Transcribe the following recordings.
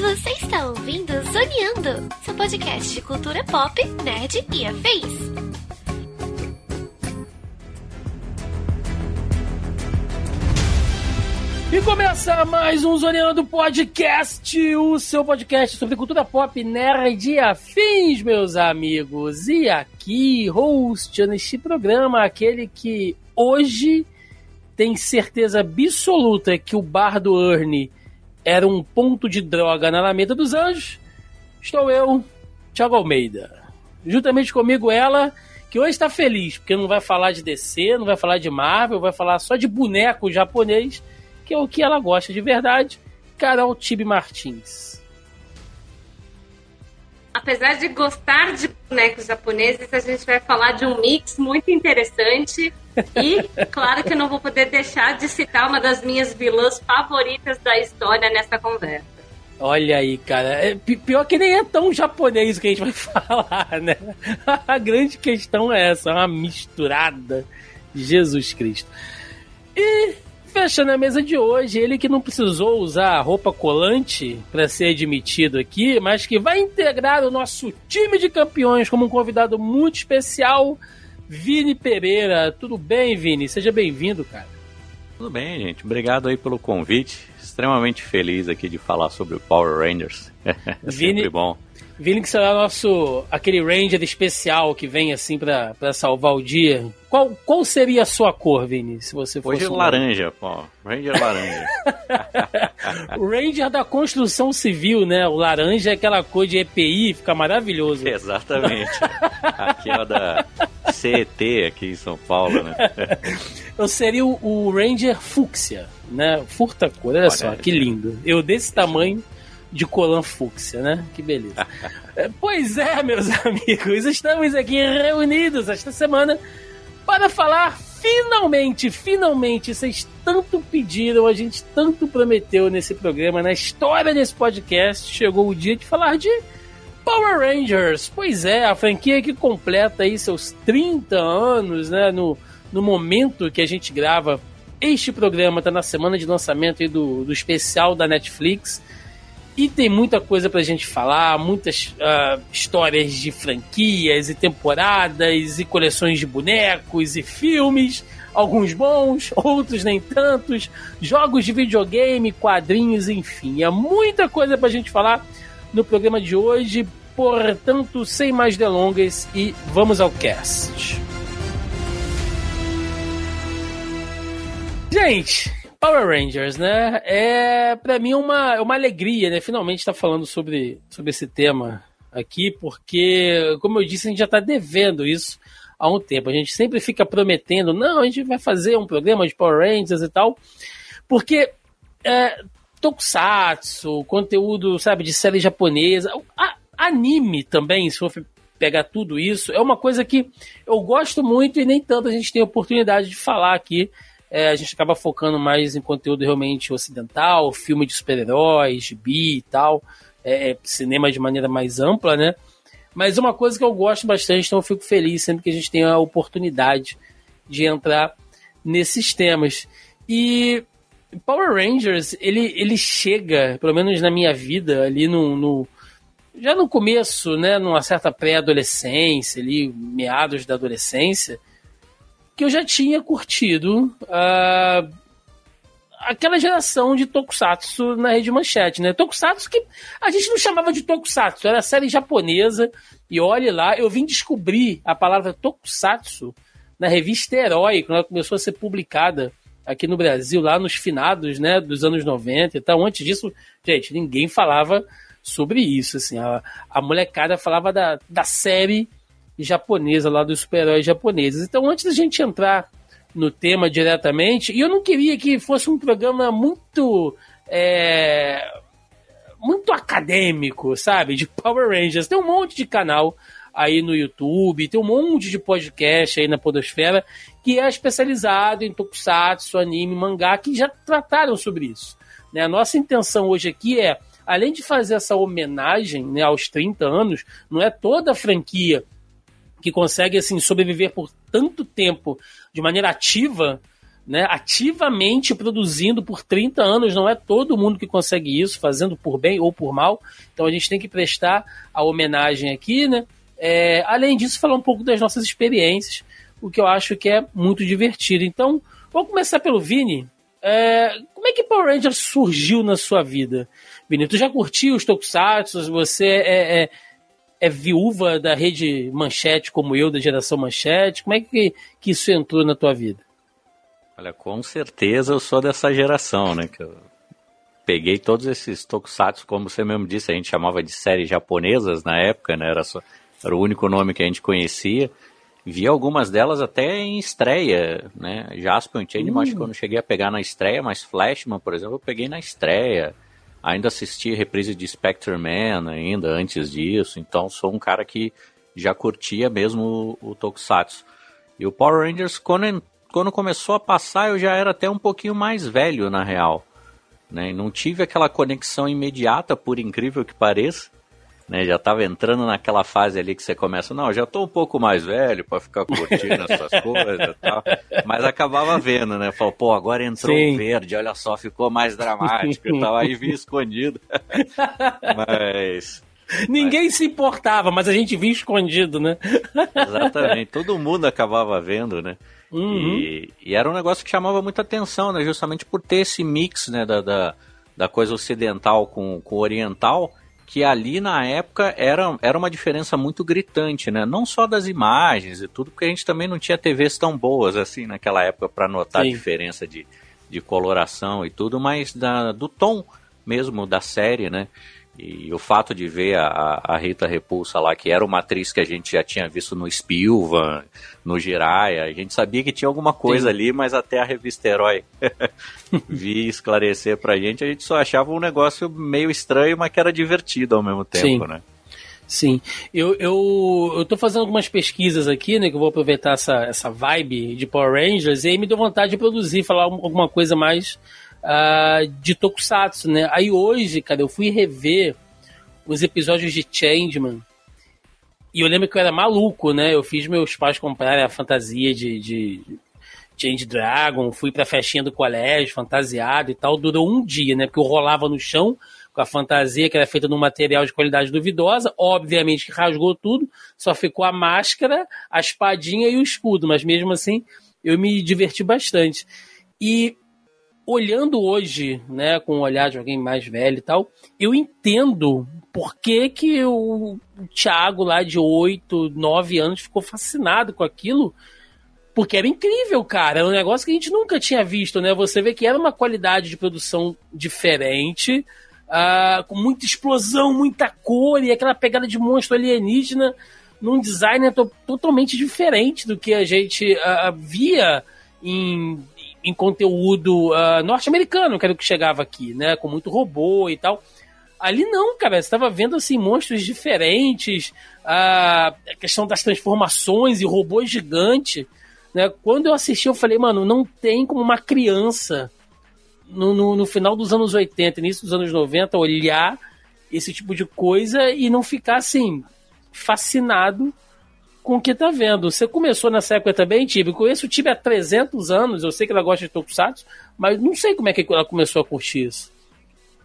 Você está ouvindo Zoneando, seu podcast de cultura pop, nerd e afins. E começa mais um Zoneando Podcast, o seu podcast sobre cultura pop, nerd e afins, meus amigos. E aqui, host neste programa, aquele que hoje tem certeza absoluta que o bar do Ernie era um ponto de droga na Alameda dos Anjos, estou eu, Thiago Almeida. Juntamente comigo ela, que hoje está feliz, porque não vai falar de DC, não vai falar de Marvel, vai falar só de boneco japonês, que é o que ela gosta de verdade, Carol Tibe Martins. Apesar de gostar de bonecos japoneses, a gente vai falar de um mix muito interessante. E, claro que eu não vou poder deixar de citar uma das minhas vilãs favoritas da história nessa conversa. Olha aí, cara. É, pior que nem é tão japonês que a gente vai falar, né? A grande questão é essa, é uma misturada. Jesus Cristo. E fechando a mesa de hoje, ele que não precisou usar roupa colante para ser admitido aqui, mas que vai integrar o nosso time de campeões como um convidado muito especial, Vini Pereira. Tudo bem, Vini? Seja bem-vindo, cara. Tudo bem, gente. Obrigado aí pelo convite. Extremamente feliz aqui de falar sobre o Power Rangers. É Vini, sempre bom. Vini que será nosso aquele Ranger especial que vem assim para salvar o dia. Qual, qual seria a sua cor, Vini, se você fosse Hoje é um laranja, pô. Ranger laranja. o Ranger da construção civil, né? O laranja é aquela cor de EPI, fica maravilhoso. Exatamente. Aquela da CET aqui em São Paulo, né? Eu seria o, o Ranger fúcsia, né? Furta cor, olha, olha só, que lindo. Eu desse tamanho de colan fúcsia, né? Que beleza. pois é, meus amigos, estamos aqui reunidos esta semana para falar finalmente, finalmente, vocês tanto pediram, a gente tanto prometeu nesse programa, na história desse podcast, chegou o dia de falar de Power Rangers. Pois é, a franquia que completa aí seus 30 anos, né, no, no momento que a gente grava este programa, tá na semana de lançamento aí do, do especial da Netflix. E tem muita coisa pra gente falar, muitas uh, histórias de franquias e temporadas e coleções de bonecos e filmes, alguns bons, outros nem tantos, jogos de videogame, quadrinhos, enfim, é muita coisa pra gente falar no programa de hoje. Portanto, sem mais delongas e vamos ao cast. Gente, Power Rangers, né? É para mim uma, uma alegria, né? Finalmente estar tá falando sobre, sobre esse tema aqui, porque, como eu disse, a gente já está devendo isso há um tempo. A gente sempre fica prometendo, não, a gente vai fazer um programa de Power Rangers e tal, porque é, Tokusatsu, conteúdo, sabe, de série japonesa, a, anime também, se for pegar tudo isso, é uma coisa que eu gosto muito e nem tanto a gente tem oportunidade de falar aqui é, a gente acaba focando mais em conteúdo realmente ocidental, filme de super-heróis, bi e tal, é, é, cinema de maneira mais ampla, né? Mas uma coisa que eu gosto bastante, então eu fico feliz sempre que a gente tem a oportunidade de entrar nesses temas. E Power Rangers, ele, ele chega, pelo menos na minha vida, ali no, no já no começo, né, numa certa pré-adolescência, ali, meados da adolescência, que eu já tinha curtido uh, aquela geração de Tokusatsu na rede manchete, né? Tokusatsu que a gente não chamava de Tokusatsu, era série japonesa. E olhe lá, eu vim descobrir a palavra Tokusatsu na revista Herói, quando ela começou a ser publicada aqui no Brasil, lá nos finados, né, dos anos 90 e tal. Antes disso, gente, ninguém falava sobre isso, assim. A, a molecada falava da, da série japonesa lá dos super-heróis japoneses. Então, antes da gente entrar no tema diretamente, e eu não queria que fosse um programa muito. É, muito acadêmico, sabe? De Power Rangers. Tem um monte de canal aí no YouTube, tem um monte de podcast aí na Podosfera que é especializado em tokusatsu, anime, mangá, que já trataram sobre isso. Né? A nossa intenção hoje aqui é, além de fazer essa homenagem né, aos 30 anos, não é toda a franquia que consegue assim sobreviver por tanto tempo de maneira ativa, né, ativamente produzindo por 30 anos, não é todo mundo que consegue isso, fazendo por bem ou por mal. Então a gente tem que prestar a homenagem aqui, né? É, além disso, falar um pouco das nossas experiências, o que eu acho que é muito divertido. Então, vamos começar pelo Vini. É, como é que Power Rangers surgiu na sua vida? Vini, tu já curtiu os Tokusatsu? Você é, é, é, viúva da rede Manchete, como eu, da geração Manchete? Como é que, que isso entrou na tua vida? Olha, com certeza eu sou dessa geração, né? Que eu peguei todos esses Tokusatsu, como você mesmo disse, a gente chamava de séries japonesas na época, né? Era, só, era o único nome que a gente conhecia. Vi algumas delas até em estreia, né? Jaspion Changeman, uh. acho que eu não cheguei a pegar na estreia, mas Flashman, por exemplo, eu peguei na estreia. Ainda assisti reprise de Spectre Man ainda antes disso, então sou um cara que já curtia mesmo o, o Tokusatsu. E o Power Rangers, quando, quando começou a passar, eu já era até um pouquinho mais velho, na real. Né? Não tive aquela conexão imediata, por incrível que pareça né? Já estava entrando naquela fase ali que você começa, não, já estou um pouco mais velho para ficar curtindo essas coisas e tal. Mas acabava vendo, né? Falou, pô, agora entrou Sim. verde, olha só, ficou mais dramático e tal. Aí vi escondido. mas. Ninguém mas... se importava, mas a gente vinha escondido, né? Exatamente, todo mundo acabava vendo, né? Uhum. E, e, era um negócio que chamava muita atenção, né? Justamente por ter esse mix, né? Da, da, da coisa ocidental com, com oriental que ali na época era, era uma diferença muito gritante, né? Não só das imagens e tudo, porque a gente também não tinha TVs tão boas assim naquela época para notar Sim. a diferença de, de coloração e tudo, mas da, do tom mesmo da série, né? E o fato de ver a, a Rita Repulsa lá, que era uma atriz que a gente já tinha visto no Spilvan, no Jiraya, a gente sabia que tinha alguma coisa Sim. ali, mas até a revista Herói vi esclarecer pra gente, a gente só achava um negócio meio estranho, mas que era divertido ao mesmo tempo, Sim. né? Sim, eu, eu, eu tô fazendo algumas pesquisas aqui, né, que eu vou aproveitar essa, essa vibe de Power Rangers, e aí me deu vontade de produzir, falar alguma coisa mais uh, de Tokusatsu, né? Aí hoje, cara, eu fui rever os episódios de Changeman. E eu lembro que eu era maluco, né? Eu fiz meus pais comprarem a fantasia de, de Change Dragon, fui pra festinha do colégio, fantasiado e tal. Durou um dia, né? Porque eu rolava no chão com a fantasia que era feita num material de qualidade duvidosa. Obviamente que rasgou tudo, só ficou a máscara, a espadinha e o escudo. Mas mesmo assim, eu me diverti bastante. E olhando hoje, né, com o olhar de alguém mais velho e tal, eu entendo por que, que o, Thiago lá de 8, 9 anos ficou fascinado com aquilo. Porque era incrível, cara. Era um negócio que a gente nunca tinha visto, né? Você vê que era uma qualidade de produção diferente, uh, com muita explosão, muita cor e aquela pegada de monstro alienígena num design totalmente diferente do que a gente uh, via em em conteúdo uh, norte-americano, que era o que chegava aqui, né? Com muito robô e tal. Ali não, cara, você estava vendo assim monstros diferentes, uh, a questão das transformações e robôs gigantes. Né? Quando eu assisti, eu falei, mano, não tem como uma criança no, no, no final dos anos 80, início dos anos 90, olhar esse tipo de coisa e não ficar assim, fascinado com o que tá vendo. Você começou nessa época também, Tibi? Conheço o Tibi há 300 anos, eu sei que ela gosta de Tokusatsu, mas não sei como é que ela começou a curtir isso.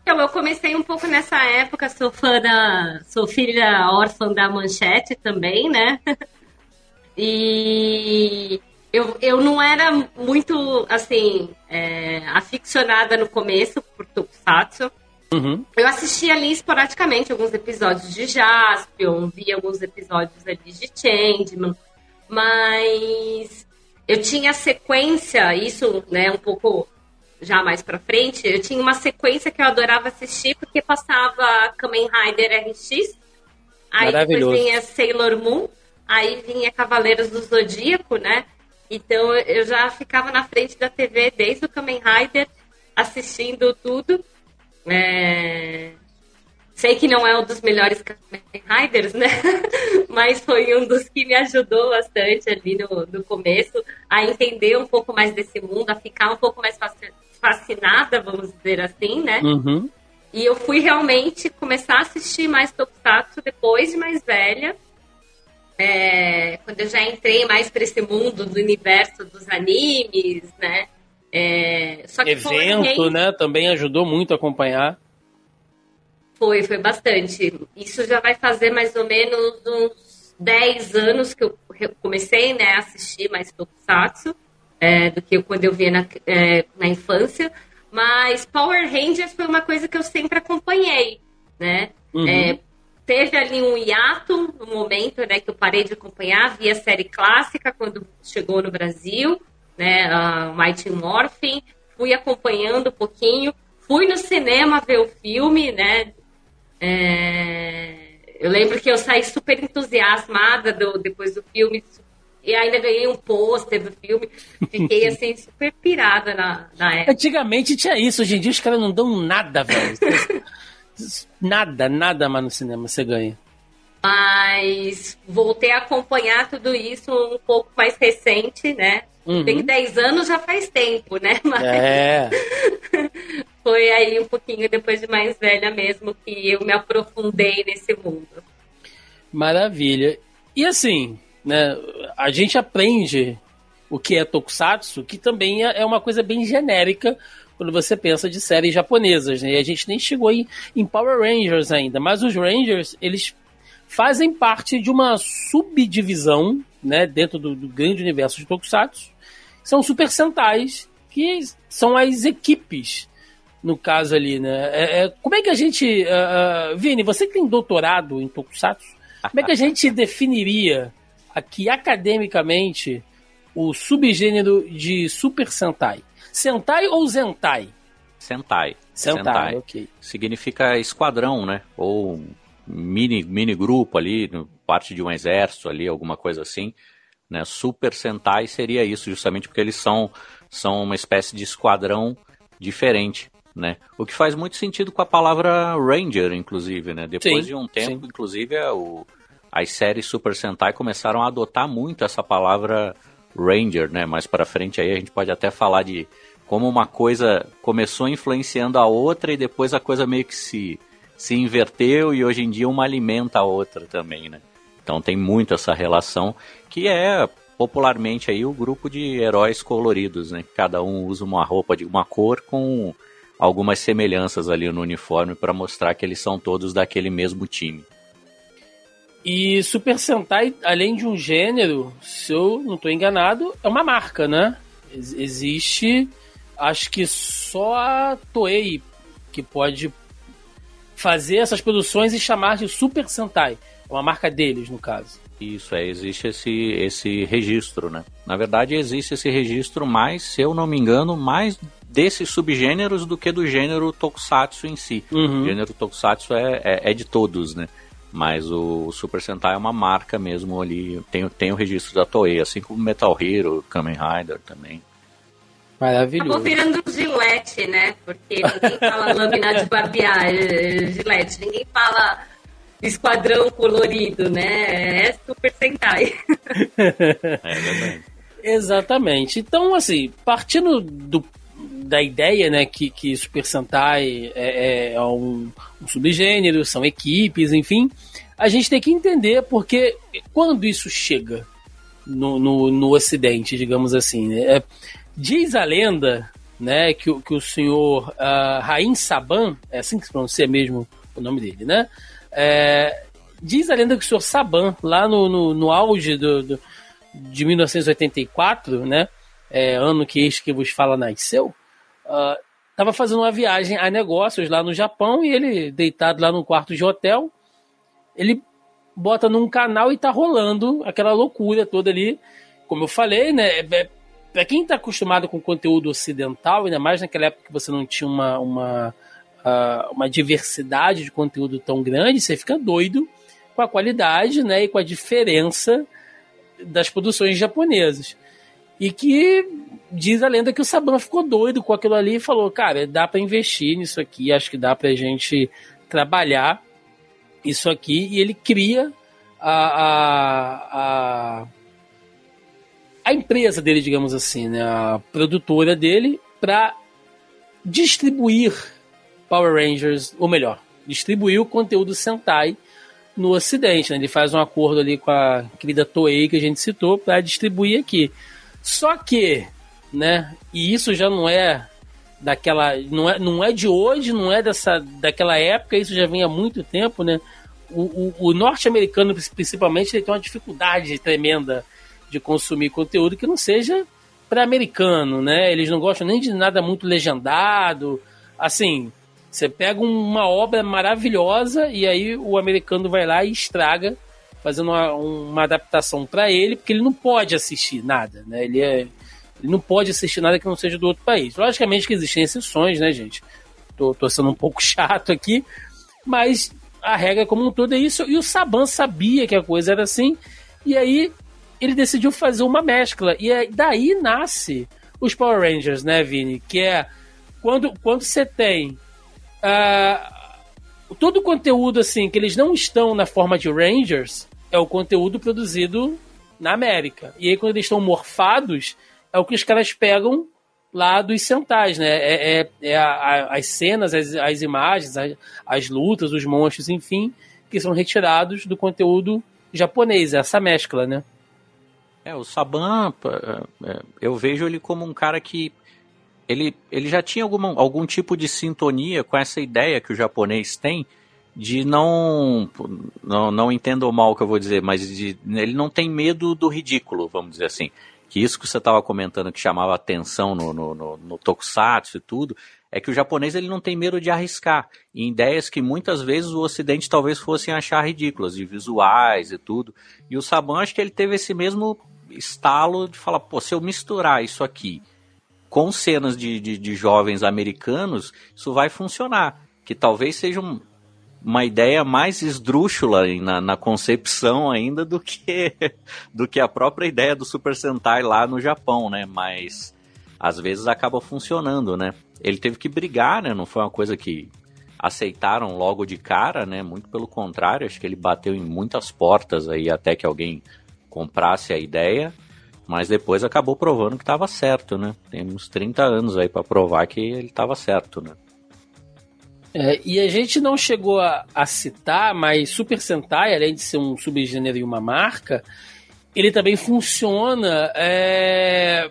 Então, eu comecei um pouco nessa época, sou fã da. sou filha órfã da manchete também, né? e eu, eu não era muito, assim, é, aficionada no começo por Tokusatsu. Uhum. Eu assisti ali esporadicamente alguns episódios de Jaspion, vi alguns episódios ali de Changeman, mas eu tinha sequência, isso, né, um pouco já mais pra frente, eu tinha uma sequência que eu adorava assistir porque passava Kamen Rider RX, aí depois vinha Sailor Moon, aí vinha Cavaleiros do Zodíaco, né? Então eu já ficava na frente da TV desde o Kamen Rider assistindo tudo. É... Sei que não é um dos melhores Kamen Riders, né? Mas foi um dos que me ajudou bastante ali no, no começo a entender um pouco mais desse mundo, a ficar um pouco mais fascinada, vamos dizer assim, né? Uhum. E eu fui realmente começar a assistir mais Tokusatsu depois de mais velha. é, quando eu já entrei mais para esse mundo do universo dos animes, né? É, só que Evento, né? Também ajudou muito a acompanhar. Foi, foi bastante. Isso já vai fazer mais ou menos uns 10 anos que eu comecei né, a assistir mais Tokusatsu é, do que quando eu via na, é, na infância. Mas Power Rangers foi uma coisa que eu sempre acompanhei, né? Uhum. É, teve ali um hiato no momento né, que eu parei de acompanhar, vi a série clássica quando chegou no Brasil, né, a Mighty Morphin, fui acompanhando um pouquinho, fui no cinema ver o filme, né, é... eu lembro que eu saí super entusiasmada do, depois do filme, e ainda ganhei um pôster do filme. Fiquei assim, super pirada na, na época. Antigamente tinha isso, hoje em dia os caras não dão nada, velho. Nada, nada mais no cinema você ganha. Mas voltei a acompanhar tudo isso um pouco mais recente, né? Uhum. Tem 10 anos já faz tempo, né? Mas é. foi aí um pouquinho depois de mais velha mesmo que eu me aprofundei nesse mundo. Maravilha. E assim, né, a gente aprende o que é tokusatsu, que também é, é uma coisa bem genérica quando você pensa de séries japonesas, né? E a gente nem chegou em, em Power Rangers ainda, mas os Rangers, eles fazem parte de uma subdivisão, né, dentro do, do grande universo de Tokusatsu. São Super Sentais, que são as equipes, no caso ali, né? É, é, como é que a gente... Uh, uh, Vini, você que tem doutorado em Tokusatsu, como é que a gente definiria aqui academicamente o subgênero de Super Sentai? Sentai ou Zentai? Sentai. Sentai, Sentai. ok. Significa esquadrão, né? Ou mini, mini grupo ali, parte de um exército ali, alguma coisa assim. Né? Super Sentai seria isso, justamente porque eles são, são uma espécie de esquadrão diferente. Né? O que faz muito sentido com a palavra Ranger, inclusive, né? Depois sim, de um tempo, sim. inclusive, é o, as séries Super Sentai começaram a adotar muito essa palavra Ranger, né? Mais para frente aí a gente pode até falar de como uma coisa começou influenciando a outra e depois a coisa meio que se, se inverteu e hoje em dia uma alimenta a outra também, né? Então tem muito essa relação que é popularmente aí o grupo de heróis coloridos, né? Cada um usa uma roupa de uma cor com algumas semelhanças ali no uniforme para mostrar que eles são todos daquele mesmo time. E Super Sentai, além de um gênero, se eu não estou enganado, é uma marca, né? Ex existe, acho que só a Toei que pode fazer essas produções e chamar de Super Sentai. É uma marca deles, no caso. Isso, é, existe esse, esse registro, né? Na verdade, existe esse registro mais, se eu não me engano, mais desses subgêneros do que do gênero Tokusatsu em si. Uhum. O gênero Tokusatsu é, é, é de todos, né? Mas o Super Sentai é uma marca mesmo ali. Tem, tem o registro da Toei, assim como Metal Hero, Kamen Rider também. Maravilhoso. Acabou virando Gillette, né? Porque ninguém fala lâmina de barbear, é, Gillette. Ninguém fala esquadrão colorido, né? É Super Sentai. é verdade. Exatamente. Então, assim, partindo do da ideia, né, que, que Super Sentai é, é, é um, um, subgênero, são equipes, enfim, a gente tem que entender porque quando isso chega no, no, no Ocidente, digamos assim, né, é, diz a lenda, né, que, que o senhor uh, Rain Saban, é assim que se pronuncia mesmo o nome dele, né, é, diz a lenda que o senhor Saban, lá no, no, no auge do, do, de 1984, né, é, ano que este que vos fala nasceu, estava ah, fazendo uma viagem a negócios lá no Japão e ele, deitado lá no quarto de hotel, ele bota num canal e tá rolando aquela loucura toda ali. Como eu falei, né? É, é para quem está acostumado com conteúdo ocidental, ainda mais naquela época que você não tinha uma, uma, uma diversidade de conteúdo tão grande, você fica doido com a qualidade né, e com a diferença das produções japonesas. E que diz a lenda que o Saban ficou doido com aquilo ali e falou: cara, dá para investir nisso aqui, acho que dá pra gente trabalhar isso aqui. E ele cria a, a, a, a empresa dele, digamos assim, né, a produtora dele, para distribuir Power Rangers, ou melhor, distribuir o conteúdo Sentai no Ocidente. Né? Ele faz um acordo ali com a querida Toei que a gente citou para distribuir aqui. Só que, né? E isso já não é daquela, não é, não é de hoje, não é dessa daquela época. Isso já vem há muito tempo, né? O, o, o norte-americano, principalmente, ele tem uma dificuldade tremenda de consumir conteúdo que não seja para americano, né? Eles não gostam nem de nada muito legendado. Assim, você pega uma obra maravilhosa e aí o americano vai lá e estraga, fazendo uma, uma adaptação para ele, porque ele não pode assistir nada, né? Ele, é, ele não pode assistir nada que não seja do outro país. Logicamente que existem exceções, né, gente? Tô, tô sendo um pouco chato aqui, mas a regra como um todo é isso. E o Saban sabia que a coisa era assim, e aí ele decidiu fazer uma mescla. E é, daí nasce os Power Rangers, né, Vini? Que é quando, quando você tem uh, todo o conteúdo assim que eles não estão na forma de Rangers é o conteúdo produzido na América. E aí quando eles estão morfados é o que os caras pegam lá dos centais, né? É, é, é a, a, as cenas, as, as imagens, as, as, lutas, os monstros, enfim, que são retirados do conteúdo japonês, essa mescla, né? É, o Saban, é, eu vejo ele como um cara que ele, ele já tinha alguma, algum tipo de sintonia com essa ideia que o japonês tem de não, não, não entendam mal o que eu vou dizer, mas de, ele não tem medo do ridículo, vamos dizer assim. Que isso que você estava comentando que chamava atenção no, no, no, no tokusatsu e tudo, é que o japonês ele não tem medo de arriscar em ideias que muitas vezes o ocidente talvez fossem achar ridículas, de visuais e tudo. E o Saban acho que ele teve esse mesmo estalo de falar, pô, se eu misturar isso aqui com cenas de, de, de jovens americanos, isso vai funcionar. Que talvez seja um, uma ideia mais esdrúxula na, na, concepção ainda do que, do que a própria ideia do Super Sentai lá no Japão, né? Mas às vezes acaba funcionando, né? Ele teve que brigar, né? Não foi uma coisa que aceitaram logo de cara, né? Muito pelo contrário, acho que ele bateu em muitas portas aí até que alguém comprasse a ideia mas depois acabou provando que estava certo, né? Tem uns 30 anos aí para provar que ele estava certo, né? É, e a gente não chegou a, a, citar, mas Super Sentai, além de ser um subgênero e uma marca, ele também funciona é,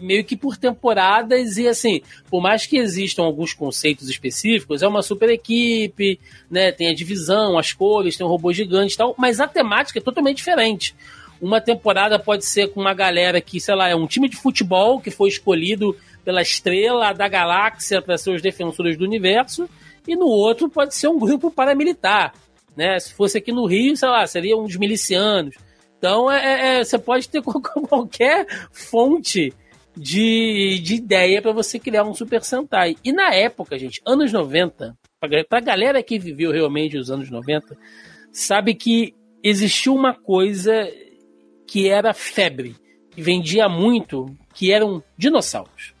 meio que por temporadas e assim, por mais que existam alguns conceitos específicos, é uma super equipe, né? Tem a divisão, as cores, tem um robô gigante e tal, mas a temática é totalmente diferente. Uma temporada pode ser com uma galera que, sei lá, é um time de futebol que foi escolhido pela estrela da galáxia para ser os defensores do universo, e no outro pode ser um grupo paramilitar. Né? Se fosse aqui no Rio, sei lá, seriam uns milicianos. Então, é, é, é você pode ter qualquer fonte de, de ideia para você criar um Super Sentai. E na época, gente, anos 90, para a galera que viveu realmente os anos 90, sabe que existiu uma coisa que era febre, que vendia muito, que eram dinossauros.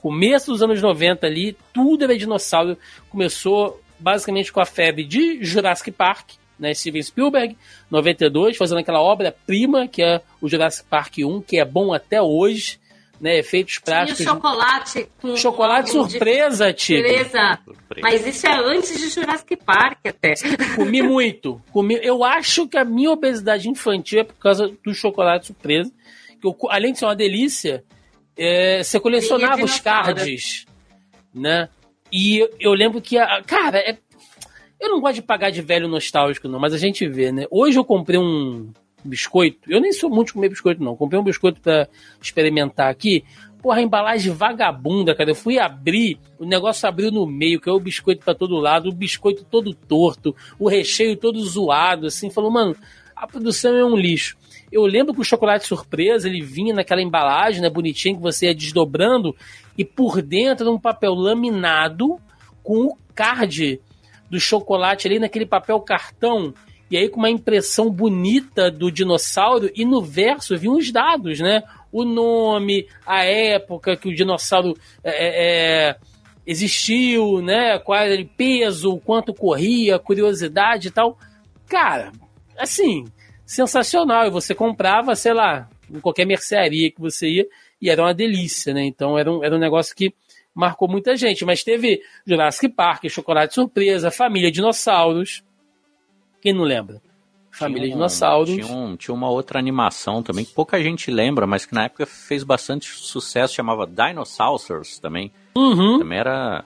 Começo dos anos 90 ali, tudo era dinossauro. Começou basicamente com a febre de Jurassic Park, né, Steven Spielberg, 92, fazendo aquela obra-prima que é o Jurassic Park 1, que é bom até hoje né, efeitos práticos. Tinha chocolate com chocolate surpresa, Tigre. Surpresa. Mas isso é antes de Jurassic Park até. Comi muito. Comi... Eu acho que a minha obesidade infantil é por causa do chocolate surpresa. Que eu, além de ser uma delícia, é, você colecionava os cards, né? E eu, eu lembro que, a, cara, é, eu não gosto de pagar de velho nostálgico, não, mas a gente vê, né? Hoje eu comprei um, biscoito. Eu nem sou muito de comer biscoito, não. Comprei um biscoito para experimentar aqui. Porra, embalagem vagabunda, cara. Eu fui abrir, o negócio abriu no meio, caiu o biscoito para todo lado, o biscoito todo torto, o recheio todo zoado, assim. Falou, mano, a produção é um lixo. Eu lembro que o chocolate surpresa, ele vinha naquela embalagem, né, bonitinha, que você ia desdobrando, e por dentro um papel laminado com o card do chocolate ali naquele papel cartão e aí com uma impressão bonita do dinossauro, e no verso vinham os dados, né? O nome, a época que o dinossauro é, é, é existiu, né? Qual era o peso, quanto corria, curiosidade e tal. Cara, assim, sensacional. E você comprava, sei lá, em qualquer mercearia que você ia, e era uma delícia, né? Então era um, era um negócio que marcou muita gente. Mas teve Jurassic Park, Chocolate Surpresa, Família Dinossauros, quem não lembra? Família tinha um, Dinossauros. Tinha, um, tinha uma outra animação também que pouca gente lembra, mas que na época fez bastante sucesso, chamava Dinosaurs também. Uhum. Também era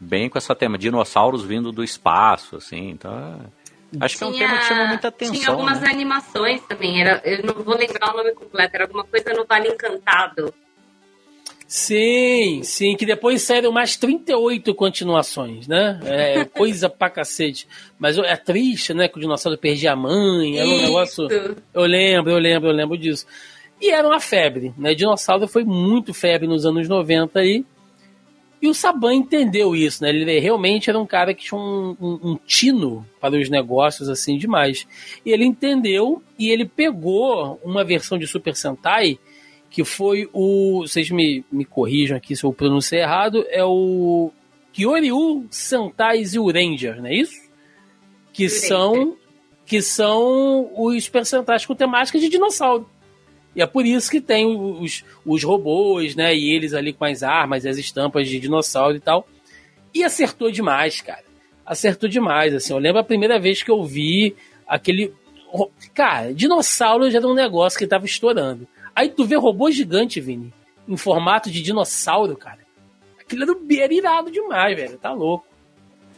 bem com essa tema, dinossauros vindo do espaço, assim, então... Acho tinha, que é um tema que chama muita atenção. Tinha algumas né? animações também, era, eu não vou lembrar o nome completo, era alguma coisa no Vale Encantado. Sim, sim, que depois saíram mais 38 continuações, né? É coisa pra cacete. Mas é triste, né? Que o dinossauro perdia a mãe, era um negócio. Eu lembro, eu lembro, eu lembro disso. E era uma febre, né? Dinossauro foi muito febre nos anos 90 aí. E o Saban entendeu isso, né? Ele realmente era um cara que tinha um, um, um, tino para os negócios assim demais. E ele entendeu e ele pegou uma versão de Super Sentai que foi o. Vocês me, me corrijam aqui se eu pronunciei errado, é o Kyoryu Sentai Zyuranger, não é isso? Que são, que são os personagens com temática de dinossauro. E é por isso que tem os, os robôs, né? E eles ali com as armas, as estampas de dinossauro e tal. E acertou demais, cara. Acertou demais, assim. Eu lembro a primeira vez que eu vi aquele. Cara, dinossauro já era um negócio que tava estourando. Aí tu vê robô gigante, Vini, em formato de dinossauro, cara. Aquilo era irado demais, velho. Tá louco.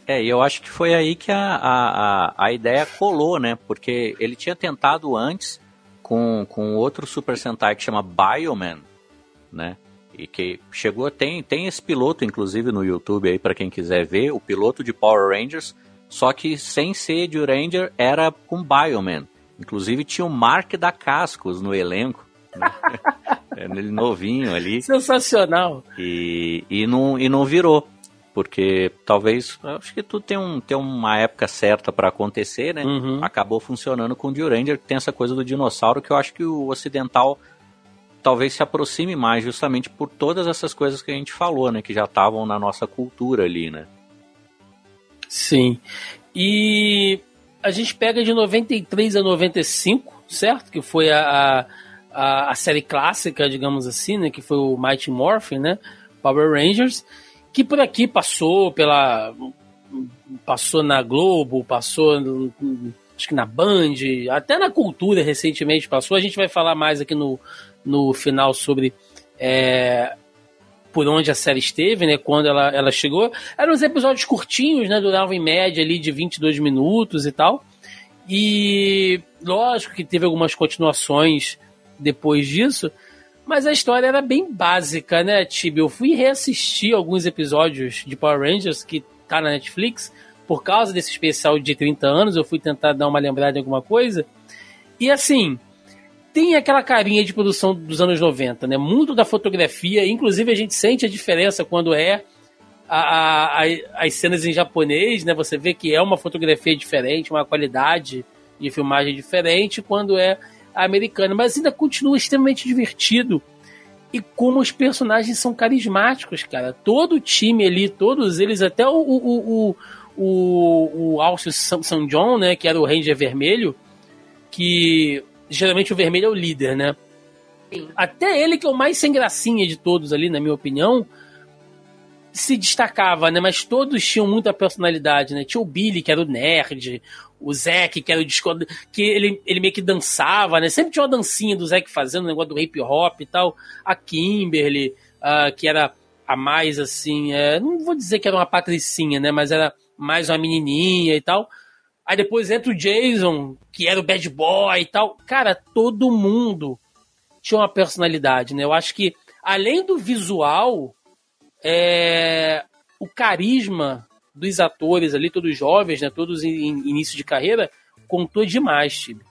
É, e eu acho que foi aí que a, a, a ideia colou, né? Porque ele tinha tentado antes com, com outro Super Sentai que chama Bioman, né? E que chegou, tem, tem esse piloto, inclusive, no YouTube aí, para quem quiser ver, o piloto de Power Rangers, só que sem ser de Ranger, era com Bioman. Inclusive tinha o Mark da Cascos no elenco. É, ele novinho ali. Sensacional. E, e, não, e não virou. Porque talvez, acho que tudo tem, um, tem uma época certa para acontecer, né? Uhum. Acabou funcionando com o Duranger, que tem essa coisa do dinossauro, que eu acho que o ocidental talvez se aproxime mais, justamente por todas essas coisas que a gente falou, né? Que já estavam na nossa cultura ali, né? Sim. E a gente pega de 93 a 95, certo? Que foi a, a, a série clássica, digamos assim, né? Que foi o Mighty Morphin, né? Power Rangers, que por aqui passou pela. Passou na Globo, passou acho que na Band, até na cultura recentemente passou. A gente vai falar mais aqui no, no final sobre é, por onde a série esteve, né? Quando ela, ela chegou. Eram uns episódios curtinhos, né? Duravam em média ali de 22 minutos e tal. E lógico que teve algumas continuações depois disso, mas a história era bem básica, né, Tibi? Eu fui reassistir alguns episódios de Power Rangers que tá na Netflix, por causa desse especial de 30 anos, eu fui tentar dar uma lembrada em alguma coisa. E assim, tem aquela carinha de produção dos anos 90, né? Muito da fotografia, inclusive a gente sente a diferença quando é a, a, as cenas em japonês, né? Você vê que é uma fotografia diferente, uma qualidade de filmagem diferente, quando é americana, mas ainda continua extremamente divertido. E como os personagens são carismáticos, cara. Todo o time ali, todos eles, até o, o, o, o, o Alcio São John, né, que era o Ranger Vermelho, que geralmente o vermelho é o líder, né? Sim. Até ele, que é o mais sem gracinha de todos ali, na minha opinião, se destacava, né? Mas todos tinham muita personalidade, né? Tinha o Billy, que era o nerd, o Zack, que era o disco, que ele, ele meio que dançava, né? Sempre tinha uma dancinha do Zack fazendo, o negócio do hip hop e tal. A Kimberly, uh, que era a mais assim, é, não vou dizer que era uma patricinha, né? Mas era mais uma menininha e tal. Aí depois entra o Jason, que era o bad boy e tal. Cara, todo mundo tinha uma personalidade, né? Eu acho que, além do visual, é, o carisma dos atores ali, todos jovens, né, todos em, início de carreira, contou demais, Tibi.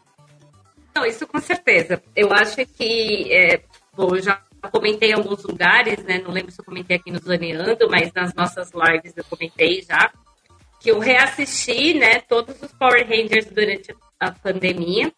Não, isso com certeza. Eu acho que, é, bom, eu já comentei em alguns lugares, né, não lembro se eu comentei aqui no Zoneando, mas nas nossas lives eu comentei já, que eu reassisti, né, todos os Power Rangers durante a pandemia,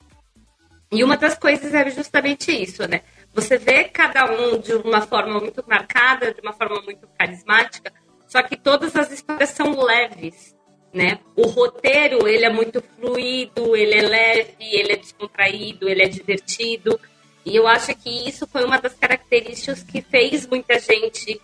e uma das coisas era justamente isso, né, você vê cada um de uma forma muito marcada, de uma forma muito carismática, só que todas as histórias são leves, né? O roteiro, ele é muito fluido, ele é leve, ele é descontraído, ele é divertido. E eu acho que isso foi uma das características que fez muita gente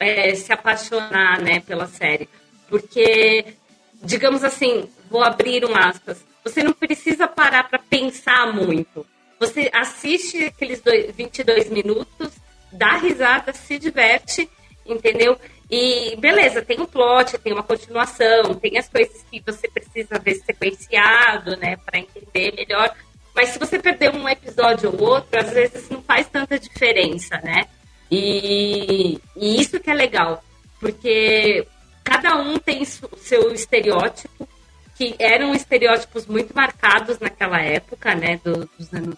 é, se apaixonar, né, pela série. Porque, digamos assim, vou abrir um aspas, você não precisa parar para pensar muito. Você assiste aqueles dois, 22 minutos, dá risada, se diverte, entendeu? E beleza, tem um plot, tem uma continuação, tem as coisas que você precisa ver sequenciado, né, para entender melhor. Mas se você perder um episódio ou outro, às vezes não faz tanta diferença, né? E, e isso que é legal, porque cada um tem o seu estereótipo, que eram estereótipos muito marcados naquela época, né, do, dos anos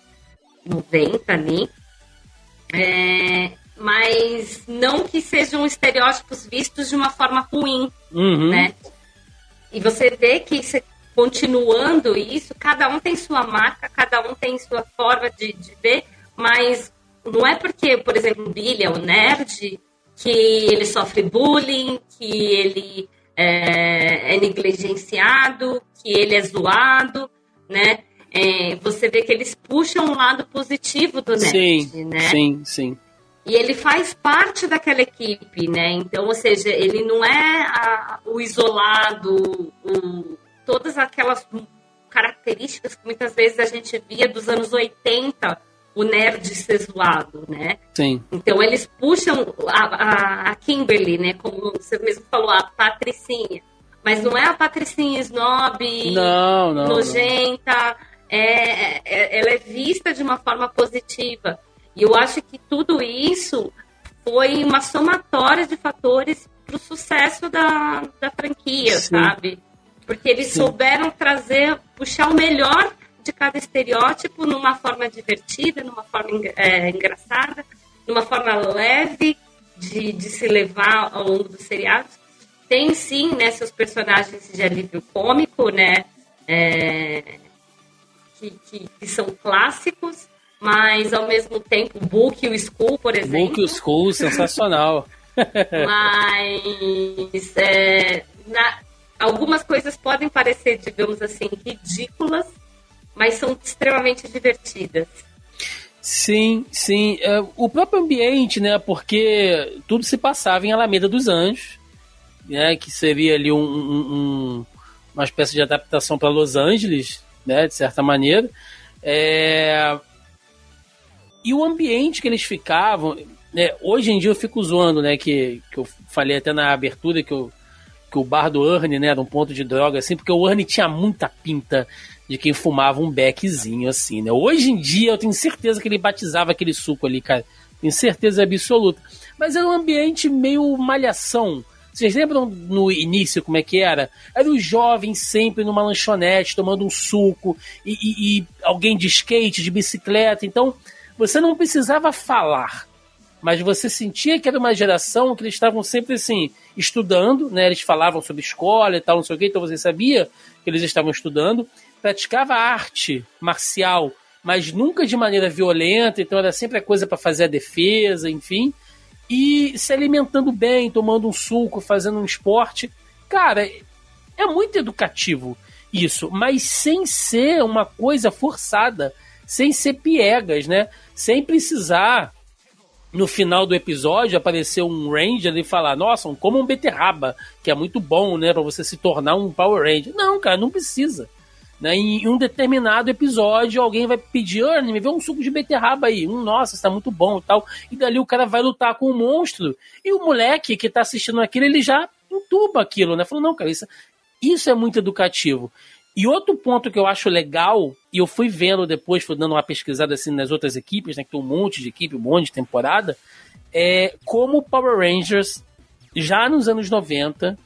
90 ali. É, mas não que sejam estereótipos vistos de uma forma ruim, uhum. né? E você vê que continuando isso, cada um tem sua marca, cada um tem sua forma de, de ver, mas não é porque, por exemplo, o Billy é um nerd que ele sofre bullying, que ele é, é negligenciado, que ele é zoado, né? É, você vê que eles puxam um lado positivo do nerd, sim, né? Sim, sim. E ele faz parte daquela equipe, né? Então, ou seja, ele não é a, o isolado, o, todas aquelas características que muitas vezes a gente via dos anos 80, o nerd ser zoado, né? Sim. Então eles puxam a, a, a, Kimberly, né? Como você mesmo falou, a Patricinha. Mas não é a Patricinha snob, não, não, nojenta. Não. É, é, ela é vista de uma forma positiva. E eu acho que tudo isso foi uma somatória de fatores para o sucesso da, da franquia, Sim. sabe? Porque eles Sim. souberam trazer, puxar o melhor de cada estereótipo numa forma divertida, numa forma é, engraçada, numa forma leve de, de se levar ao longo dos seriados. Tem sim, né, seus personagens de alívio cômico, né, é, que, que, que, são clássicos, mas ao mesmo tempo, Book o School, por exemplo. Book o School, sensacional. mas é, na, algumas coisas podem parecer, digamos assim, ridículas, mas são extremamente divertidas. Sim, sim. É, o próprio ambiente, né? Porque tudo se passava em Alameda dos Anjos, né? Que seria ali um, um, uma espécie de adaptação para Los Angeles, né? De certa maneira. É... E o ambiente que eles ficavam, né? Hoje em dia eu fico zoando, né? Que, que eu falei até na abertura que, eu, que o bar do Ernie, né? Era um ponto de droga, assim, porque o Ernie tinha muita pinta de quem fumava um beckzinho, assim, né? Hoje em dia eu tenho certeza que ele batizava aquele suco ali, cara. Tenho certeza absoluta. Mas era um ambiente meio malhação. Vocês lembram no início como é que era? Era os jovens sempre numa lanchonete tomando um suco e, e, e alguém de skate, de bicicleta. Então você não precisava falar mas você sentia que era uma geração que eles estavam sempre assim, estudando, né? Eles falavam sobre escola e tal, não sei o quê, então você sabia que eles estavam estudando, praticava arte marcial, mas nunca de maneira violenta, então era sempre a coisa para fazer a defesa, enfim. E se alimentando bem, tomando um suco, fazendo um esporte. Cara, é muito educativo isso, mas sem ser uma coisa forçada, sem ser piegas, né? Sem precisar no final do episódio aparecer um Ranger e falar: Nossa, como um beterraba, que é muito bom, né, para você se tornar um Power Ranger. Não, cara, não precisa. Né? Em um determinado episódio, alguém vai pedir, me vê um suco de beterraba aí. Um, nossa, está muito bom e tal. E dali o cara vai lutar com o um monstro. E o moleque que está assistindo aquilo, ele já entuba aquilo, né? Falou, não, cara, isso, isso é muito educativo. E outro ponto que eu acho legal, e eu fui vendo depois, fui dando uma pesquisada assim nas outras equipes, né? Que tem um monte de equipe, um monte de temporada, é como Power Rangers, já nos anos 90,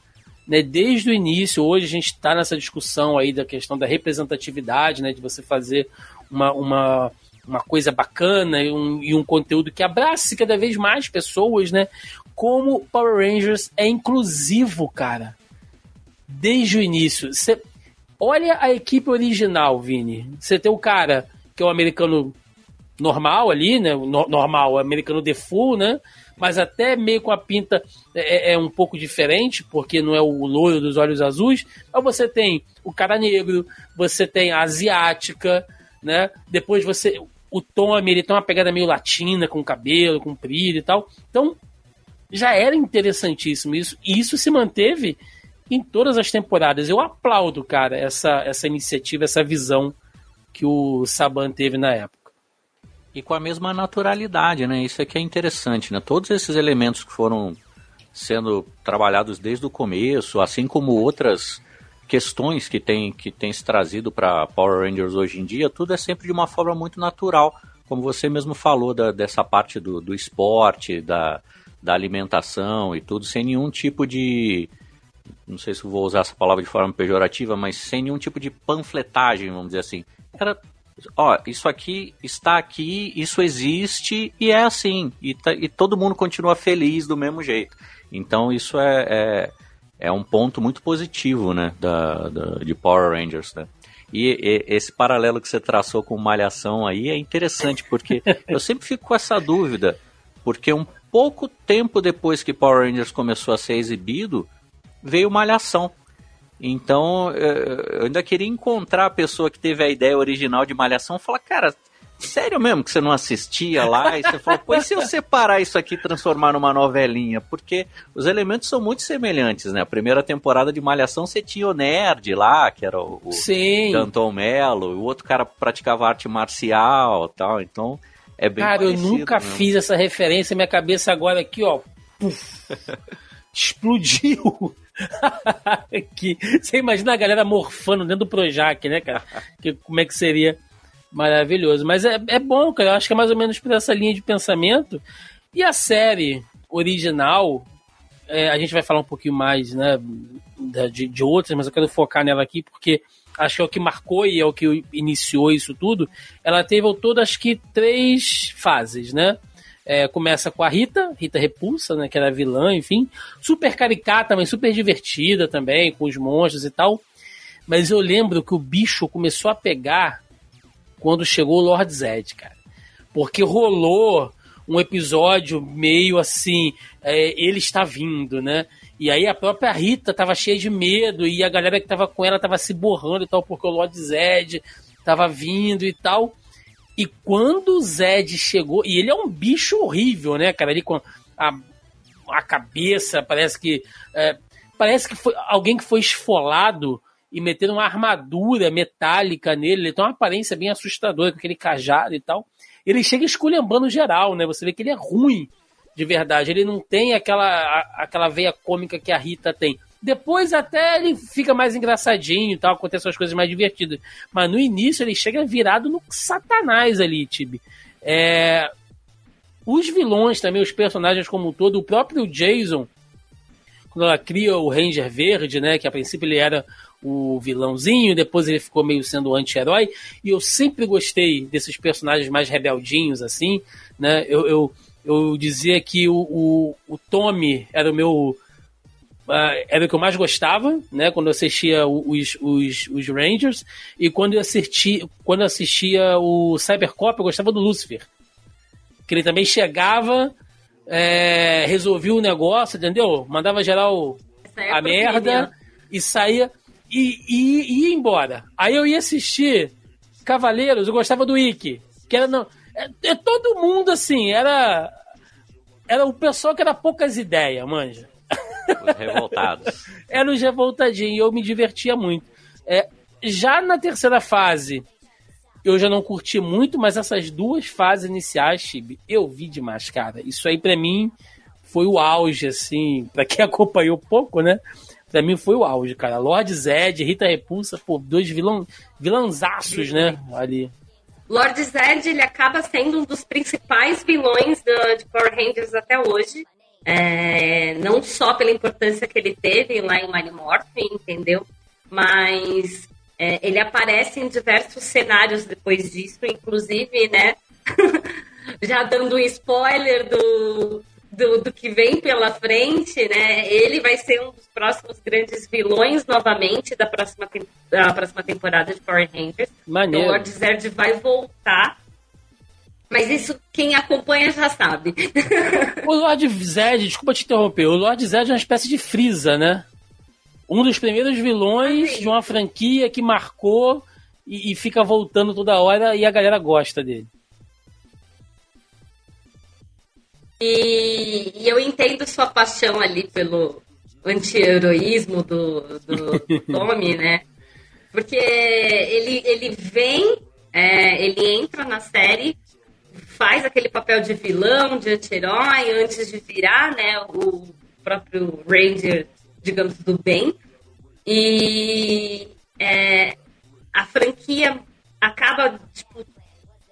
né, desde o início, hoje a gente está nessa discussão aí da questão da representatividade, né, de você fazer uma, uma, uma coisa bacana e um, e um conteúdo que abrace cada vez mais pessoas, né? Como Power Rangers é inclusivo, cara. Desde o início. Cê, olha a equipe original, Vini. Você tem o cara que é o americano normal ali, né? No, normal, americano default, né? mas até meio com a pinta é, é, é, um pouco diferente, porque não é o loiro dos olhos azuis. Mas você tem o cara negro, você tem a asiática, né? Depois você. O Tommy, ele tem uma pegada meio latina, com cabelo comprido e tal. Então, já era interessantíssimo isso. E isso se manteve em todas as temporadas. Eu aplaudo, cara, essa, essa iniciativa, essa visão que o Saban teve na época. E com a mesma naturalidade, né? Isso aqui é interessante, né? Todos esses elementos que foram sendo trabalhados desde o começo, assim como outras questões que tem, que tem se trazido para Power Rangers hoje em dia, tudo é sempre de uma forma muito natural, como você mesmo falou da, dessa parte do, do esporte, da, da alimentação e tudo, sem nenhum tipo de. Não sei se vou usar essa palavra de forma pejorativa, mas sem nenhum tipo de panfletagem, vamos dizer assim. Era. Ó, isso aqui está aqui, isso existe e é assim. E, tá, e todo mundo continua feliz do mesmo jeito. Então isso é, é, é um ponto muito positivo, né, da, da de Power Rangers, né? E, e, esse paralelo que você traçou com Malhação aí é interessante, porque eu sempre fico com essa dúvida, porque um pouco tempo depois que Power Rangers começou a ser exibido, veio Malhação. Então, eu ainda queria encontrar a pessoa que teve a ideia original de Malhação e falar, cara, sério mesmo que você não assistia lá? E você falou, pois se eu separar isso aqui e transformar numa novelinha? Porque os elementos são muito semelhantes, né? A primeira temporada de Malhação você tinha o Nerd lá, que era o, o Sim. Danton Mello, o outro cara praticava arte marcial tal, então é bem Cara, eu nunca mesmo. fiz essa referência, minha cabeça agora aqui, ó. Puf, explodiu. que, você imagina a galera morfando dentro do Projac, né, cara? Que, como é que seria maravilhoso. Mas é, é bom, cara. Eu acho que é mais ou menos por essa linha de pensamento. E a série original, é, a gente vai falar um pouquinho mais, né, de, de outras, mas eu quero focar nela aqui porque acho que é o que marcou e é o que iniciou isso tudo, ela teve ao todo acho que três fases, né? É, começa com a Rita, Rita Repulsa, né, que era vilã, enfim, super caricata, mas super divertida também, com os monstros e tal. Mas eu lembro que o bicho começou a pegar quando chegou o Lord Zed, cara. Porque rolou um episódio meio assim, é, ele está vindo, né? E aí a própria Rita tava cheia de medo e a galera que tava com ela tava se borrando e tal, porque o Lord Zed tava vindo e tal. E quando o Zed chegou, e ele é um bicho horrível, né, cara? Ali com a, a cabeça, parece que. É, parece que foi alguém que foi esfolado e meteram uma armadura metálica nele. Ele tem uma aparência bem assustadora, com aquele cajado e tal. Ele chega esculhambando geral, né? Você vê que ele é ruim de verdade. Ele não tem aquela, aquela veia cômica que a Rita tem. Depois até ele fica mais engraçadinho e tal, acontecem as coisas mais divertidas. Mas no início ele chega virado no satanás ali, Tibi. É... Os vilões também, os personagens como um todo, o próprio Jason, quando ela cria o Ranger Verde, né, que a princípio ele era o vilãozinho, depois ele ficou meio sendo anti-herói, e eu sempre gostei desses personagens mais rebeldinhos, assim, né, eu, eu eu dizia que o, o, o Tommy era o meu. Uh, era o que eu mais gostava, né? Quando eu assistia os, os, os Rangers. E quando eu, assisti, quando eu assistia o Cybercop, eu gostava do Lucifer. Que ele também chegava, é, resolvia o negócio, entendeu? Mandava geral a merda e saía e, e, e, ia embora. Aí eu ia assistir Cavaleiros, eu gostava do Ikki, que era não, é, é, todo mundo assim, era era o pessoal que era poucas ideias, manja. Os revoltados. Eram os revoltadinhos, e eu me divertia muito. É, já na terceira fase, eu já não curti muito, mas essas duas fases iniciais, Chibi, eu vi demais, cara. Isso aí para mim foi o auge, assim, para quem acompanhou pouco, né? Pra mim foi o auge, cara. Lord Zed, Rita Repulsa, pô, dois vilão, vilãzaços, né? Ali. Lord Zed ele acaba sendo um dos principais vilões do, de Power Rangers até hoje. É, não só pela importância que ele teve lá em Morphin, entendeu? Mas é, ele aparece em diversos cenários depois disso, inclusive, né? já dando um spoiler do, do, do, que vem pela frente, né? Ele vai ser um dos próximos grandes vilões novamente da próxima, da próxima temporada de Power Rangers. Maneiro. Então, o Lord Zed vai voltar. Mas isso quem acompanha já sabe. o Lord Zed, desculpa te interromper, o Lord Zed é uma espécie de Freeza, né? Um dos primeiros vilões ah, de uma franquia que marcou e, e fica voltando toda hora e a galera gosta dele. E, e, eu entendo sua paixão ali pelo, anti-heroísmo do, do, do Tommy, né? Porque ele, ele vem, é, ele entra na série, faz aquele papel de vilão, de anti-herói, antes de virar né, o próprio Ranger, digamos, do bem. E é, a franquia acaba tipo,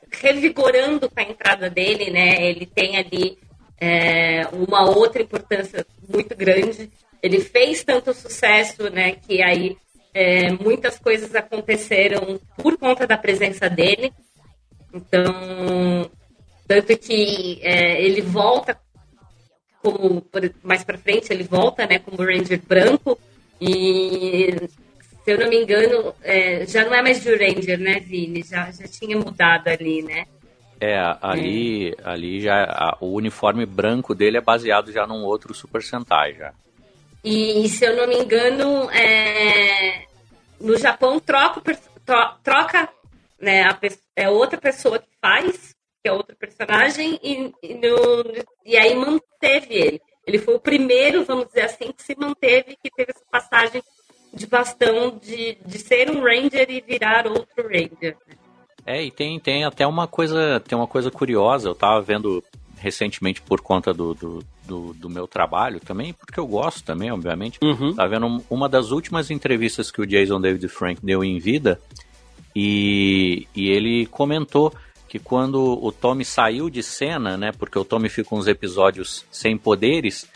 revigorando com a entrada dele, né? Ele tem ali é, uma outra importância muito grande. Ele fez tanto sucesso, né? Que aí é, muitas coisas aconteceram por conta da presença dele. Então, tanto que é, ele volta como mais para frente ele volta, né? Como Ranger branco e se eu não me engano, é, já não é mais de Ranger, né, Vini? Já, já tinha mudado ali, né? É, ali, é. ali já a, o uniforme branco dele é baseado já num outro Super Sentai já. E se eu não me engano, é, no Japão troca, troca né, a, é outra pessoa que faz, que é outro personagem, e, e, no, e aí manteve ele. Ele foi o primeiro, vamos dizer assim, que se manteve, que teve essa passagem de bastão de, de ser um Ranger e virar outro Ranger. Né? É, e tem, tem até uma coisa, tem uma coisa curiosa, eu tava vendo recentemente por conta do, do, do, do meu trabalho também, porque eu gosto também, obviamente. Uhum. Tava vendo uma das últimas entrevistas que o Jason David Frank deu em vida, e, e ele comentou que quando o Tommy saiu de cena, né, porque o Tommy fica uns episódios sem poderes,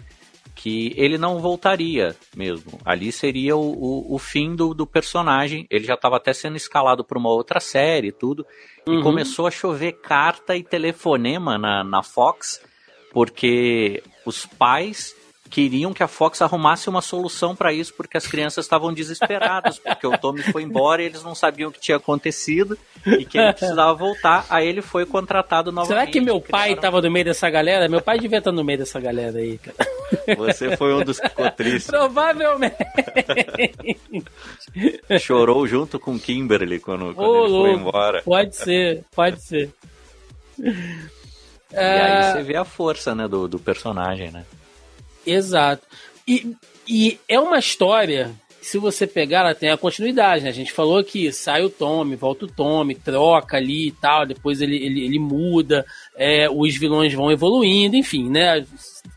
que ele não voltaria mesmo. Ali seria o, o, o fim do, do, personagem. Ele já estava até sendo escalado para uma outra série e tudo. Uhum. E começou a chover carta e telefonema na, na Fox, porque os pais queriam que a Fox arrumasse uma solução para isso, porque as crianças estavam desesperadas, porque o Tommy foi embora e eles não sabiam o que tinha acontecido e que ele precisava voltar. Aí ele foi contratado novamente. Será que meu pai estava no meio dessa galera? Meu pai devia estar no meio dessa galera aí, cara. Você foi um dos que ficou triste. Provavelmente. Chorou junto com Kimberly quando, quando ele louco. foi embora. Pode ser, pode ser. E aí é. você vê a força, né, do, do personagem, né? Exato. E, e é uma história, se você pegar, ela tem a continuidade, né? A gente falou que sai o Tommy, volta o Tommy, troca ali e tal, depois ele, ele, ele muda, é, os vilões vão evoluindo, enfim, né?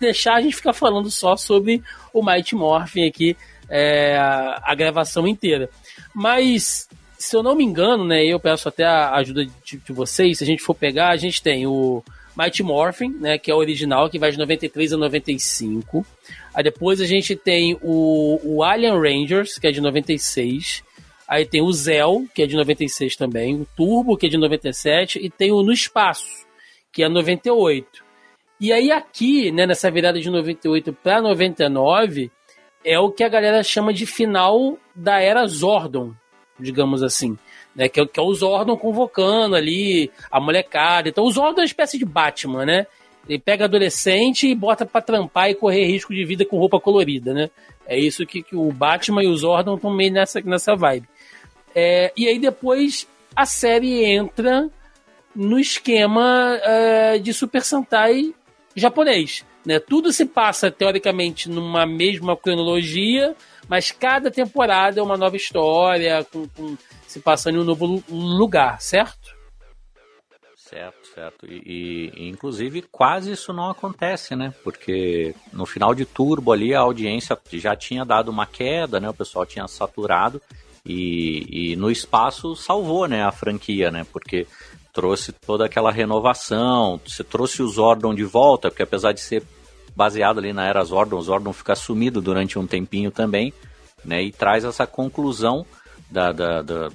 Deixar a gente ficar falando só sobre o Mighty Morphin aqui, é, a, gravação inteira. Mas se eu não me engano, né, eu peço até a ajuda de, de, vocês, se a gente for pegar, a gente tem o Mighty Morphin, né, que é o original, que vai de 93 a 95. Aí depois a gente tem o, o Alien Rangers, que é de 96. Aí tem o Zell, que é de 96 também. O Turbo, que é de 97. E tem o No Espaço, que é 98. E aí aqui, né, nessa virada de 98 para 99, é o que a galera chama de final da era Zordon, digamos assim né? Que, é que é o Zordon convocando ali a molecada. Então o Zordon é uma espécie de Batman, né? Ele pega adolescente e bota para trampar e correr risco de vida com roupa colorida, né? É isso que, que o Batman e o Zordon estão meio nessa, nessa vibe. É, e aí depois a série entra no esquema é, de Super Sentai japonês. Né? Tudo se passa, teoricamente, numa mesma cronologia, mas cada temporada é uma nova história, com, com se passando em um novo lugar, certo? Certo, certo. E, e, inclusive quase isso não acontece, né? Porque no final de Turbo ali a audiência já tinha dado uma queda, né? O pessoal tinha saturado e, e no espaço salvou, né? A franquia, né? Porque trouxe toda aquela renovação, você trouxe o Zordon de volta, porque apesar de ser baseado ali na era Zordon, Zordon fica sumido durante um tempinho também, né? E traz essa conclusão da, da, da,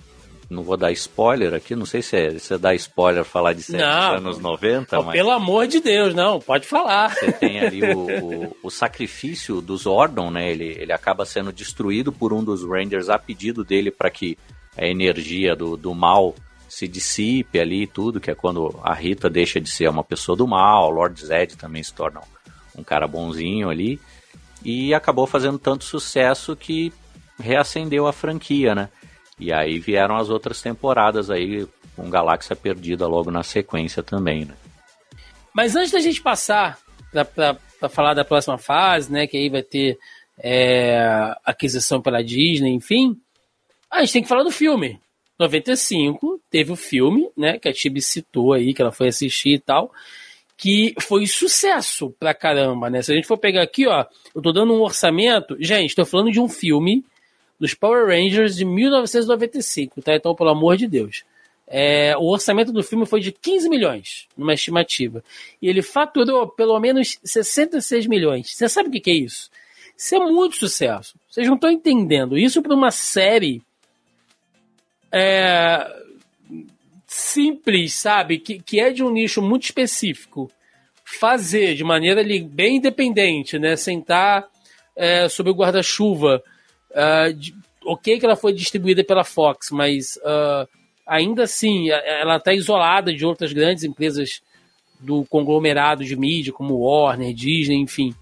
não vou dar spoiler aqui, não sei se é, se é dar spoiler falar de não, anos 90, oh, mas... Pelo amor de Deus, não, pode falar. Você tem ali o, o, o, sacrifício do Zordon, né, ele, ele acaba sendo destruído por um dos Rangers a pedido dele para que a energia do, do mal se dissipe ali e tudo, que é quando a Rita deixa de ser uma pessoa do mal, o Lord Zed também se torna um cara bonzinho ali, e acabou fazendo tanto sucesso que reacendeu a franquia, né? E aí vieram as outras temporadas aí, com Galáxia Perdida logo na sequência também, né? Mas antes da gente passar para falar da próxima fase, né, que aí vai ter é, aquisição pela Disney, enfim, a gente tem que falar do filme. 95 teve o filme, né, que a Tibi citou aí, que ela foi assistir e tal, que foi sucesso pra caramba, né? Se a gente for pegar aqui, ó, eu tô dando um orçamento, gente, tô falando de um filme dos Power Rangers de 1995, tá? Então, pelo amor de Deus. É, o orçamento do filme foi de 15 milhões, numa estimativa. E ele faturou pelo menos 66 milhões. Você sabe o que, que é isso? Isso é muito sucesso. Vocês não estão entendendo. Isso para uma série é, simples, sabe? Que, que é de um nicho muito específico. Fazer de maneira ali, bem independente, né? Sentar é, sob o guarda-chuva. Uh, ok que ela foi distribuída pela Fox, mas uh, ainda assim ela está isolada de outras grandes empresas do conglomerado de mídia, como Warner, Disney, enfim.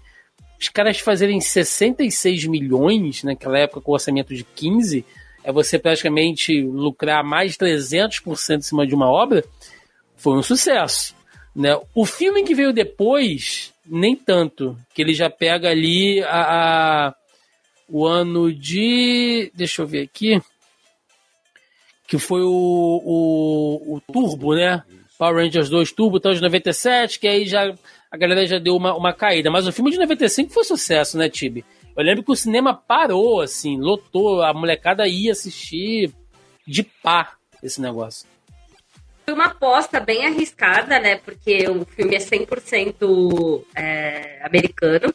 Os caras fazerem 66 milhões naquela época com orçamento de 15 é você praticamente lucrar mais de 300% em cima de uma obra, foi um sucesso. Né? O filme que veio depois, nem tanto, que ele já pega ali a, a o ano de. Deixa eu ver aqui. Que foi o, o, o Turbo, né? Power Rangers 2 Turbo, então de 97, que aí já a galera já deu uma, uma caída. Mas o filme de 95 foi sucesso, né, Tibi? Eu lembro que o cinema parou, assim, lotou, a molecada ia assistir de pá esse negócio. Foi uma aposta bem arriscada, né? Porque o filme é 100% é, americano.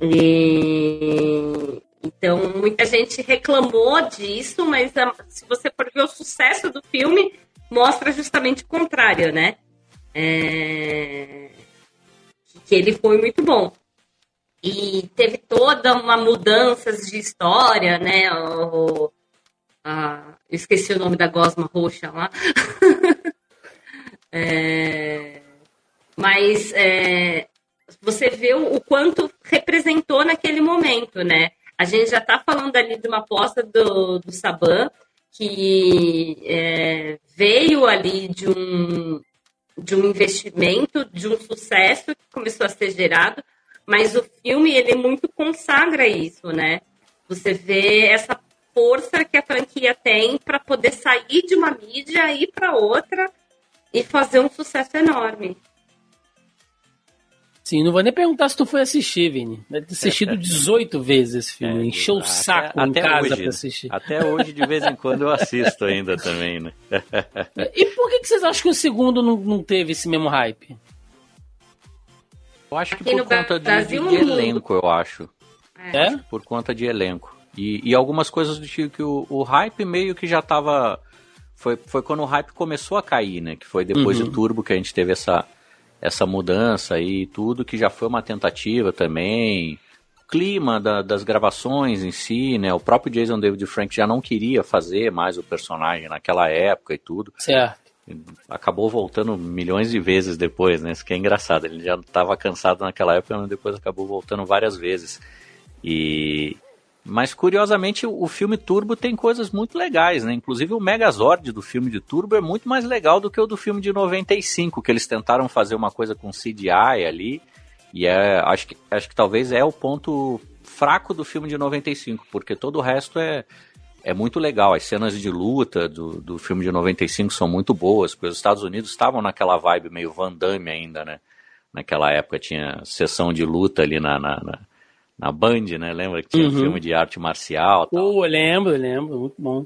E... Então, muita gente reclamou disso, mas a, se você for ver o sucesso do filme, mostra justamente o contrário, né? É... Que ele foi muito bom e teve toda uma mudança de história, né? O, a, esqueci o nome da gosma roxa lá. é, mas é, você vê o, o, quanto representou naquele momento, né? A gente já está falando ali de uma aposta do, do Saban, que é, veio ali de um, de um investimento, de um sucesso que começou a ser gerado, mas o filme, ele muito consagra isso, né? Você vê essa força que a franquia tem para poder sair de uma mídia, ir para outra e fazer um sucesso enorme. Sim, não vou nem perguntar se tu foi assistir, Vini. Deve ter assistido 18 vezes esse filme. É, Encheu o saco até, em casa hoje, pra assistir. Até hoje, de vez em quando, eu assisto ainda também, né? e por que, que vocês acham que o segundo não, não teve esse mesmo hype? Eu acho que Aqui por conta de, de, de elenco, eu acho. É? é? Por conta de elenco. E, e algumas coisas do tipo que o, o hype meio que já tava. Foi, foi quando o hype começou a cair, né? Que foi depois uhum. do Turbo que a gente teve essa, essa mudança e tudo, que já foi uma tentativa também. O clima da, das gravações em si, né? O próprio Jason David Frank já não queria fazer mais o personagem naquela época e tudo. Certo acabou voltando milhões de vezes depois, né? Isso que é engraçado. Ele já estava cansado naquela época, mas depois acabou voltando várias vezes. E mas curiosamente o filme Turbo tem coisas muito legais, né? Inclusive o Megazord do filme de Turbo é muito mais legal do que o do filme de 95, que eles tentaram fazer uma coisa com CGI ali. E é, acho que acho que talvez é o ponto fraco do filme de 95, porque todo o resto é é muito legal. As cenas de luta do, do filme de 95 são muito boas, porque os Estados Unidos estavam naquela vibe meio Van Damme ainda, né? Naquela época tinha sessão de luta ali na, na, na, na Band, né? Lembra que tinha uhum. filme de arte marcial tal. Oh, lembro, lembro. Muito bom.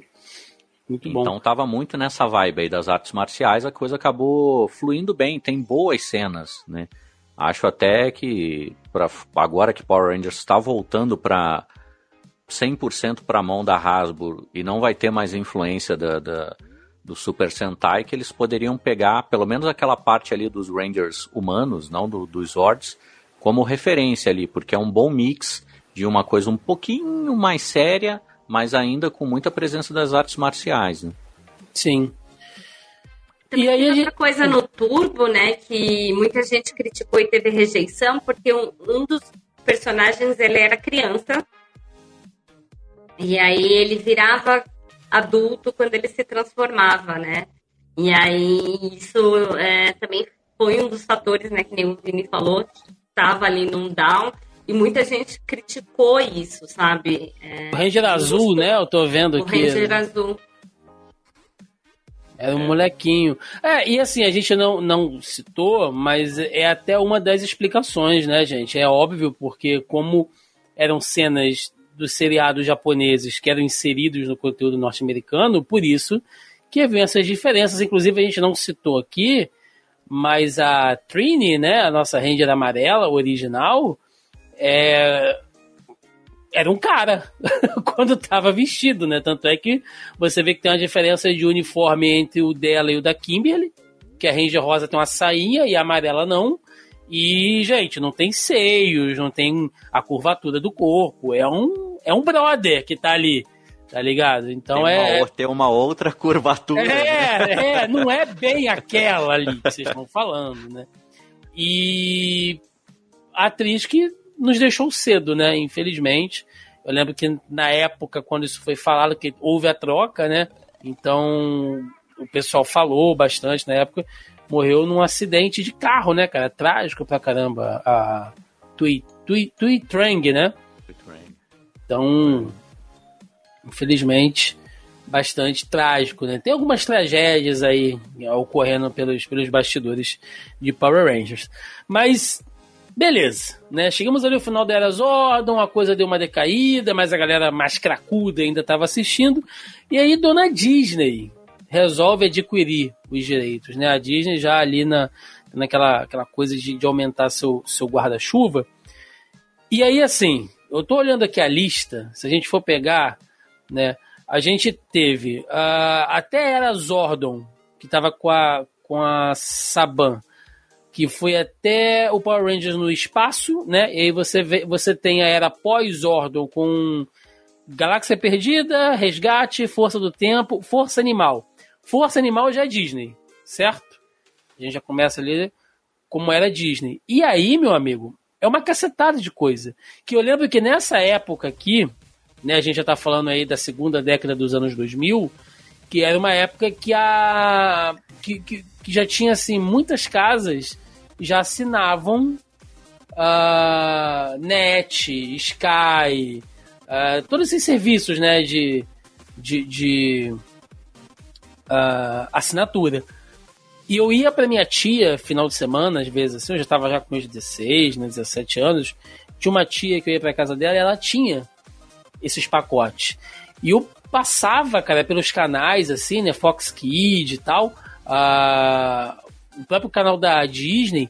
Muito bom. Então tava muito nessa vibe aí das artes marciais, a coisa acabou fluindo bem, tem boas cenas, né? Acho até que pra, agora que Power Rangers está voltando para 100% para a mão da Hasbro e não vai ter mais influência da, da, do Super Sentai, que eles poderiam pegar pelo menos aquela parte ali dos Rangers humanos, não do, dos Zords, como referência ali, porque é um bom mix de uma coisa um pouquinho mais séria, mas ainda com muita presença das artes marciais. Né? Sim. Também e aí outra gente... coisa no Turbo, né, que muita gente criticou e teve rejeição, porque um, um dos personagens ele era criança e aí ele virava adulto quando ele se transformava, né? E aí isso é, também foi um dos fatores, né, que nem o Vini falou, que estava ali num down. e muita gente criticou isso, sabe? É, o Ranger Azul, né? Eu tô vendo o aqui. O Ranger Azul. Era um é. molequinho. É, e assim, a gente não, não citou, mas é até uma das explicações, né, gente? É óbvio, porque como eram cenas dos seriados japoneses que eram inseridos no conteúdo norte-americano, por isso que haviam essas diferenças. Inclusive, a gente não citou aqui, mas a Trini, né, a nossa Ranger amarela, original, é, era um cara quando estava vestido, né? Tanto é que você vê que tem uma diferença de uniforme entre o dela e o da Kimberly, que a Ranger rosa tem uma sainha e a amarela não. E, gente, não tem seios, não tem a curvatura do corpo. É um, é um brother que tá ali, tá ligado? Então tem é. Uma, tem uma outra curvatura. É, né? é, não é bem aquela ali que vocês estão falando, né? E a atriz que nos deixou cedo, né? Infelizmente. Eu lembro que na época, quando isso foi falado, que houve a troca, né? Então o pessoal falou bastante na época. Morreu num acidente de carro, né, cara? Trágico pra caramba. A Tui, Tui, Tui Trang, né? Então, infelizmente, bastante trágico, né? Tem algumas tragédias aí ocorrendo pelos, pelos bastidores de Power Rangers. Mas Beleza, né? Chegamos ali ao final da Era Zordon, a coisa deu uma decaída, mas a galera mais cracuda ainda estava assistindo. E aí Dona Disney resolve adquirir os direitos, né? A Disney já ali na, naquela aquela coisa de, de aumentar seu, seu guarda-chuva. E aí, assim, eu tô olhando aqui a lista, se a gente for pegar, né? A gente teve uh, até Era Zordon, que tava com a, com a Saban, que foi até o Power Rangers no espaço, né? E aí você, vê, você tem a era pós-Ordon com Galáxia Perdida, Resgate, Força do Tempo, Força Animal. Força Animal já é Disney, certo? A gente já começa ali como era Disney. E aí, meu amigo, é uma cacetada de coisa. Que eu lembro que nessa época aqui, né, a gente já tá falando aí da segunda década dos anos 2000, que era uma época que a que, que, que já tinha assim muitas casas já assinavam uh, Net, Sky, uh, todos esses serviços né, de, de, de uh, assinatura. E eu ia para minha tia final de semana, às vezes assim, eu já estava já com meus 16, né, 17 anos. Tinha uma tia que eu ia para casa dela e ela tinha esses pacotes. E eu passava, cara, pelos canais, assim, né, Fox Kids e tal, uh, o próprio canal da Disney,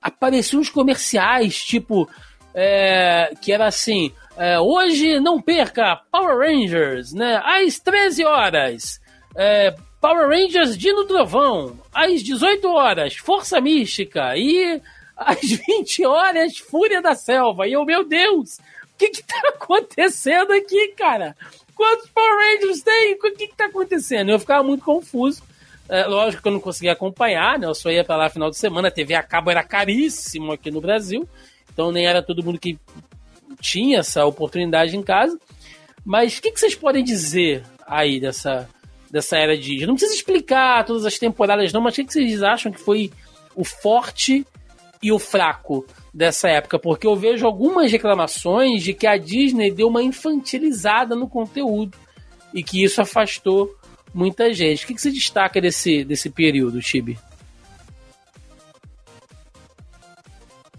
apareciam uns comerciais, tipo, é, que era assim, é, hoje não perca Power Rangers, né, às 13 horas, é, Power Rangers Dino Trovão, às 18 horas, Força Mística, e às 20 horas, Fúria da Selva, e eu, meu Deus, o que que tá acontecendo aqui, cara? Quantos Power Rangers tem? O que que tá acontecendo? Eu ficava muito confuso, é, lógico que eu não conseguia acompanhar, né? Eu só ia para lá final de semana. A TV a cabo era caríssimo aqui no Brasil, então nem era todo mundo que tinha essa oportunidade em casa. Mas o que, que vocês podem dizer aí dessa, dessa era de Não precisa explicar todas as temporadas, não, mas o que, vocês acham que foi o forte e o fraco dessa época? Porque eu vejo algumas reclamações de que a Disney deu uma infantilizada no conteúdo e que isso afastou muita gente. O que, que você destaca desse, desse período, Chibi?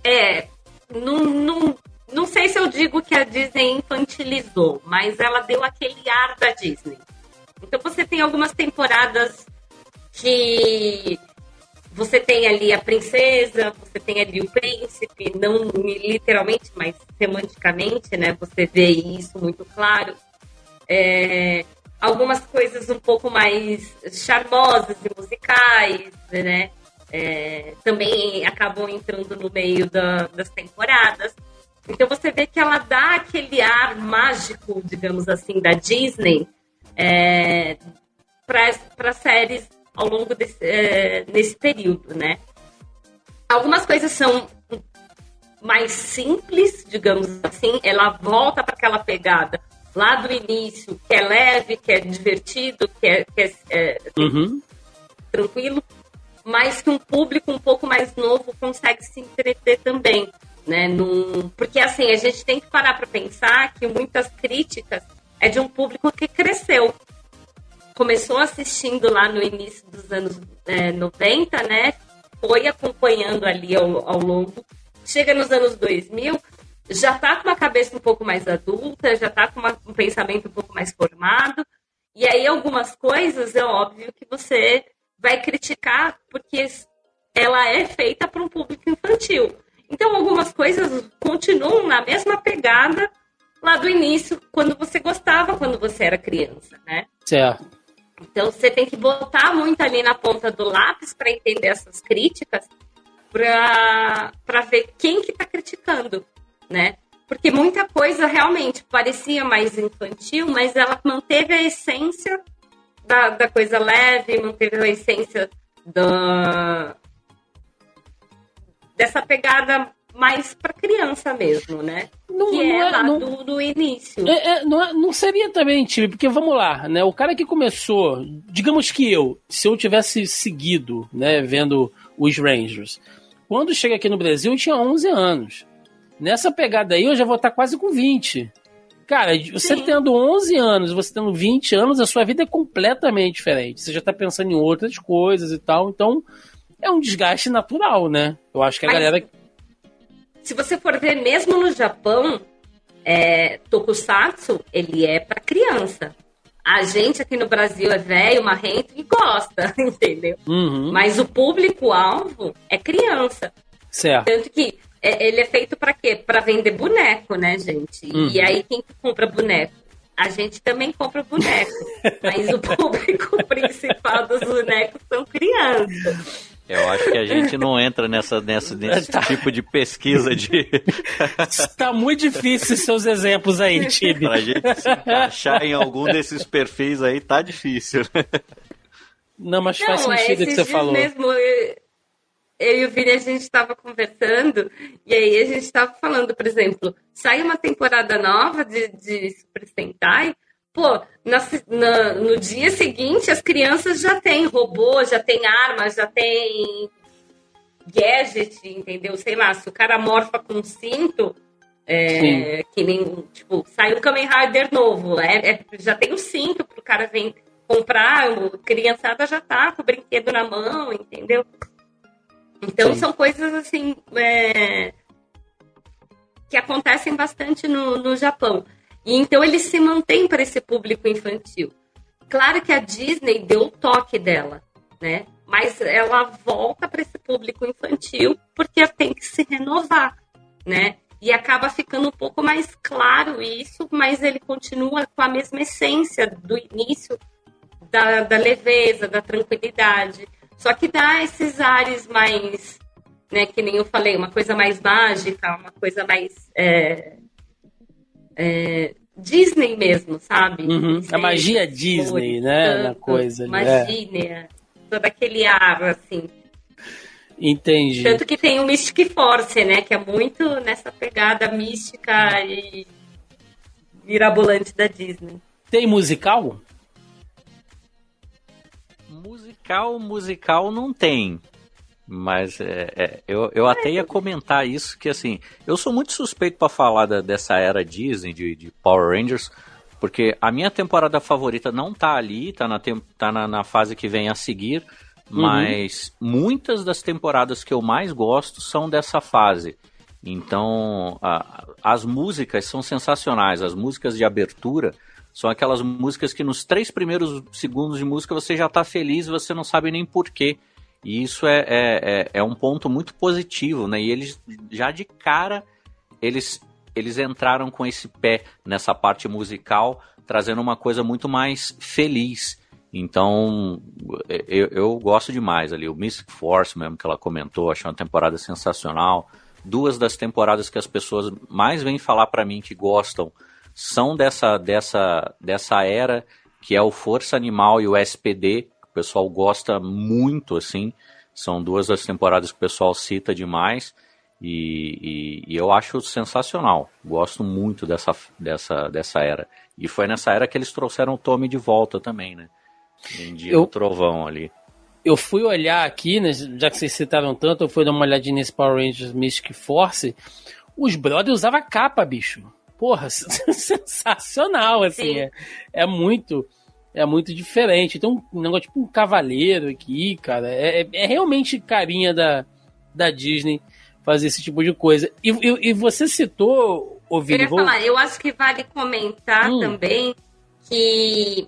É, não, não, não sei se eu digo que a Disney infantilizou, mas ela deu aquele ar da Disney. Então você tem algumas temporadas que você tem ali a princesa, você tem ali o príncipe, não literalmente, mas semanticamente, né? Você vê isso muito claro. É, algumas coisas um pouco mais charmosas e musicais, né? É, também acabam entrando no meio da, das temporadas. Então você vê que ela dá aquele ar mágico, digamos assim, da Disney é, para séries ao longo desse é, nesse período, né? Algumas coisas são mais simples, digamos assim, ela volta para aquela pegada lá do início, que é leve, que é divertido, que é, que é, é uhum. tranquilo, mas que um público um pouco mais novo consegue se entreter também. né? Num... Porque assim, a gente tem que parar para pensar que muitas críticas é de um público que cresceu. Começou assistindo lá no início dos anos é, 90, né? Foi acompanhando ali ao, ao longo. Chega nos anos 2000, já está com uma cabeça um pouco mais adulta, já está com uma, um pensamento um pouco mais formado. E aí, algumas coisas é óbvio que você vai criticar, porque ela é feita para um público infantil. Então, algumas coisas continuam na mesma pegada lá do início, quando você gostava, quando você era criança, né? Certo. Então, você tem que botar muito ali na ponta do lápis para entender essas críticas, para ver quem que está criticando, né? Porque muita coisa realmente parecia mais infantil, mas ela manteve a essência da, da coisa leve, manteve a essência da, dessa pegada mais para criança mesmo, né? Não, que não é, é não, do, do, início. É, é, não, é, não seria também, Tio, porque vamos lá, né? O cara que começou, digamos que eu, se eu tivesse seguido, né, vendo os Rangers, quando chega aqui no Brasil eu tinha 11 anos. Nessa pegada aí eu já vou estar quase com 20. Cara, você Sim. tendo 11 anos, você tendo 20 anos, a sua vida é completamente diferente. Você já está pensando em outras coisas e tal. Então, é um desgaste natural, né? Eu acho que a Mas, galera. Se você for ver, mesmo no Japão, é, Tokusatsu, ele é para criança. A gente aqui no Brasil é velho, marrento e gosta, entendeu? Uhum. Mas o público-alvo é criança. Certo. Tanto que é, ele é feito para quê? Para vender boneco, né, gente? Uhum. E aí, quem compra boneco? A gente também compra boneco. mas o público principal dos bonecos são crianças. Eu acho que a gente não entra nessa, nessa, nesse tá. tipo de pesquisa de. Está muito difícil seus exemplos aí, Tibi. Pra gente se encaixar em algum desses perfis aí, tá difícil. Não, mas não, faz sentido o que você falou. Mesmo, eu, eu e o Vini, a gente estava conversando, e aí a gente estava falando, por exemplo, sai uma temporada nova de, de Super Sentai, Pô, na, na, no dia seguinte as crianças já têm robô, já tem armas, já tem gadget, entendeu? Sei lá, se o cara morfa com cinto, é, que nem, tipo, sai um Kamen Rider novo, é, é, já tem o cinto pro cara vir comprar, a criançada já tá com o brinquedo na mão, entendeu? Então Sim. são coisas assim é, que acontecem bastante no, no Japão. E então ele se mantém para esse público infantil. Claro que a Disney deu o toque dela, né? Mas ela volta para esse público infantil porque tem que se renovar, né? E acaba ficando um pouco mais claro isso, mas ele continua com a mesma essência do início da, da leveza, da tranquilidade. Só que dá esses ares mais, né, que nem eu falei, uma coisa mais mágica, uma coisa mais é, é, Disney mesmo, sabe? Uhum. A magia Disney, né? Na coisa. Magia, né? todo aquele ar, assim. Entendi. Tanto que tem o Mystic Force, né? Que é muito nessa pegada mística e mirabolante da Disney. Tem musical? Musical, musical não tem. Mas é, é, eu, eu até ia comentar isso, que assim, eu sou muito suspeito para falar da, dessa era Disney, de, de, Power Rangers, porque a minha temporada favorita não tá ali, tá na, tá na, na fase que vem a seguir, uhum. mas uhum. muitas das temporadas que eu mais gosto são dessa fase. Então, a, as músicas são sensacionais, as músicas de abertura são aquelas músicas que nos três primeiros segundos de música você já tá feliz e você não sabe nem porquê. E isso é, é, é, é um ponto muito positivo, né? E eles, já de cara, eles, eles entraram com esse pé nessa parte musical, trazendo uma coisa muito mais feliz. Então, eu, eu gosto demais ali. O Mystic Force mesmo, que ela comentou, achei uma temporada sensacional. Duas das temporadas que as pessoas mais vêm falar para mim que gostam são dessa, dessa, dessa era, que é o Força Animal e o SPD, pessoal gosta muito, assim. São duas das temporadas que o pessoal cita demais. E, e, e, eu acho sensacional. Gosto muito dessa, dessa, dessa era. E foi nessa era que eles trouxeram o Tommy de volta também, né? Vendia eu, o trovão ali. eu fui olhar aqui, né, já que vocês citaram tanto, eu fui dar uma olhadinha nesse Power Rangers Mystic Force. Os brothers usavam capa, bicho. Porra, sensacional, assim. É, é, muito. É muito diferente. Então, um negócio tipo um cavaleiro aqui, cara. É, é, é realmente carinha da, da Disney fazer esse tipo de coisa. E, e, e você citou, Vini, Eu ia falar, eu acho que vale comentar hum. também que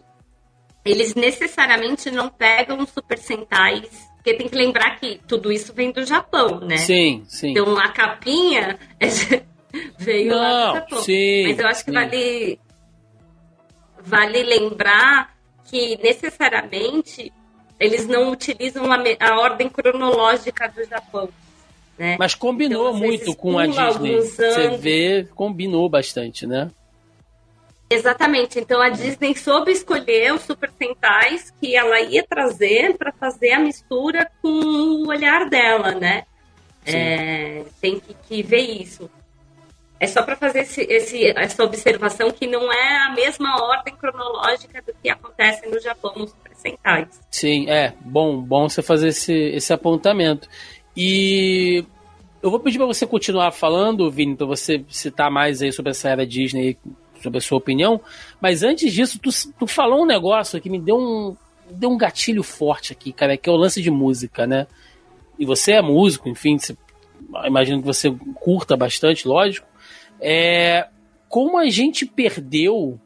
eles necessariamente não pegam Super Sentais, porque tem que lembrar que tudo isso vem do Japão, né? Sim, sim. Então a capinha veio não, lá do Japão. Sim, Mas eu acho que vale, vale lembrar que necessariamente eles não utilizam a, a ordem cronológica do Japão. Né? Mas combinou então, muito com a Disney. Você vê, combinou bastante, né? Exatamente. Então a Disney soube escolher os Super Sentais que ela ia trazer para fazer a mistura com o olhar dela, né? É, tem que, que, ver isso. É só para fazer esse, esse, essa observação que não é a mesma ordem cronológica do que acontece no Japão nos Super Sentais. Sim, é bom, bom você fazer esse, esse apontamento. E eu vou pedir para você continuar falando, Vini, para você citar mais aí sobre essa era Disney sobre a sua opinião. Mas antes disso, tu, tu falou um negócio que me deu um, deu um gatilho forte aqui, cara, que é o lance de música, né? E você é músico, enfim, você, imagino que você curta bastante, lógico. É, como a gente perdeu,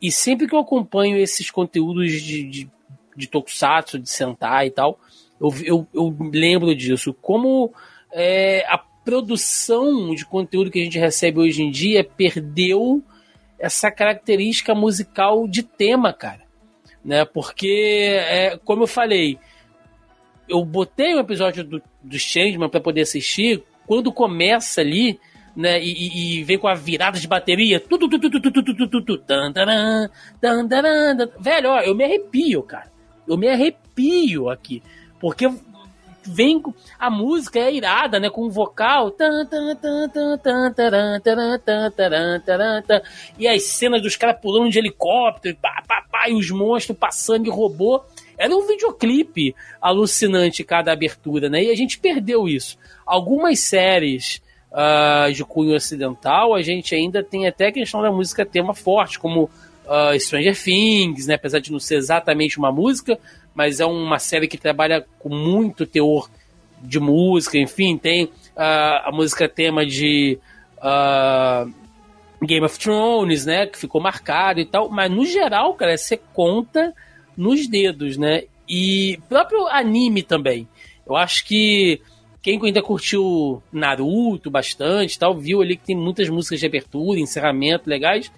e sempre que eu acompanho esses conteúdos de, de, de Tokusatsu, de Sentai e tal, eu, eu, eu lembro disso. Como é, a produção de conteúdo que a gente recebe hoje em dia perdeu essa característica musical de tema, cara. Né? Porque, é, como eu falei, eu botei um episódio do, do Changeman para poder assistir. Quando começa ali, né, e, e, vem com a virada de bateria, velho, ó, eu me arrepio, cara. Eu me arrepio aqui, porque vem a música é irada, né, com o vocal e as cenas dos caras pulando de helicóptero, pá, pá, pá, e os monstros passando e robô. Era um videoclipe alucinante cada abertura, né? E a gente perdeu isso. Algumas séries uh, de cunho ocidental, a gente ainda tem até a questão da música tema forte, como uh, Stranger Things, né? Apesar de não ser exatamente uma música, mas é uma série que trabalha com muito teor de música, enfim, tem uh, a música tema de uh, Game of Thrones, né, que ficou marcado e tal, mas no geral, cara, você conta nos dedos, né, e próprio anime também. Eu acho que quem ainda curtiu Naruto bastante tal, viu ali que tem muitas músicas de abertura, encerramento legais,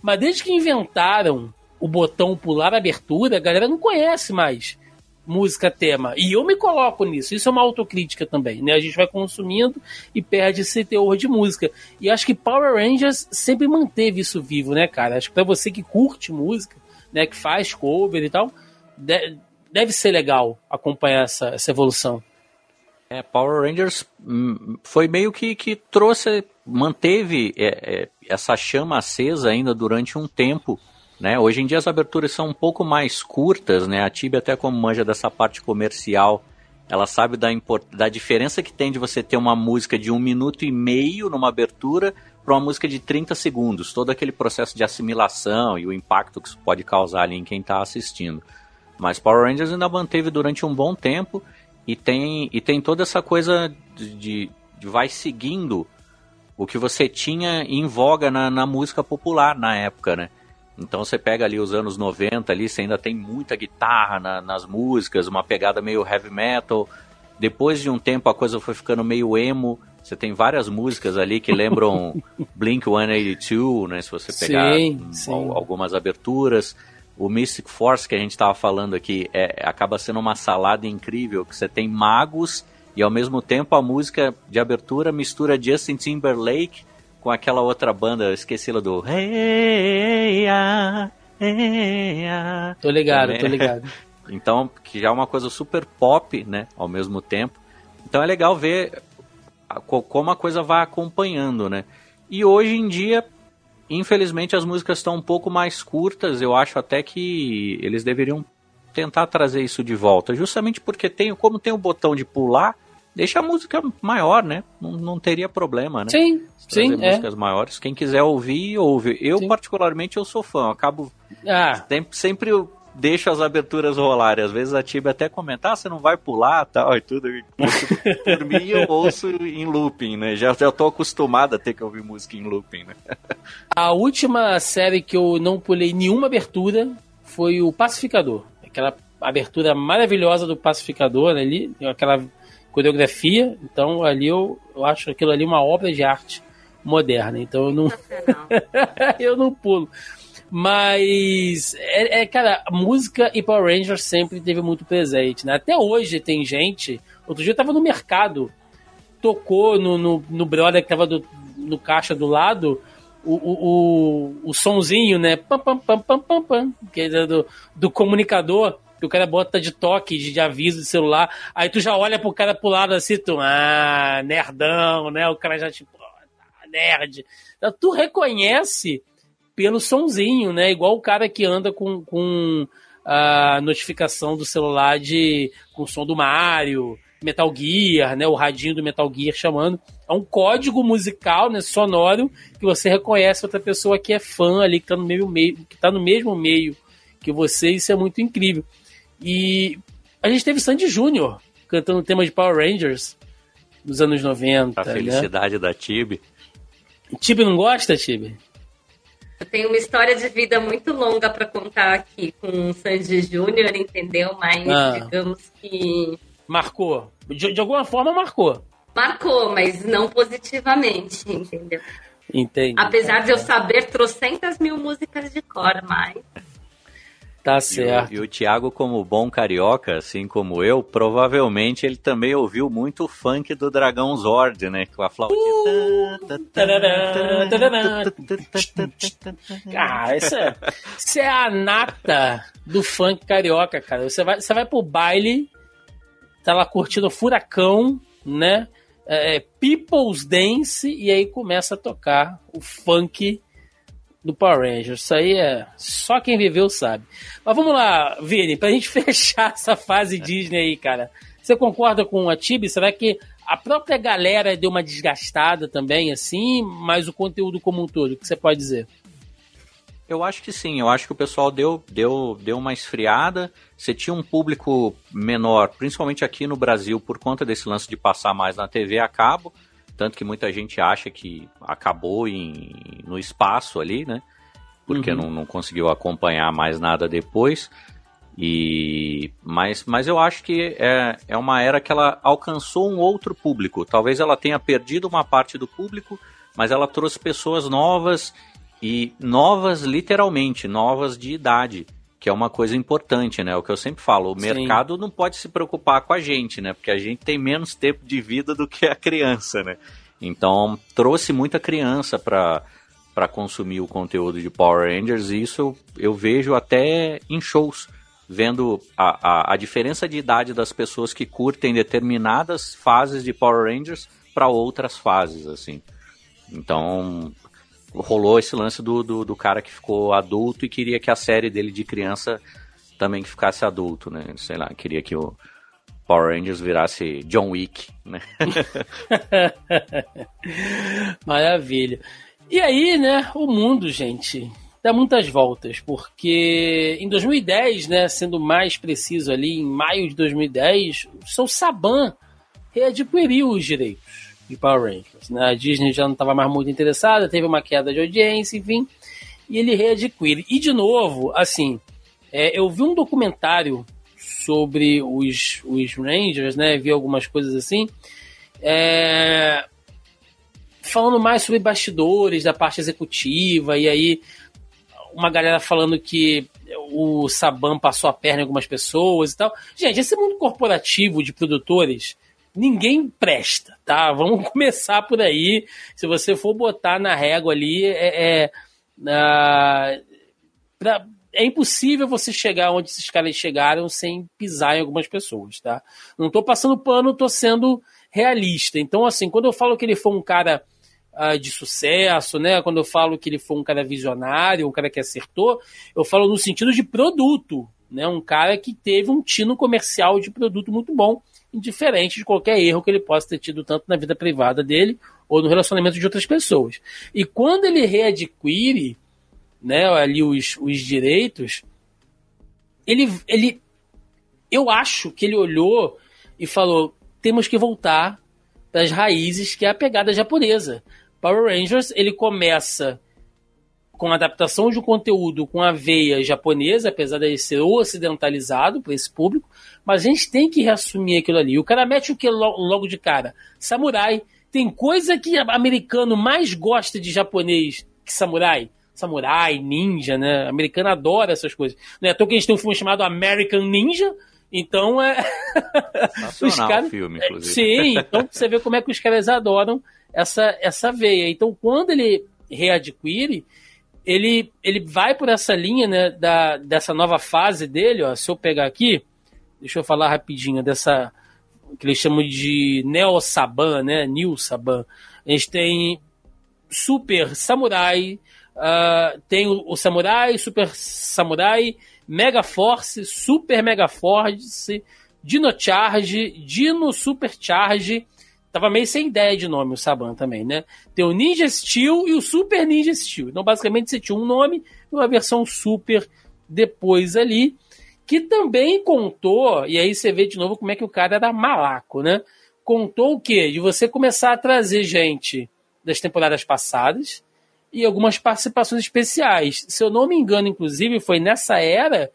mas desde que inventaram o botão pular abertura, a galera não conhece mais música tema. E eu me coloco nisso. Isso é uma autocrítica também, né? A gente vai consumindo e perde esse teor de música. E acho que Power Rangers sempre manteve isso vivo, né, cara? Acho que pra você que curte música, né, que faz cover e tal, deve ser legal acompanhar essa, essa evolução. É, Power Rangers hum, foi meio que, que trouxe, manteve é, é, essa chama acesa ainda durante um tempo né? Hoje em dia as aberturas são um pouco mais curtas, né? a Tibia até como manja dessa parte comercial, ela sabe da, da diferença que tem de você ter uma música de um minuto e meio numa abertura para uma música de 30 segundos, todo aquele processo de assimilação e o impacto que isso pode causar ali em quem está assistindo. Mas Power Rangers ainda manteve durante um bom tempo e tem, e tem toda essa coisa de, de, vai seguindo o que você tinha em voga na, na música popular na época, né? Então você pega ali os anos 90 ali, você ainda tem muita guitarra na, nas músicas, uma pegada meio heavy metal. Depois de um tempo a coisa foi ficando meio emo. Você tem várias músicas ali que lembram Blink 182, né? Se você pegar sim, sim. algumas aberturas. O Mystic Force que a gente estava falando aqui é, acaba sendo uma salada incrível, que você tem magos e ao mesmo tempo a música de abertura mistura Justin Timberlake com aquela outra banda, eu esqueci la do hey, ah, hey, ah. Tô ligado, tô ligado. Então, que já é uma coisa super pop, né, ao mesmo tempo. Então é legal ver como a coisa vai acompanhando, né? E hoje em dia, infelizmente, as músicas estão um pouco mais curtas. Eu acho até que eles deveriam tentar trazer isso de volta, justamente porque tem, como tem o botão de pular, deixa a música maior, né? Não, não teria problema, né? Sim, sim, é. músicas maiores. Quem quiser ouvir, ouve. Eu, sim. particularmente, eu sou fã. Eu acabo ah. sempre, sempre deixo as aberturas rolarem. Às vezes a Tiba até comenta, ah, você não vai pular tal e tudo. Por mim, eu ouço em looping, né? Já, já tô acostumado a ter que ouvir música em looping, né? A última série que eu não pulei nenhuma abertura foi o Pacificador. Aquela abertura maravilhosa do Pacificador ali, aquela coreografia. Então ali eu, eu acho aquilo ali uma obra de arte moderna. Então eu não, eu não pulo. Mas, é, é, cara, música e Power Rangers sempre teve muito presente, né? Até hoje tem gente. Outro dia eu tava no mercado, tocou no, no, no brother que tava do, no caixa do lado o, o, o, o sonzinho, né? Pam, pam, pam, pam, pam, pam, que é do, do comunicador que o cara bota de toque, de, aviso de celular, aí tu já olha pro cara pro lado assim, tu, ah, nerdão, né? O cara já tipo, oh, nerd. Então, tu reconhece pelo sonzinho, né? Igual o cara que anda com, com a notificação do celular de com o som do Mario, Metal Gear, né? O radinho do Metal Gear chamando. É um código musical, né? Sonoro que você reconhece outra pessoa que é fã ali, que tá no meio, meio que tá no mesmo meio que você. Isso é muito incrível. E a gente teve Sandy Júnior cantando o tema de Power Rangers nos anos 90. A né? felicidade né? da Tibi. Tibi não gosta, Tibi? Eu tenho uma história de vida muito longa para contar aqui com o Sandy Júnior, entendeu? Mas ah. digamos que. Marcou. De, de, alguma forma marcou. Marcou, mas não positivamente, entendeu? Entendi. Apesar de eu saber trocentas mil músicas de cor, mas. Tá certo. E o, e o Thiago, como bom carioca, assim como eu, provavelmente ele também ouviu muito o funk do Dragão Zord, né? Com a flautinha. ah, isso é, isso é a nata do funk carioca, cara. Você vai, você vai pro baile, tá lá curtindo Furacão, né? É, é People's Dance, e aí começa a tocar o funk do Power Rangers. Isso aí é só quem viveu sabe. Mas vamos lá, Vini, pra gente fechar essa fase Disney aí, cara. Você concorda com a Tibi? Será que a própria galera deu uma desgastada também, assim, mas o conteúdo como um todo? O que você pode dizer? Eu acho que sim, eu acho que o pessoal deu, deu, deu uma esfriada. Você tinha um público menor, principalmente aqui no Brasil, por conta desse lance de passar mais na TV a cabo. Tanto que muita gente acha que acabou em, no espaço ali, né? Porque uhum. não, não conseguiu acompanhar mais nada depois. E mas, mas eu acho que é, é uma era que ela alcançou um outro público. Talvez ela tenha perdido uma parte do público, mas ela trouxe pessoas novas e novas literalmente, novas de idade que é uma coisa importante, né? O que eu sempre falo, o Sim. mercado não pode se preocupar com a gente, né? Porque a gente tem menos tempo de vida do que a criança, né? Então, trouxe muita criança para para consumir o conteúdo de Power Rangers e isso eu, eu vejo até em shows, vendo a, a, a diferença de idade das pessoas que curtem determinadas fases de Power Rangers para outras fases, assim. Então, rolou esse lance do, do, do, cara que ficou adulto e queria que a série dele de criança também ficasse adulto, né? Sei lá, queria que o Power Rangers virasse John Wick, né? Maravilha. E aí, né, o mundo, gente, dá muitas voltas, porque em 2010, né, sendo mais preciso ali, em maio de 2010, o seu Saban readquiriu os direitos de Power Rangers. Né? A Disney já não estava mais muito interessada, teve uma queda de audiência, enfim, e ele readquire. E de novo, assim, é, eu vi um documentário sobre os, os Rangers, né? Vi algumas coisas assim. É, falando mais sobre bastidores da parte executiva, e aí uma galera falando que o Saban passou a perna em algumas pessoas e tal. Gente, esse mundo corporativo de produtores ninguém presta, tá? Vamos começar por aí. Se você for botar na régua ali, é, é, pra, é impossível você chegar onde esses caras chegaram sem pisar em algumas pessoas, tá? Não tô passando pano, tô sendo realista. Então, assim, quando eu falo que ele foi um cara uh, de sucesso, né? Quando eu falo que ele foi um cara visionário, um cara que acertou, eu falo no sentido de produto, né? Um cara que teve um tino comercial de produto muito bom, indiferente de qualquer erro que ele possa ter tido tanto na vida privada dele ou no relacionamento de outras pessoas. E quando ele readquire, né, ali os, os direitos, ele, ele, eu acho que ele olhou e falou: temos que voltar para as raízes, que é a pegada japonesa. Power Rangers ele começa com adaptação de um conteúdo com a veia japonesa, apesar de ser ocidentalizado para esse público, mas a gente tem que reassumir aquilo ali. O cara mete o que logo de cara? Samurai. Tem coisa que americano mais gosta de japonês que samurai. Samurai, ninja, né? Americano adora essas coisas. Não é à toa que a gente tem um filme chamado American Ninja, então é. os caras... filme, inclusive. Sim, então você vê como é que os caras adoram essa, essa veia. Então, quando ele readquire, ele, ele vai por essa linha né, da, dessa nova fase dele. Ó, se eu pegar aqui, deixa eu falar rapidinho dessa que eles chamam de Neo Saban, né? New Saban. A gente tem Super Samurai, uh, tem o, o, Samurai, Super Samurai, Mega Force, Super Mega Force, Dino Charge, Dino Super Charge Tava meio sem ideia de nome o Saban também, né? Tem o Ninja Steel e o Super Ninja Steel. Então, basicamente, você tinha um nome e uma versão Super depois ali, que também contou, e aí você vê de novo como é que o cara era malaco, né? Contou o quê? De você começar a trazer gente das temporadas passadas e algumas participações especiais. Se eu não me engano, inclusive, foi nessa era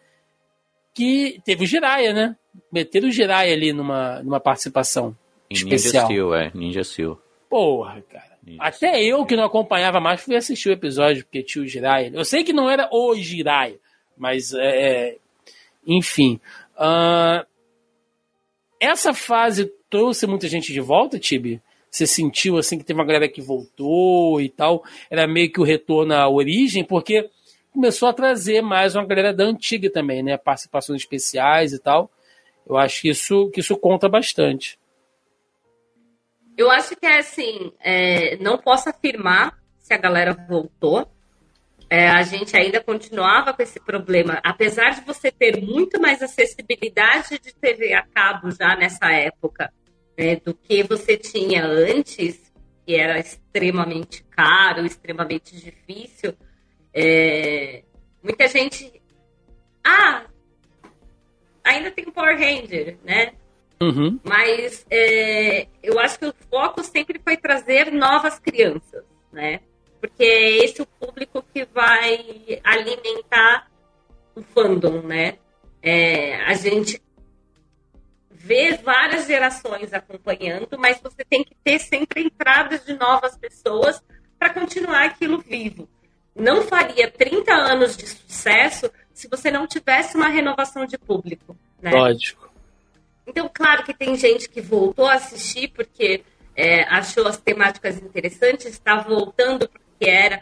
que teve o Jiraiya, né? Meteram o Jiraiya ali numa, numa participação especial. Ninja Steel, é. Ninja Steel. Porra, cara. Ninja Até Steel. eu que não acompanhava mais fui assistir o episódio, porque tinha o Jiraiya. Eu sei que não era o Jiraiya, mas é, é enfim. Uh, essa fase trouxe muita gente de volta, Tibi? Você sentiu assim que teve uma galera que voltou e tal? Era meio que o retorno à origem, porque começou a trazer mais uma galera da antiga também, né? Participações especiais e tal. Eu acho que isso, que isso conta bastante. Eu acho que é assim, é, não posso afirmar se a galera voltou. É, a gente ainda continuava com esse problema, apesar de você ter muito mais acessibilidade de TV a cabo já nessa época né, do que você tinha antes, que era extremamente caro, extremamente difícil. É, muita gente. Ah, ainda tem o Power Ranger, né? Uhum. Mas é, eu acho que o foco sempre foi trazer novas crianças, né? Porque é esse o público que vai alimentar o fandom, né? É, a gente vê várias gerações acompanhando, mas você tem que ter sempre entradas de novas pessoas para continuar aquilo vivo. Não faria 30 anos de sucesso se você não tivesse uma renovação de público. Né? Lógico. Então, claro que tem gente que voltou a assistir porque é, achou as temáticas interessantes, está voltando porque era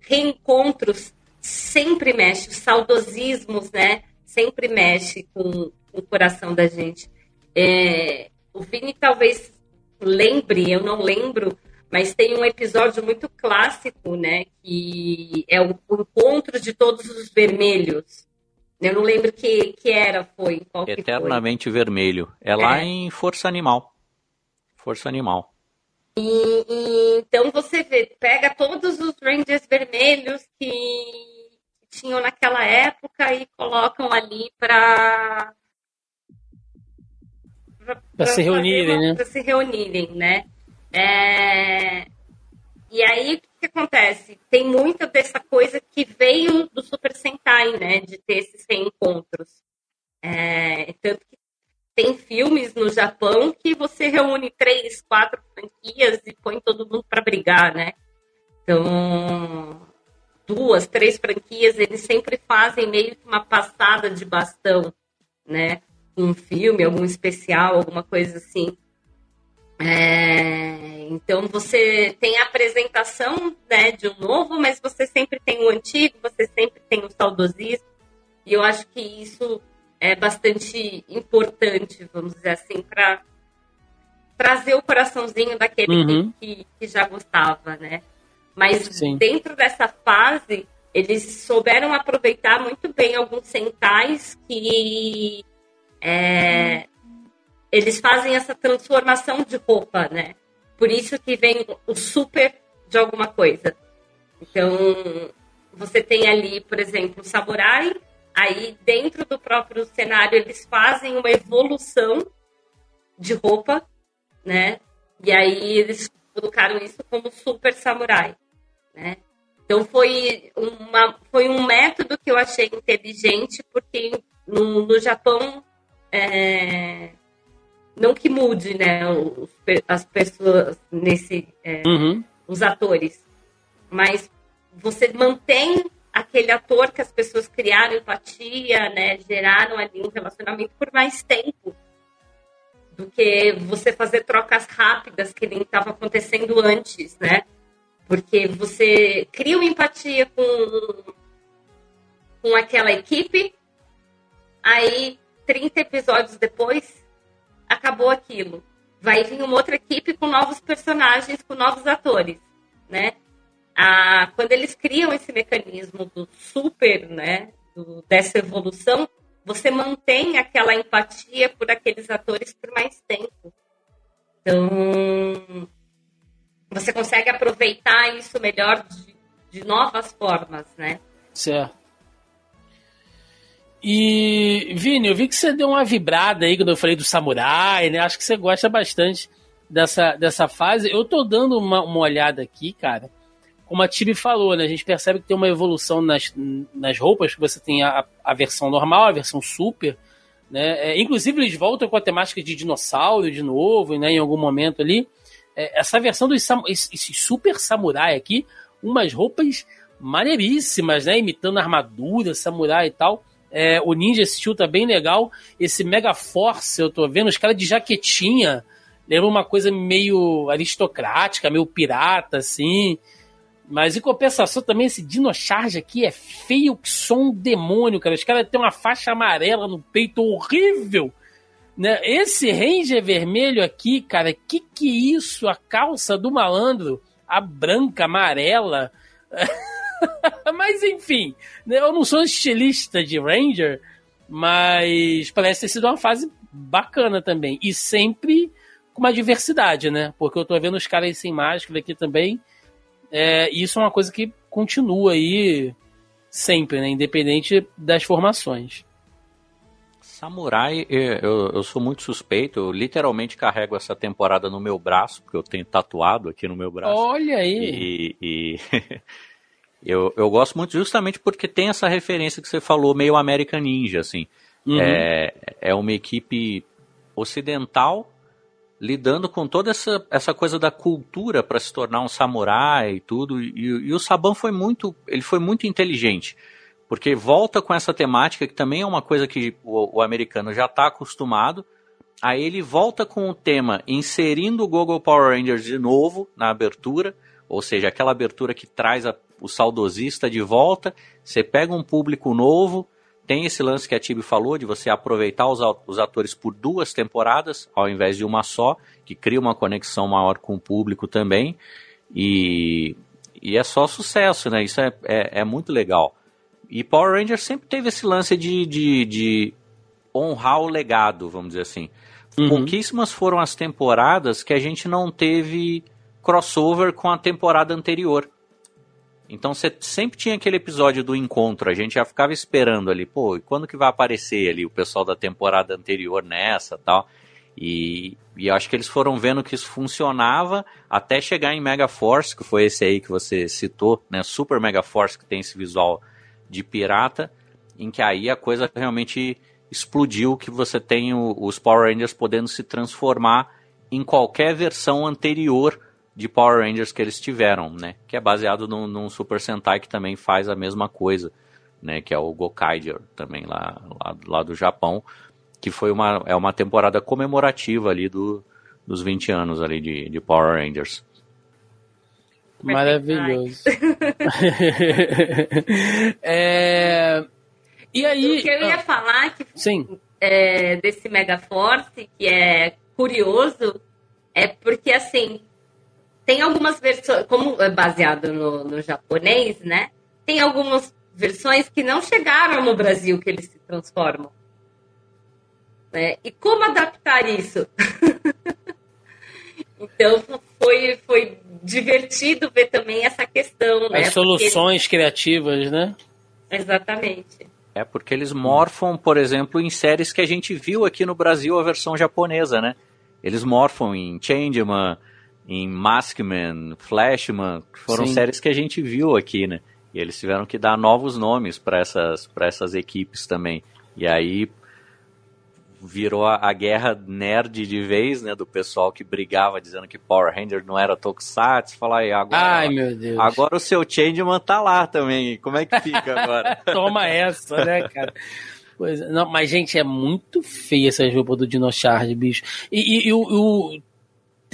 reencontros, sempre mexe, os saudosismos, né? Sempre mexe com, com o coração da gente. É, o Vini talvez lembre, eu não lembro, mas tem um episódio muito clássico, né? Que é o, o encontro de todos os vermelhos. Eu não lembro que, que era, foi. Qual Eternamente foi. Vermelho. É lá é. em Força Animal. Força Animal. E, e, então você vê, pega todos os Rangers vermelhos que tinham naquela época e colocam ali para para se reunirem, né? Para se reunirem, né? É... E aí que acontece? Tem muita dessa coisa que veio do Super Sentai, né? De ter esses reencontros. É, tanto que tem filmes no Japão que você reúne três, quatro franquias e põe todo mundo para brigar, né? Então, duas, três franquias, eles sempre fazem meio que uma passada de bastão, né? Um filme, algum especial, alguma coisa assim. É, então você tem a apresentação né, de um novo, mas você sempre tem o antigo, você sempre tem o saudosismo. E eu acho que isso é bastante importante, vamos dizer assim, para trazer o coraçãozinho daquele uhum. que, que, já gostava, né? Mas Sim. dentro dessa fase, eles souberam aproveitar muito bem alguns centais que é, eles fazem essa transformação de roupa, né? Por isso que vem o super de alguma coisa. Então, você tem ali, por exemplo, o samurai, aí dentro do próprio cenário eles fazem uma evolução de roupa, né? E aí eles colocaram isso como super samurai, né? Então foi, uma, foi um método que eu achei inteligente, porque no, no Japão, é, não que mude né, os, as pessoas nesse. É, uhum. os atores, mas você mantém aquele ator que as pessoas criaram empatia, né, geraram ali um relacionamento por mais tempo do que você fazer trocas rápidas que nem estava acontecendo antes, né? Porque você cria uma empatia com, com aquela equipe, aí 30 episódios depois acabou aquilo. Vai vir uma outra equipe com novos personagens, com novos atores, né? Ah, quando eles criam esse mecanismo do super, né, do, dessa evolução, você mantém aquela empatia por aqueles atores por mais tempo. Então, você consegue aproveitar isso melhor de, de novas formas, né? Certo. E, Vini, eu vi que você deu uma vibrada aí quando eu falei do samurai, né? Acho que você gosta bastante dessa, dessa fase. Eu tô dando uma, uma olhada aqui, cara. Como a Tibi falou, né? A gente percebe que tem uma evolução nas, nas roupas, que você tem a, a versão normal, a versão super, né? É, inclusive, eles voltam com a temática de dinossauro de novo, né? Em algum momento ali. É, essa versão dos esse, super samurai aqui, umas roupas maneiríssimas, né? Imitando armadura, samurai e tal. É, o Ninja Steel tá bem legal. Esse Mega Force, eu tô vendo, os caras de jaquetinha. Lembra uma coisa meio aristocrática, meio pirata, assim. Mas em compensação também, esse Dino Charge aqui é feio que som um demônio, cara. Os caras têm uma faixa amarela no peito horrível. Né? Esse Ranger vermelho aqui, cara, que que é isso? A calça do malandro, a branca, amarela. mas enfim, né? eu não sou estilista de Ranger, mas parece ter sido uma fase bacana também. E sempre com uma diversidade, né? Porque eu tô vendo os caras sem máscara aqui também. É, isso é uma coisa que continua aí sempre, né? Independente das formações. Samurai, eu, eu sou muito suspeito, eu literalmente carrego essa temporada no meu braço, porque eu tenho tatuado aqui no meu braço. Olha aí! E, e eu, eu gosto muito justamente porque tem essa referência que você falou, meio American Ninja, assim. Uhum. É, é uma equipe ocidental lidando com toda essa, essa coisa da cultura para se tornar um samurai e tudo. E, e, o Saban foi muito, ele foi muito inteligente porque volta com essa temática que também é uma coisa que o, o americano já está acostumado. Aí ele volta com o tema inserindo o Google Power Rangers de novo na abertura, ou seja, aquela abertura que traz a, o saudosista de volta. Você pega um público novo, tem esse lance que a Tibi falou de você aproveitar os, os atores por duas temporadas ao invés de uma só, que cria uma conexão maior com o público também. E, e é só sucesso, né? Isso é, é, é muito legal. E Power Rangers sempre teve esse lance de, de, de honrar o legado, vamos dizer assim. Uhum. Pouquíssimas foram as temporadas que a gente não teve crossover com a temporada anterior. Então você sempre tinha aquele episódio do encontro, a gente já ficava esperando ali, pô, e quando que vai aparecer ali o pessoal da temporada anterior nessa tal. E, e acho que eles foram vendo que isso funcionava até chegar em Mega Force, que foi esse aí que você citou, né? Super Mega Force, que tem esse visual de pirata, em que aí a coisa realmente explodiu, que você tem o, os Power Rangers podendo se transformar em qualquer versão anterior de Power Rangers que eles tiveram, né? Que é baseado num, num Super Sentai que também faz a mesma coisa, né? Que é o Gokaiger, também lá, lá, lá, do Japão, que foi uma, é uma temporada comemorativa ali do, dos 20 anos ali de, de Power Rangers. Maravilhoso. é... E aí. O que eu ia ah, falar que Sim. É, desse Mega Force, que é curioso, é porque assim tem algumas versões, como é baseado no, no japonês, né? tem algumas versões que não chegaram no Brasil que eles se transformam. Né? E como adaptar isso? então foi, foi divertido ver também essa questão. Né? As soluções porque... criativas, né? Exatamente. É porque eles morfam, por exemplo, em séries que a gente viu aqui no Brasil a versão japonesa, né? Eles morfam em Changeman, em Maskman, Flashman, foram Sim. séries que a gente viu aqui, né? E eles tiveram que dar novos nomes para essas, essas equipes também. E aí virou a, a, guerra nerd de vez, né? Do pessoal que brigava dizendo que Power Ranger não era Tokusatsu. Falar aí, agora. Ai, meu Deus. Agora o seu Changeman tá lá também. Como é que fica agora? Toma essa, né, cara? Pois, não, mas, gente, é muito feia essa roupa do Dinochard, bicho. E, e, e o, o,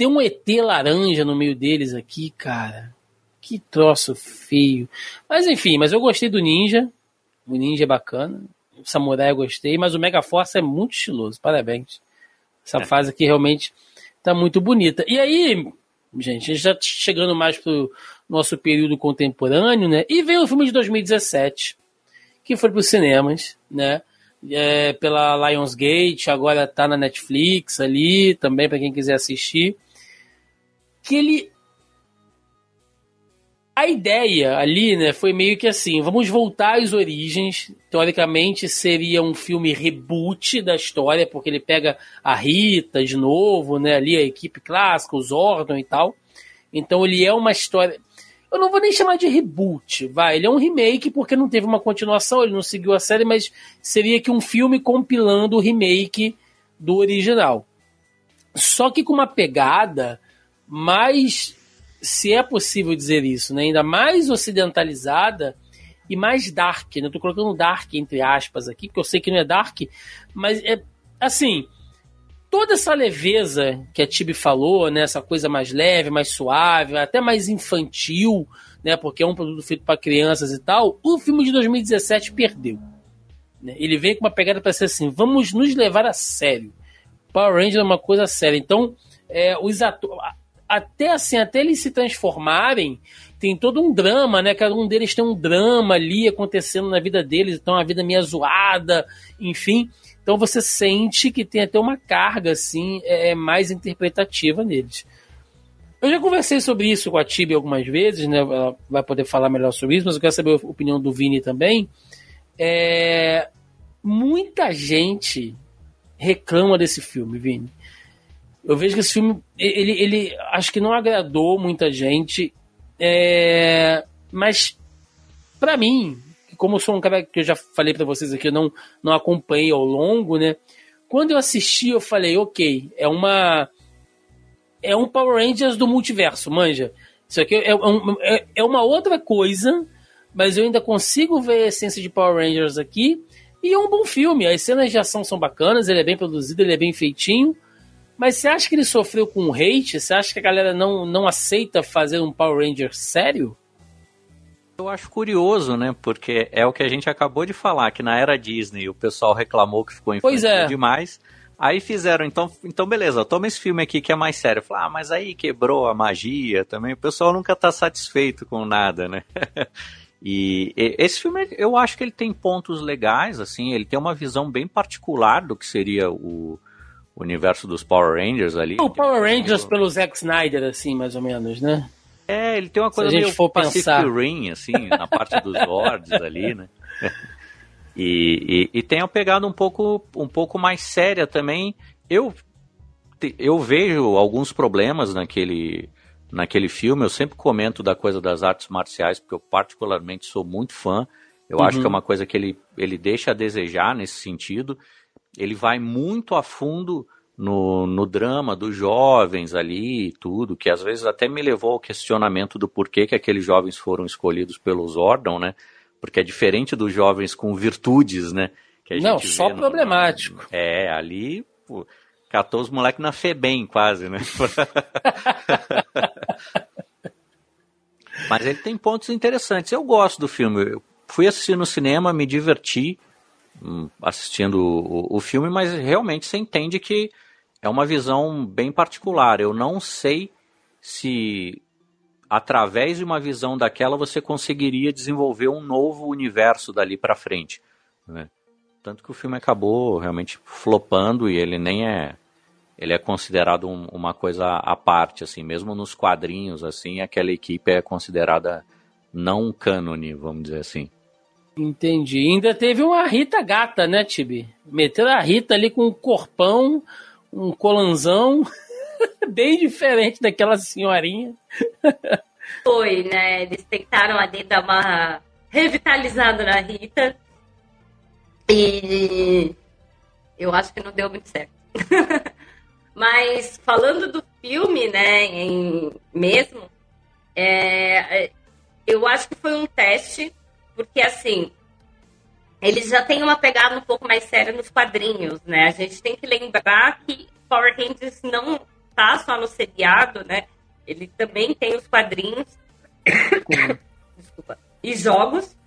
tem um ET laranja no meio deles aqui, cara. Que troço feio. Mas enfim, mas eu gostei do Ninja. O Ninja é bacana. O Samurai eu gostei, mas o Mega Force é muito estiloso. Parabéns. Essa é. fase aqui realmente tá muito bonita. E aí, gente, a gente já chegando mais pro nosso período contemporâneo, né? E veio o filme de 2017, que foi para os cinemas, né? É, pela Lionsgate, agora tá na Netflix ali, também para quem quiser assistir. Que ele a ideia ali, né, foi meio que assim, vamos voltar às origens. Teoricamente seria um filme reboot da história, porque ele pega a Rita de novo, né, ali a equipe clássica, os Zordon e tal. Então ele é uma história, eu não vou nem chamar de reboot, vai, ele é um remake porque não teve uma continuação, ele não seguiu a série, mas seria que um filme compilando o remake do original. Só que com uma pegada mais se é possível dizer isso, né? ainda mais ocidentalizada e mais dark. Né? Eu colocando dark entre aspas aqui, porque eu sei que não é dark, mas é assim. Toda essa leveza que a Tibi falou, né, essa coisa mais leve, mais suave, até mais infantil, né, porque é um produto feito para crianças e tal, o filme de 2017 perdeu. Né? Ele vem com uma pegada para ser assim: vamos nos levar a sério. Power Ranger é uma coisa séria. Então, é, os atores até assim, até eles se transformarem, tem todo um drama, né? Cada um deles tem um drama ali acontecendo na vida deles, então a vida meio zoada, enfim. Então você sente que tem até uma carga assim, é, é, mais interpretativa neles. Eu já conversei sobre isso com a Tibi algumas vezes, né? Ela vai poder falar melhor sobre isso, mas eu quero saber a opinião do Vini também. É... Muita gente reclama desse filme, Vini. Eu vejo que esse filme, ele, ele acho que não agradou muita gente, é, mas para mim, como eu sou um cara que eu já falei para vocês aqui, eu não, não acompanhei ao longo, né? Quando eu assisti, eu falei, ok, é uma. É um Power Rangers do multiverso, manja. Isso aqui é, é, é uma outra coisa, mas eu ainda consigo ver a essência de Power Rangers aqui. E é um bom filme. As cenas de ação são bacanas, ele é bem produzido, ele é bem feitinho. Mas você acha que ele sofreu com hate? Você acha que a galera não, não aceita fazer um Power Ranger sério? Eu acho curioso, né? Porque é o que a gente acabou de falar, que na era Disney o pessoal reclamou que ficou infantil é. demais. Aí fizeram, então, então beleza, toma esse filme aqui que é mais sério. Falar, ah, mas aí quebrou a magia também. O pessoal nunca tá satisfeito com nada, né? e, esse filme, eu acho que ele tem pontos legais, assim, ele tem uma visão bem particular do que seria o universo dos Power Rangers ali. O Power Rangers pelo Zack Snyder, assim, mais ou menos, né? É, ele tem uma coisa meio for Pacific pensar... Rim, assim, na parte dos Zords ali, né? E, e, e, tem uma pegada um pouco, um pouco mais séria também. Eu, eu vejo alguns problemas naquele, naquele filme. Eu sempre comento da coisa das artes marciais, porque eu particularmente sou muito fã. Eu uhum. acho que é uma coisa que ele, ele deixa a desejar nesse sentido ele vai muito a fundo no, no drama dos jovens ali e tudo, que às vezes até me levou ao questionamento do porquê que aqueles jovens foram escolhidos pelos Ordon, né? Porque é diferente dos jovens com virtudes, né? Não, só no, problemático. No, é, ali, pô, catou os moleques na FEBEM quase, né? Mas ele tem pontos interessantes. Eu gosto do filme. Eu fui assistir no cinema, me diverti. Hum, assistindo o, o filme, mas realmente você entende que é uma visão bem particular. Eu não sei se através de uma visão daquela você conseguiria desenvolver um novo universo dali para frente. Né? Tanto que o filme acabou realmente flopando e ele nem é ele é considerado um, uma coisa à parte, assim, mesmo nos quadrinhos, assim, aquela equipe é considerada não cânone, vamos dizer assim. Entendi. Ainda teve uma Rita gata, né, Tibi? Meteram a Rita ali com um corpão, um colanzão, bem diferente daquela senhorinha. Foi, né? Eles tentaram ali dar uma revitalizada na Rita. E eu acho que não deu muito certo. Mas falando do filme, né, em, mesmo, é, eu acho que foi um teste, porque assim, eles já têm uma pegada um pouco mais séria nos quadrinhos, né? A gente tem que lembrar que Power Rangers não tá só no seriado, né? Ele também tem os quadrinhos Desculpa. e jogos,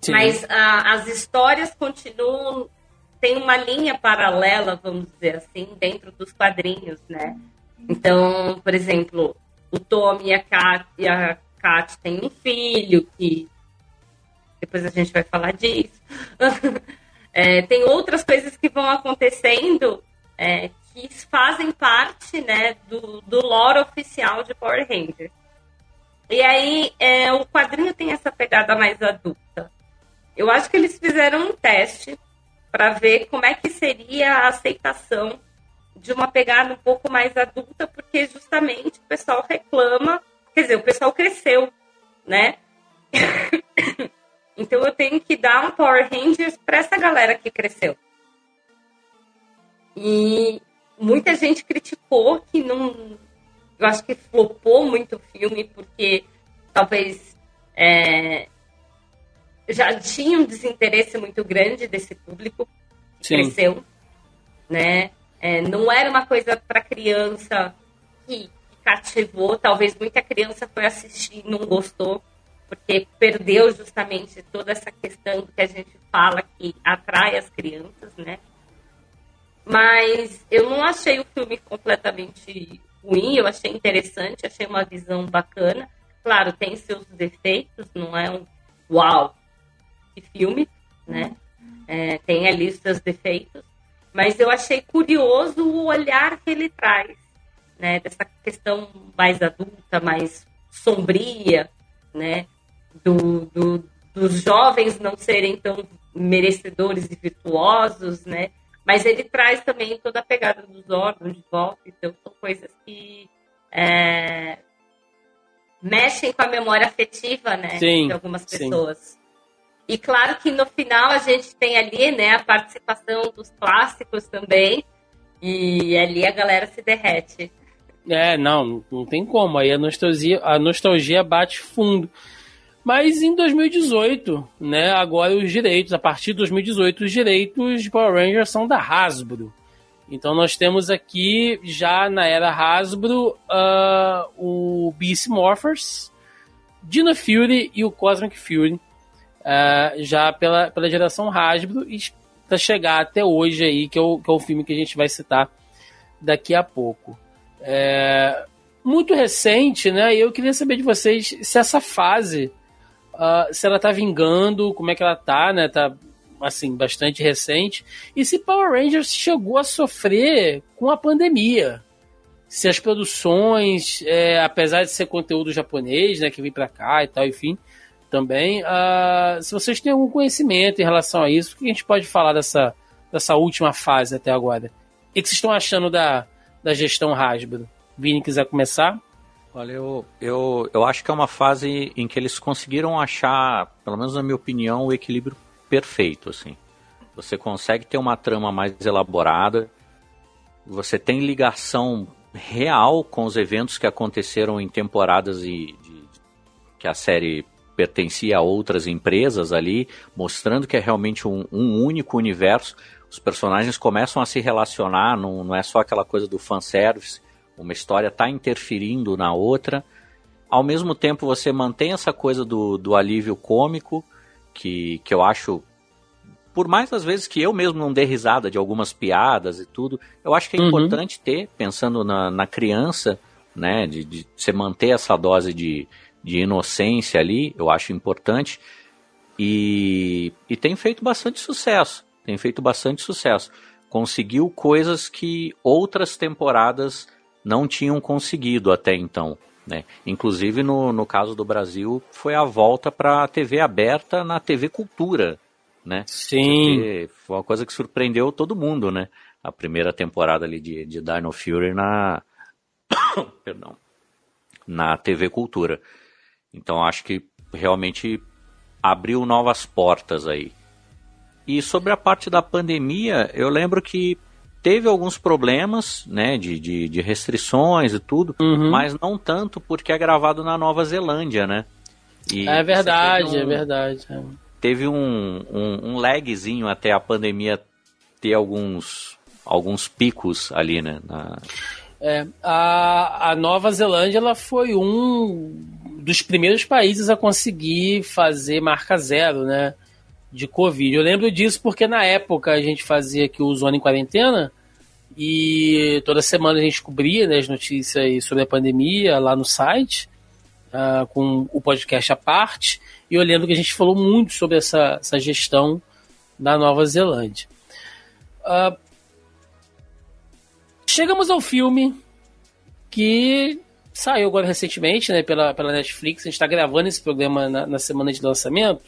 Sim. mas uh, as histórias continuam tem uma linha paralela, vamos dizer assim, dentro dos quadrinhos, né? Então, por exemplo, o Tom e a Kat, e a Kat têm um filho que depois a gente vai falar disso. é, tem outras coisas que vão acontecendo é, que fazem parte né, do, do lore oficial de Power Rangers. E aí, é, o quadrinho tem essa pegada mais adulta. Eu acho que eles fizeram um teste para ver como é que seria a aceitação de uma pegada um pouco mais adulta, porque justamente o pessoal reclama, quer dizer, o pessoal cresceu, né? então eu tenho que dar um Power Rangers para essa galera que cresceu. E muita gente criticou que não. Eu acho que flopou muito o filme, porque talvez é, já tinha um desinteresse muito grande desse público que Sim. cresceu, né? É, não era uma coisa para criança que, que, cativou. Talvez muita criança foi assistir e não gostou, porque perdeu justamente toda essa questão que a gente fala que atrai as crianças, né? Mas eu não achei o filme completamente ruim, eu achei interessante, achei uma visão bacana. Claro, tem seus defeitos, não é um uau, de filme, né? É, tem ali os seus defeitos, mas eu achei curioso o olhar que ele traz, né? Dessa questão mais adulta, mais sombria, né? Do, do, dos jovens não serem tão merecedores e virtuosos, né? Mas ele traz também toda a pegada dos órgãos de volta, então são coisas que é, mexem com a memória afetiva, né? Sim, de algumas pessoas. Sim. E claro que no final a gente tem ali, né, a participação dos clássicos também. E ali a galera se derrete. É, não, não tem como. Aí a nostalgia, a nostalgia bate fundo. Mas em 2018, né, agora os direitos, a partir de 2018, os direitos de Power Rangers são da Hasbro. Então nós temos aqui, já na era Hasbro, uh, o Beast Morphers, Dino Fury e o Cosmic Fury uh, já pela, pela geração Hasbro e para chegar até hoje aí, que é, o, que é o filme que a gente vai citar daqui a pouco. É, muito recente, né? Eu queria saber de vocês se essa fase, uh, se ela tá vingando, como é que ela tá, né? Tá, assim, bastante recente. E se Power Rangers chegou a sofrer com a pandemia. Se as produções, é, apesar de ser conteúdo japonês, né, que vem para cá e tal, enfim, também. Uh, se vocês têm algum conhecimento em relação a isso, o que a gente pode falar dessa, dessa última fase até agora? O que vocês estão achando da, da gestão Hasbro? Vini, quiser começar? Olha, eu, eu, eu acho que é uma fase em que eles conseguiram achar, pelo menos na minha opinião, o equilíbrio perfeito, assim. Você consegue ter uma trama mais elaborada, você tem ligação real com os eventos que aconteceram em temporadas e de, que a série pertencia a outras empresas ali, mostrando que é realmente um, um único universo. Os personagens começam a se relacionar, não, não é só aquela coisa do fanservice, uma história está interferindo na outra. Ao mesmo tempo, você mantém essa coisa do, do alívio cômico, que, que eu acho por mais às vezes que eu mesmo não dê risada de algumas piadas e tudo, eu acho que é uhum. importante ter, pensando na, na criança, né? De, de você manter essa dose de, de inocência ali, eu acho importante. E, e tem feito bastante sucesso. Tem feito bastante sucesso. Conseguiu coisas que outras temporadas não tinham conseguido até então. Né? Inclusive, no, no caso do Brasil, foi a volta para a TV aberta na TV Cultura. Né? Sim. Porque foi uma coisa que surpreendeu todo mundo, né? A primeira temporada ali de, de Dino Fury na. Perdão. Na TV Cultura. Então acho que realmente abriu novas portas aí. E sobre a parte da pandemia, eu lembro que teve alguns problemas, né, de, de, de restrições e tudo, Uhum. mas não tanto porque é gravado na Nova Zelândia, né? E É verdade, teve é um- verdade. é. Teve um, um, um lagzinho até a pandemia ter alguns, alguns picos ali, né? na- É, a, a Nova Zelândia ela foi um dos primeiros países a conseguir fazer marca zero, né? De Covid. Eu lembro disso porque na época a gente fazia aqui o Zona em Quarentena e toda semana a gente cobria né, as notícias sobre a pandemia lá no site, ah, com o podcast à parte. E lembro que a gente falou muito sobre essa, essa gestão da Nova Zelândia. Ah, chegamos ao filme que saiu agora recentemente né, pela, pela Netflix. A gente está gravando esse programa na, na semana de lançamento.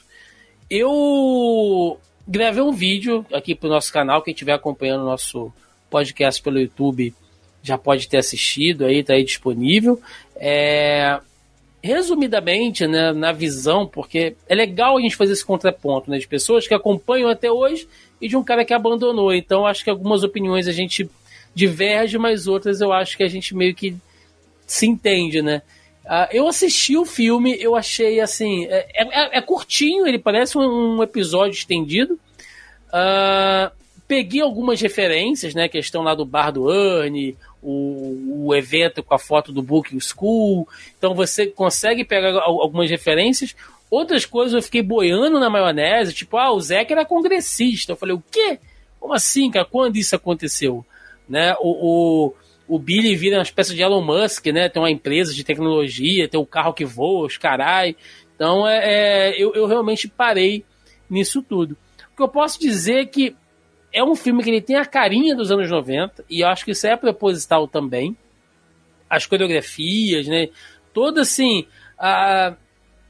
Eu gravei um vídeo aqui para o nosso canal. Quem estiver acompanhando o nosso podcast pelo YouTube já pode ter assistido aí, tá aí disponível. É, resumidamente, né, na visão, porque é legal a gente fazer esse contraponto, né, de pessoas que acompanham até hoje e de um cara que abandonou. Então, acho que algumas opiniões a gente diverge, mas outras eu acho que a gente meio que se entende, né? Ah, eu assisti o filme, eu achei assim. É, é- é curtinho, ele parece um, um episódio estendido. Ah, peguei algumas referências, né? Questão lá do bar do Ernie, o, o evento com a foto do Booking School. Então você consegue pegar al- algumas referências. Outras coisas eu fiquei boiando na maionese, tipo, ah, o Zeca era congressista. Eu falei, o quê? Como assim, cara? Quando isso aconteceu? Né? O, o, o Billy vira uma espécie de Elon Musk, né? Tem uma empresa de tecnologia, tem o carro que voa, os carai. Então, é, é, eu, eu realmente parei nisso tudo. O que eu posso dizer é que é um filme que ele tem a carinha dos anos 90, e eu acho que isso é proposital também. As coreografias, né? Toda assim. A,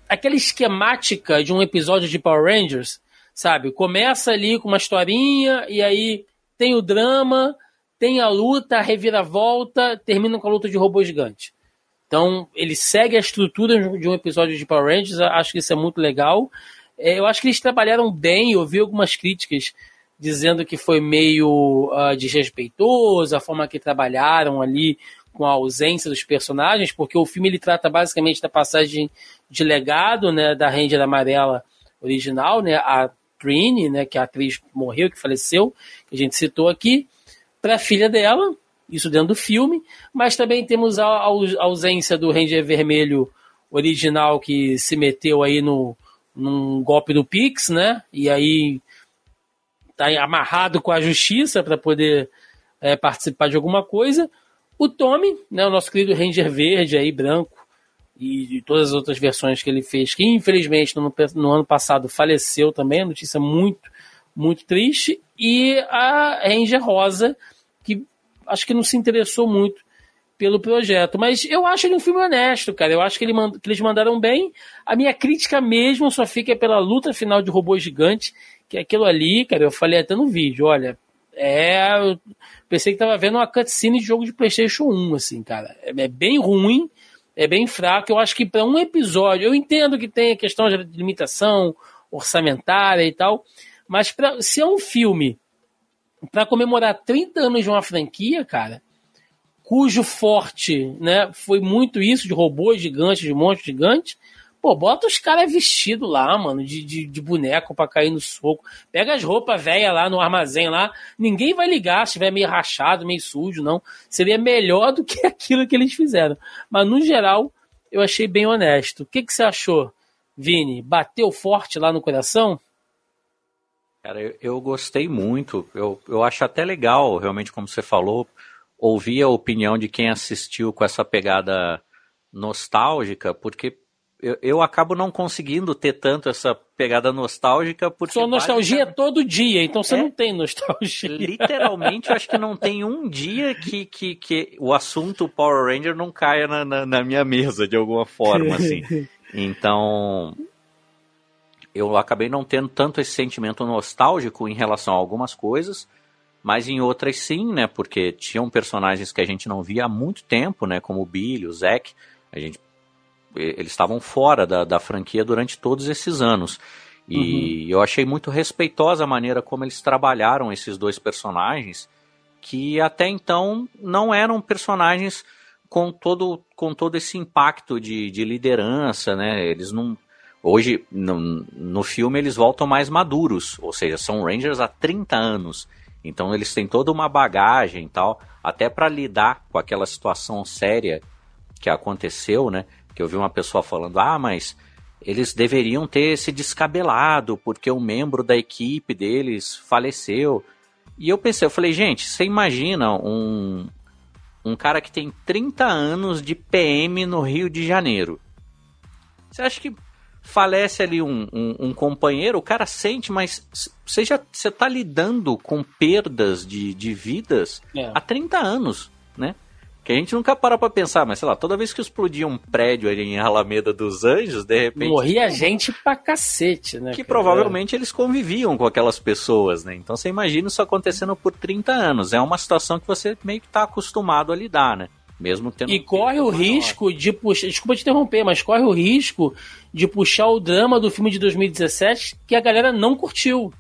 aquela esquemática de um episódio de Power Rangers, sabe? Começa ali com uma historinha, e aí tem o drama, tem a luta, a reviravolta, termina com a luta de robô gigante. Então, ele segue a estrutura de um episódio de Power Rangers, acho que isso é muito legal. É, eu acho que eles trabalharam bem, eu vi algumas críticas dizendo que foi meio uh, desrespeitoso a forma que trabalharam ali com a ausência dos personagens, porque o filme ele trata basicamente da passagem de legado né, da Ranger Amarela original, né, a Trini, né, que a atriz morreu, que faleceu, que a gente citou aqui, para a filha dela, isso dentro do filme, mas também temos a, a ausência do Ranger Vermelho original que se meteu aí no, num golpe do Pix, né? E aí tá amarrado com a justiça para poder é, participar de alguma coisa. O Tommy, né, o nosso querido Ranger Verde aí, branco, e de todas as outras versões que ele fez, que infelizmente no, no ano passado faleceu também, notícia muito, muito triste. E a Ranger Rosa, que acho que não se interessou muito pelo projeto. Mas eu acho ele um filme honesto, cara. Eu acho que, ele mand que eles mandaram bem. A minha crítica mesmo só fica pela luta final de robô gigante, que aquilo ali, cara, eu falei até no vídeo, olha, é. Eu pensei que tava vendo uma cutscene de jogo de PlayStation 1, assim, cara. É, é bem ruim, é bem fraco. Eu acho que para um episódio, eu entendo que tem a questão de limitação orçamentária e tal, mas pra, se é um filme para comemorar 30 anos de uma franquia, cara, cujo forte, né, foi muito isso de robôs gigantes, de monstros gigantes, pô, bota os caras vestidos lá, mano, de, de, de boneco para cair no soco. Pega as roupas velhas lá no armazém lá, ninguém vai ligar se estiver meio rachado, meio sujo, não. Seria melhor do que aquilo que eles fizeram. Mas no geral, eu achei bem honesto. O que, que você achou, Vini? Bateu forte lá no coração? Cara, eu, eu, gostei muito. Eu, eu acho até legal, realmente, como você falou, ouvir a opinião de quem assistiu com essa pegada nostálgica, porque eu, eu, acabo não conseguindo ter tanto essa pegada nostálgica porque. Sua nostalgia basicamente... é todo dia, então você é, não tem nostalgia. Literalmente, eu acho que não tem um dia que, que, que o assunto Power Ranger não caia na, na, na minha mesa de alguma forma, assim. Então. Eu acabei não tendo tanto esse sentimento nostálgico em relação a algumas coisas, mas em outras sim, né? Porque tinham personagens que a gente não via há muito tempo, né? Como o Billy, o Zack. A gente eles estavam fora da, da franquia durante todos esses anos. E uhum. eu achei muito respeitosa a maneira como eles trabalharam esses dois personagens, que até então não eram personagens com todo, com todo esse impacto de, de liderança, né? Eles não. Hoje, no, no filme, eles voltam mais maduros, ou seja, são Rangers há 30 anos. Então eles têm toda uma bagagem e tal, até para lidar com aquela situação séria que aconteceu, né? Que eu vi uma pessoa falando, ah, mas eles deveriam ter se descabelado porque um membro da equipe deles faleceu. E eu pensei, eu falei, gente, você imagina um, um cara que tem 30 anos de PM no Rio de Janeiro. Você acha que falece ali um, um, um companheiro, o cara sente, mas você já você tá lidando com perdas de, de vidas é. há 30 anos, né? Que a gente nunca para pra pensar, mas sei lá, toda vez que explodia um prédio ali em Alameda dos Anjos, de repente. Morria gente pra cacete, né? Que cara? provavelmente eles conviviam com aquelas pessoas, né? Então você imagina isso acontecendo por 30 anos. É uma situação que você meio que tá acostumado a lidar, né? Mesmo tendo. E corre o risco de puxar. Desculpa te interromper, mas corre o risco de puxar o drama do filme de 2017 que a galera não curtiu.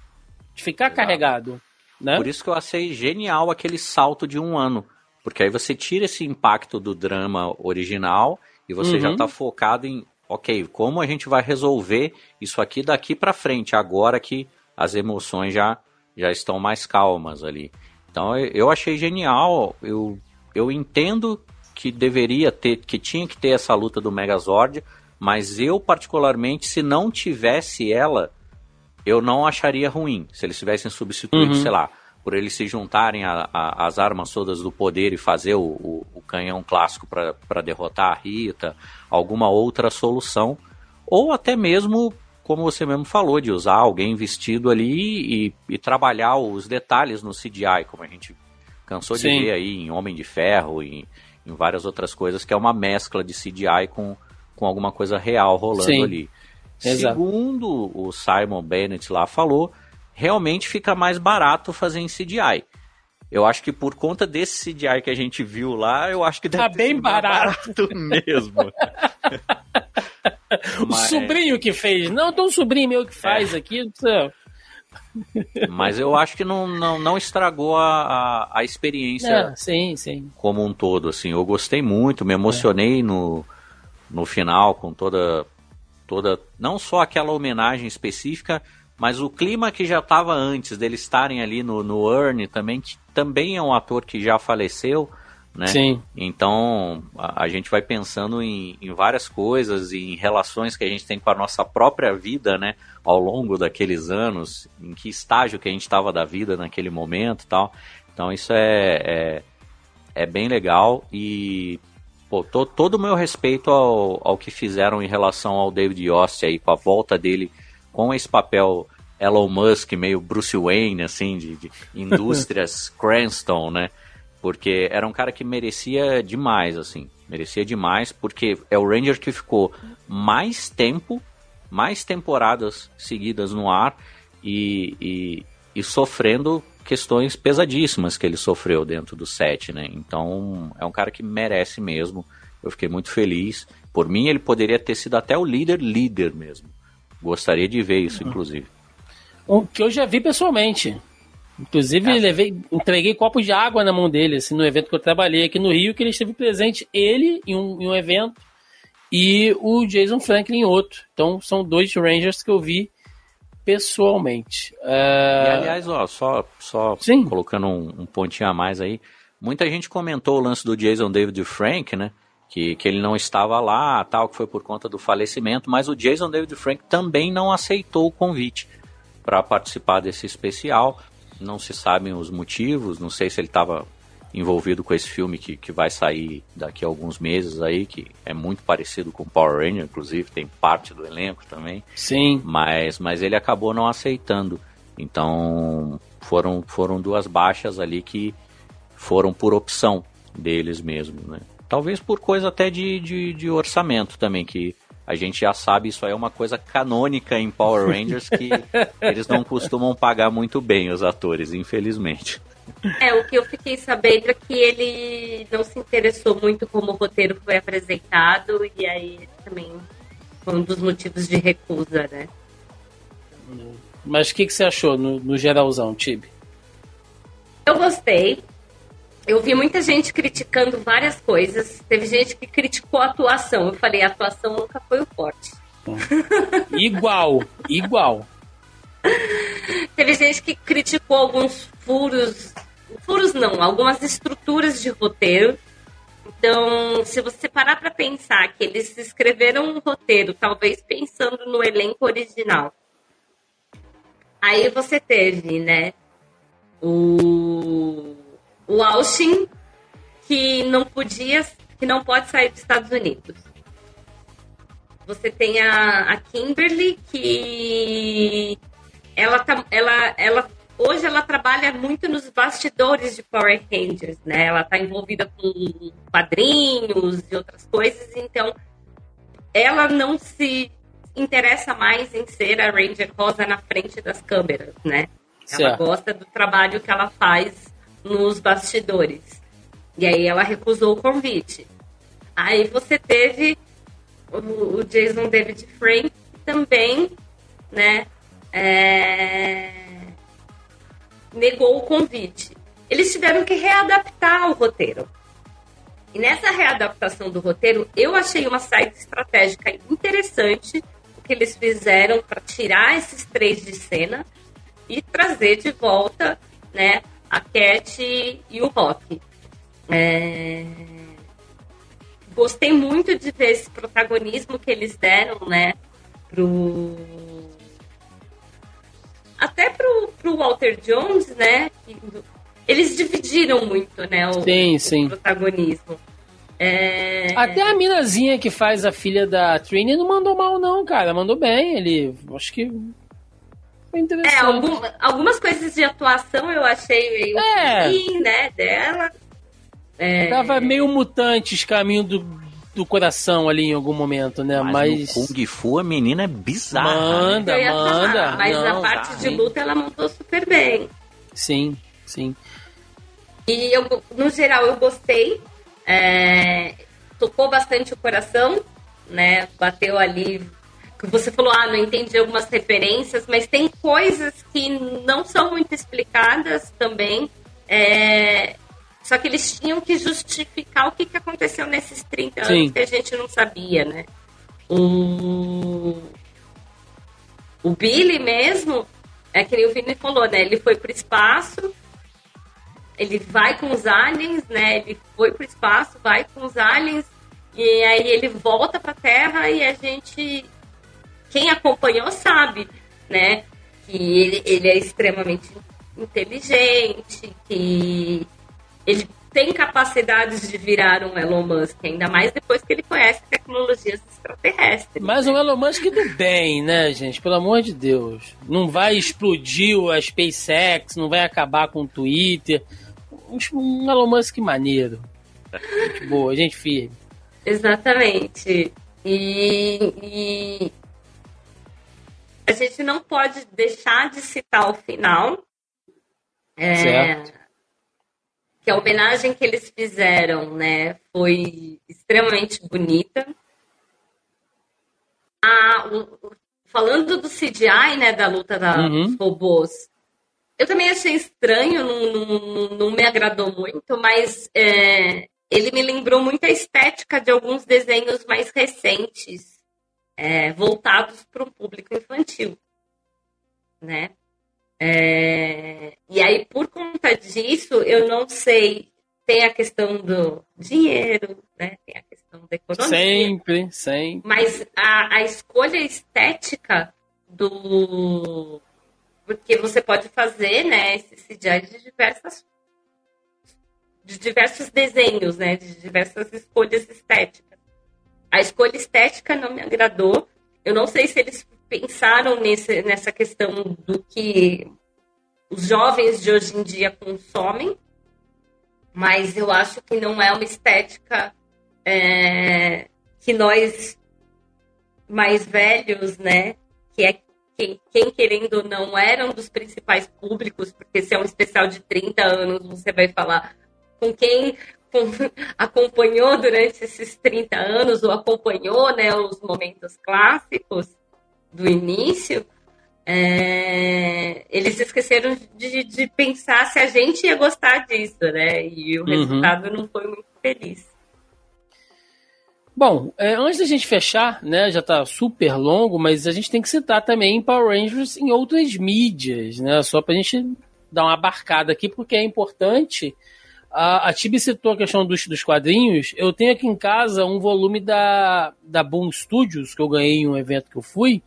De ficar Exato. carregado. Né? Por isso que eu achei genial aquele salto de um ano porque aí você tira esse impacto do drama original e você uhum. já está focado em, ok, como a gente vai resolver isso aqui daqui para frente, agora que as emoções já, já estão mais calmas ali. Então eu achei genial, eu, eu entendo que deveria ter, que tinha que ter essa luta do Megazord, mas eu particularmente, se não tivesse ela, eu não acharia ruim. Se eles tivessem substituído, uhum. sei lá, por eles se juntarem às armas todas do poder e fazer o, o, o canhão clássico para derrotar a Rita, alguma outra solução, ou até mesmo, como você mesmo falou, de usar alguém vestido ali e, e trabalhar os detalhes no CGI, como a gente cansou Sim. de ver aí em Homem de Ferro e em várias outras coisas, que é uma mescla de CGI com, com alguma coisa real rolando Sim. ali. Exato. Segundo o Simon Bennett lá falou, realmente fica mais barato fazer em CGI. Eu acho que por conta desse CGI que a gente viu lá, eu acho que deve tá bem barato. barato mesmo. o Mas... sobrinho que fez. Não, tem um sobrinho meu que faz é. aqui. Mas eu acho que não, não, não estragou a, a, a experiência é, sim, sim. como um todo. Assim. Eu gostei muito, me emocionei é. no, no final com toda, toda. Não só aquela homenagem específica, mas o clima que já estava antes deles estarem ali no, no Ernie também, que também é um ator que já faleceu, né? Sim. Então a, a gente vai pensando em, em, várias coisas, em relações que a gente tem com a nossa própria vida, né? Ao longo daqueles anos, em que estágio que a gente estava da vida naquele momento tal. Então isso é, é, é bem legal e pô, to, todo o meu respeito ao, ao que fizeram em relação ao David Yost aí, com a volta dele com esse papel Elon Musk, meio Bruce Wayne, assim, de, de indústrias Cranston, né? Porque era um cara que merecia demais, assim. Merecia demais, porque é o Ranger que ficou mais tempo, mais temporadas seguidas no ar e, e, e sofrendo questões pesadíssimas que ele sofreu dentro do set, né? Então, é um cara que merece mesmo. Eu fiquei muito feliz. Por mim, ele poderia ter sido até o líder líder mesmo. Gostaria de ver isso, inclusive. O que eu já vi pessoalmente. Inclusive, é. levei, entreguei copos de água na mão dele, assim, no evento que eu trabalhei aqui no Rio, que ele esteve presente, ele em um, em um evento, e o Jason Franklin em outro. Então, são dois Rangers que eu vi pessoalmente. Uh... E, aliás, ó, só, só colocando um, um, pontinho a mais aí, muita gente comentou o lance do Jason David Frank, né? Que, que ele não estava lá, tal, que foi por conta do falecimento, mas o Jason David Frank também não aceitou o convite para participar desse especial. Não se sabem os motivos, não sei se ele estava envolvido com esse filme que, que vai sair daqui a alguns meses aí, que é muito parecido com Power Ranger, inclusive tem parte do elenco também. Sim. Mas, mas ele acabou não aceitando. Então foram, foram duas baixas ali que foram por opção deles mesmo, né? Talvez por coisa até de, de, de orçamento também, que a gente já sabe, isso aí é uma coisa canônica em Power Rangers que eles não costumam pagar muito bem os atores, infelizmente. É, o que eu fiquei sabendo é que ele não se interessou muito como o roteiro foi apresentado, e aí também foi um dos motivos de recusa, né? Mas o que, que você achou no, no geralzão, Tibi? Eu gostei. Eu vi muita gente criticando várias coisas. Teve gente que criticou a atuação. Eu falei, a atuação nunca foi o forte. igual, igual. Teve gente que criticou alguns furos, furos não, algumas estruturas de roteiro. Então, se você parar para pensar que eles escreveram um roteiro, talvez pensando no elenco original, aí você teve, né, o, o Austin, que não podia, que não pode sair dos Estados Unidos. Você tem a, a Kimberly, que ela, tá, ela, ela hoje ela trabalha muito nos bastidores de Power Rangers, né? Ela está envolvida com quadrinhos e outras coisas, então ela não se interessa mais em ser a Ranger Rosa na frente das câmeras, né? Ela certo. gosta do trabalho que ela faz nos bastidores. E aí ela recusou o convite. Aí você teve o, Jason David Frank também, né? É negou o convite. Eles tiveram que readaptar o roteiro. E nessa readaptação do roteiro, eu achei uma saída estratégica interessante o que eles fizeram para tirar esses três de cena e trazer de volta né, a Cat e o Rock. É... Gostei muito de ver esse protagonismo que eles deram né, pro até pro, pro Walter Jones, né? Eles dividiram muito, né? O, sim, o sim. protagonismo. É... Até a minazinha que faz a filha da Trini não mandou mal, não, cara. Mandou bem. Ele. Acho que. Foi interessante. É, algum, algumas coisas de atuação eu achei meio é. ruim, né? Dela. É... Tava meio mutantes caminho do, do coração ali em algum momento, né? Mas, mas... no Kung Fu a menina é bizarra. Manda, né? manda. Falar, mas não, a parte tá, de luta ela montou super bem. Sim, sim. E eu, no geral, eu gostei. É, tocou bastante o coração, né? Bateu ali. Você falou, ah, não entendi algumas referências, mas tem coisas que não são muito explicadas também. É, só que eles tinham que justificar o que, que aconteceu nesses 30 Sim. anos que a gente não sabia, né? O, o Billy mesmo, é que o Vini falou, né? Ele foi pro espaço, ele vai com os aliens, né? Ele foi pro espaço, vai com os aliens, e aí ele volta pra Terra e a gente. Quem acompanhou sabe, né? Que ele, ele é extremamente inteligente, que ele tem capacidades de virar um Elon Musk, ainda mais depois que ele conhece tecnologias extraterrestres. Mas né? um Elon Musk do bem, né, gente? Pelo amor de Deus. Não vai explodir a SpaceX, não vai acabar com o Twitter. Um Elon Musk maneiro. Gente boa, gente firme. Exatamente. E, e a gente não pode deixar de citar o final. É, certo que a homenagem que eles fizeram, né, foi extremamente bonita. A, o, falando do CGI, né, da luta da, uhum. dos robôs, eu também achei estranho, não, não, não me agradou muito, mas é, ele me lembrou muito a estética de alguns desenhos mais recentes, é, voltados para um público infantil, né? É, e aí, por conta disso, eu não sei. Tem a questão do dinheiro, né? Tem a questão da economia. Sempre, sempre. Mas a, a escolha estética do. Porque você pode fazer, né, esse CGI de diversas de diversos desenhos, né? De diversas escolhas estéticas. A escolha estética não me agradou. Eu não sei se eles pensaram nesse, nessa questão do que os jovens de hoje em dia consomem, mas eu acho que não é uma estética é, que nós mais velhos, né, que é quem, quem, querendo ou não era um dos principais públicos, porque se é um especial de 30 anos, você vai falar com quem acompanhou durante esses 30 anos, ou acompanhou né, os momentos clássicos do início, é, eles esqueceram de, de, pensar se a gente ia gostar disso, né? E o uhum. resultado não foi muito feliz. Bom, é, antes da gente fechar, né, já está super longo, mas a gente tem que citar também Power Rangers em outras mídias, né? Só para a gente dar uma abarcada aqui, porque é importante. A, a Tibi citou a questão dos, dos quadrinhos. Eu tenho aqui em casa um volume da, da Boom Studios, que eu ganhei em um evento que eu fui,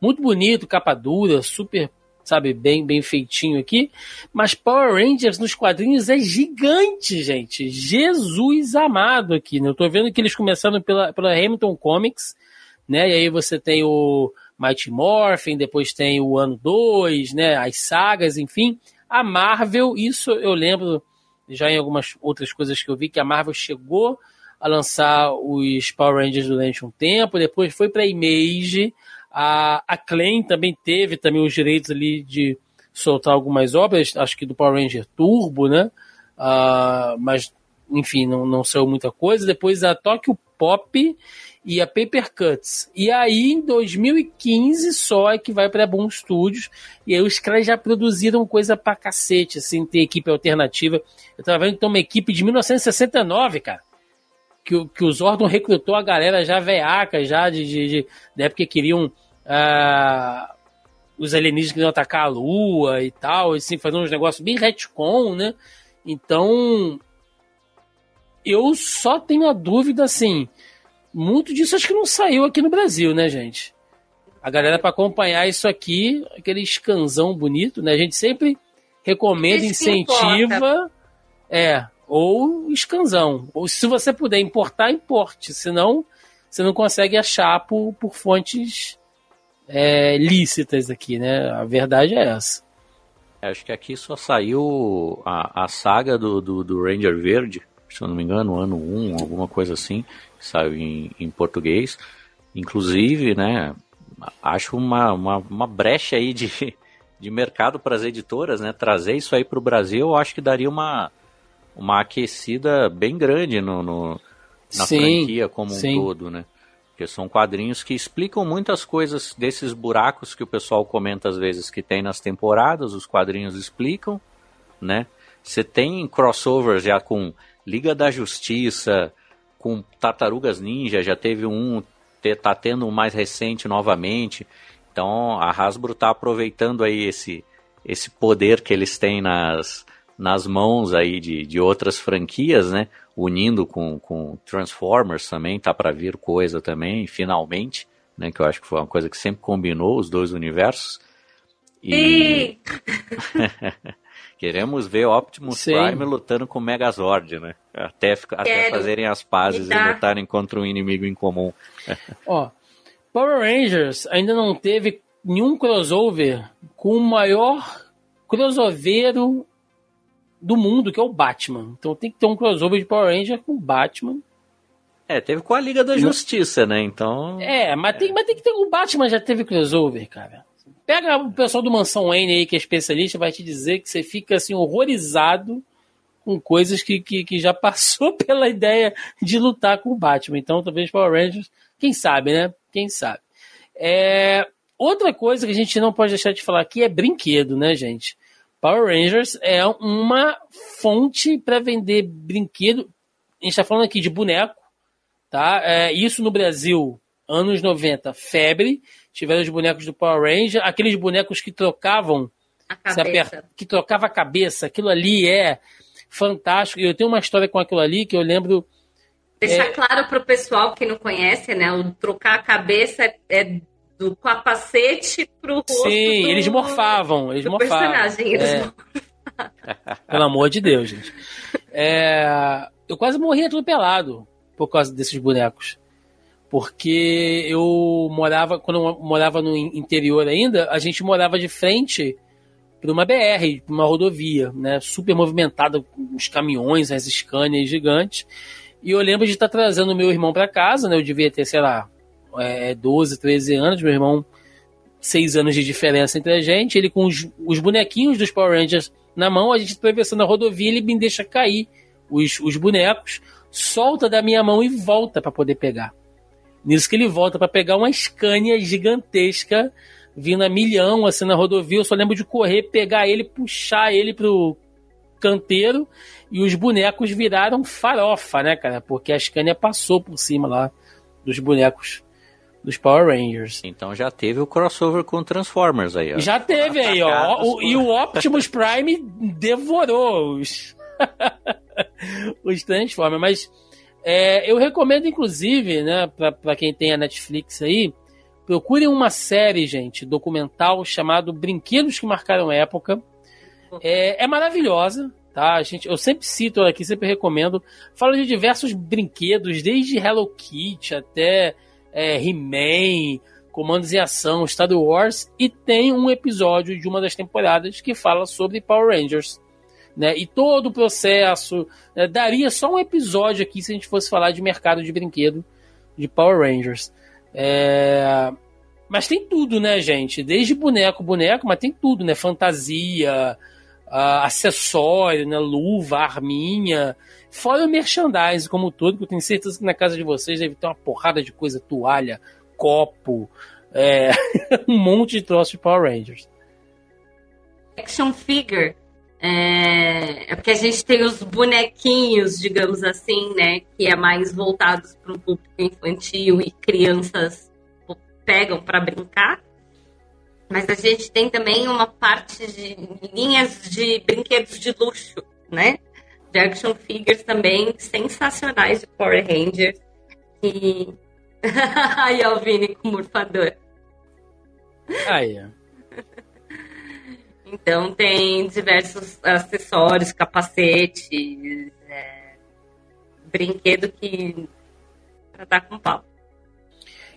muito bonito, capa dura, super, sabe, bem, bem feitinho aqui. Mas Power Rangers nos quadrinhos é gigante, gente. Jesus amado aqui, né? Eu tô vendo que eles começaram pela, pela Hamilton Comics, né? E aí você tem o Mighty Morphin, depois tem o ano 2, né? As sagas, enfim. A Marvel, isso eu lembro já em algumas outras coisas que eu vi, que a Marvel chegou a lançar os Power Rangers durante um tempo, depois foi para Image, a, a Klein também teve também os direitos ali de soltar algumas obras, acho que do Power Ranger Turbo, né? Uh, mas, enfim, não, não saiu muita coisa. Depois a Tokyo Pop e a Paper Cuts. E aí, em 2015, só é que vai para Boom Studios. E aí os caras já produziram coisa pra cacete, assim, ter equipe alternativa. Eu tava vendo que tem uma equipe de 1969, cara que, que o Zordon recrutou a galera já veaca, já de, de, de, da época que queriam uh, os alienígenas queriam atacar a Lua e tal, assim, fazer uns negócios bem retcon, né? Então, eu só tenho a dúvida, assim, muito disso acho que não saiu aqui no Brasil, né, gente? A galera para acompanhar isso aqui, aquele escanzão bonito, né? A gente sempre recomenda, incentiva, é, ou escanzão. Ou se você puder importar, importe, senão você não consegue achar por, por fontes é, lícitas aqui, né? A verdade é essa. É, acho que aqui só saiu a, a saga do, do, do, Ranger Verde, se eu não me engano, ano 1, alguma coisa assim, saiu em, em português. Inclusive, né, acho uma, uma, uma brecha aí de, de mercado para as editoras, né? Trazer isso aí para o Brasil, eu acho que daria uma, uma aquecida bem grande no, no na sim, franquia como sim. um todo, né? Porque são quadrinhos que explicam muitas coisas desses buracos que o pessoal comenta às vezes que tem nas temporadas, os quadrinhos explicam, né? Você tem crossovers já com Liga da Justiça, com Tartarugas Ninja, já teve um, tá tendo um mais recente novamente. Então a Hasbro tá aproveitando aí esse, esse poder que eles têm nas, nas mãos aí de, de outras franquias, né? unindo com, com Transformers também, tá para vir coisa também, finalmente, né? Que eu acho que foi uma coisa que sempre combinou os dois universos. E queremos ver Optimus Sim. Prime lutando com o Megazord, né? Até, até fazerem as pazes e lutarem contra um inimigo em comum. Ó, Power Rangers ainda não teve nenhum crossover com o maior crossoveiro do mundo, que é o Batman. Então tem que ter um crossover de Power Ranger com o Batman. É, teve com a Liga da Justiça, né? Então. É, mas, Tem, mas tem que ter. O Batman já teve crossover, cara. Pega o pessoal do Mansão Wayne aí, que é especialista, vai te dizer que você fica assim, horrorizado com coisas que, que, que já passou pela ideia de lutar com o Batman. Então, talvez Power Rangers, quem sabe, né? Quem sabe. É, outra coisa que a gente não pode deixar de falar aqui é brinquedo, né, gente? Power Rangers é uma fonte para vender brinquedo. A gente está falando aqui de boneco, tá? É, isso no Brasil, anos 90, febre. Tiveram os bonecos do Power Ranger, aqueles bonecos que trocavam a cabeça. que trocava a cabeça. Aquilo ali é fantástico. Eu tenho uma história com aquilo ali que eu lembro. Deixar é... claro para o pessoal que não conhece, né? O trocar a cabeça é do capacete pro rosto. Sim, do, eles morfavam. Eles morfavam. Personagem, eles é. Pelo amor de Deus, gente. É, eu quase morri atropelado por causa desses bonecos. Porque eu morava, quando eu morava no interior ainda, a gente morava de frente para uma BR, uma rodovia, né? Super movimentada, os caminhões, as Scanias gigantes. E eu lembro de estar trazendo meu irmão para casa, né? Eu devia ter, sei lá, é, 12, 13 anos, meu irmão, 6 anos de diferença entre a gente. Ele com os, os bonequinhos dos Power Rangers na mão, a gente atravessando a rodovia, ele me deixa cair os, os bonecos, solta da minha mão e volta para poder pegar. Nisso que ele volta para pegar uma Scania gigantesca vindo a milhão assim na rodovia. Eu só lembro de correr, pegar ele, puxar ele pro canteiro e os bonecos viraram farofa, né, cara? Porque a Scania passou por cima lá dos bonecos dos Power Rangers. Então já teve o crossover com Transformers aí, ó. Já teve aí, ó. O, e o Optimus Prime devorou os, os Transformers. Mas é, eu recomendo, inclusive, né, para quem tem a Netflix aí, procurem uma série, gente, documental chamado Brinquedos que Marcaram Época. É, é maravilhosa, tá? A gente, eu sempre cito aqui, sempre recomendo. Fala de diversos brinquedos, desde Hello Kitty até é, He-Man, Comandos em Ação, Star Wars, e tem um episódio de uma das temporadas que fala sobre Power Rangers. Né? E todo o processo. Né? Daria só um episódio aqui se a gente fosse falar de mercado de brinquedo de Power Rangers. É... Mas tem tudo, né, gente? Desde boneco, boneco, mas tem tudo, né? Fantasia, uh, acessório, né? luva, arminha. Fora o merchandising como todo, que eu tenho certeza que na casa de vocês deve ter uma porrada de coisa, toalha, copo, é, um monte de troço de Power Rangers. Action figure. É, é porque a gente tem os bonequinhos, digamos assim, né? Que é mais voltados para o público infantil e crianças pegam para brincar. Mas a gente tem também uma parte de linhas de brinquedos de luxo, né? de action figures também sensacionais de Power Rangers. E. Aí, Alvine com o morfador. Aí, Então tem diversos acessórios, capacetes, é, brinquedo que pra dar com pau.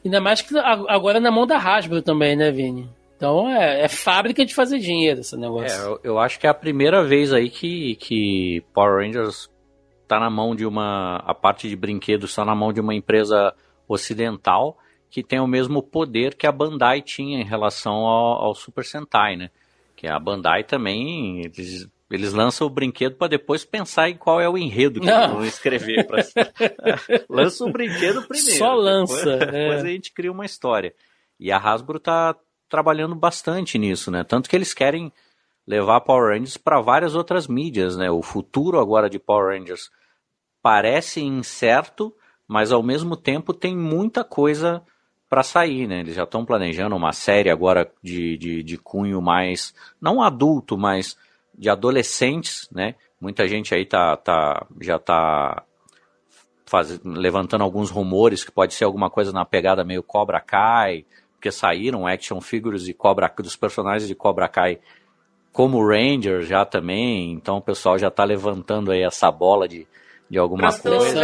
Ainda mais que agora na mão da Hasbro também, né, Vini? Então é, é, fábrica de fazer dinheiro esse negócio. É, eu, eu, acho que é a primeira vez aí que, que Power Rangers tá na mão de uma. A parte de brinquedos está na mão de uma empresa ocidental que tem o mesmo poder que a Bandai tinha em relação ao, ao Super Sentai, né? Que a Bandai também. Eles, eles lançam o brinquedo para depois pensar em qual é o enredo que Não. eles vão escrever. Pra... lança o brinquedo primeiro. Só lança. Depois, é. depois a gente cria uma história. E a Hasbro tá, trabalhando bastante nisso, né? Tanto que eles querem levar Power Rangers para várias outras mídias, né? O futuro agora de Power Rangers parece incerto, mas ao mesmo tempo tem muita coisa para sair, né? Eles já estão planejando uma série agora de, de, de, cunho mais, não adulto, mas de adolescentes, né? Muita gente aí tá, tá, já tá faz, levantando alguns rumores que pode ser alguma coisa na pegada meio Cobra Kai, porque saíram action figures de Cobra, dos personagens de Cobra Kai como Ranger já também, então o pessoal já está levantando aí essa bola de, de alguma coisa.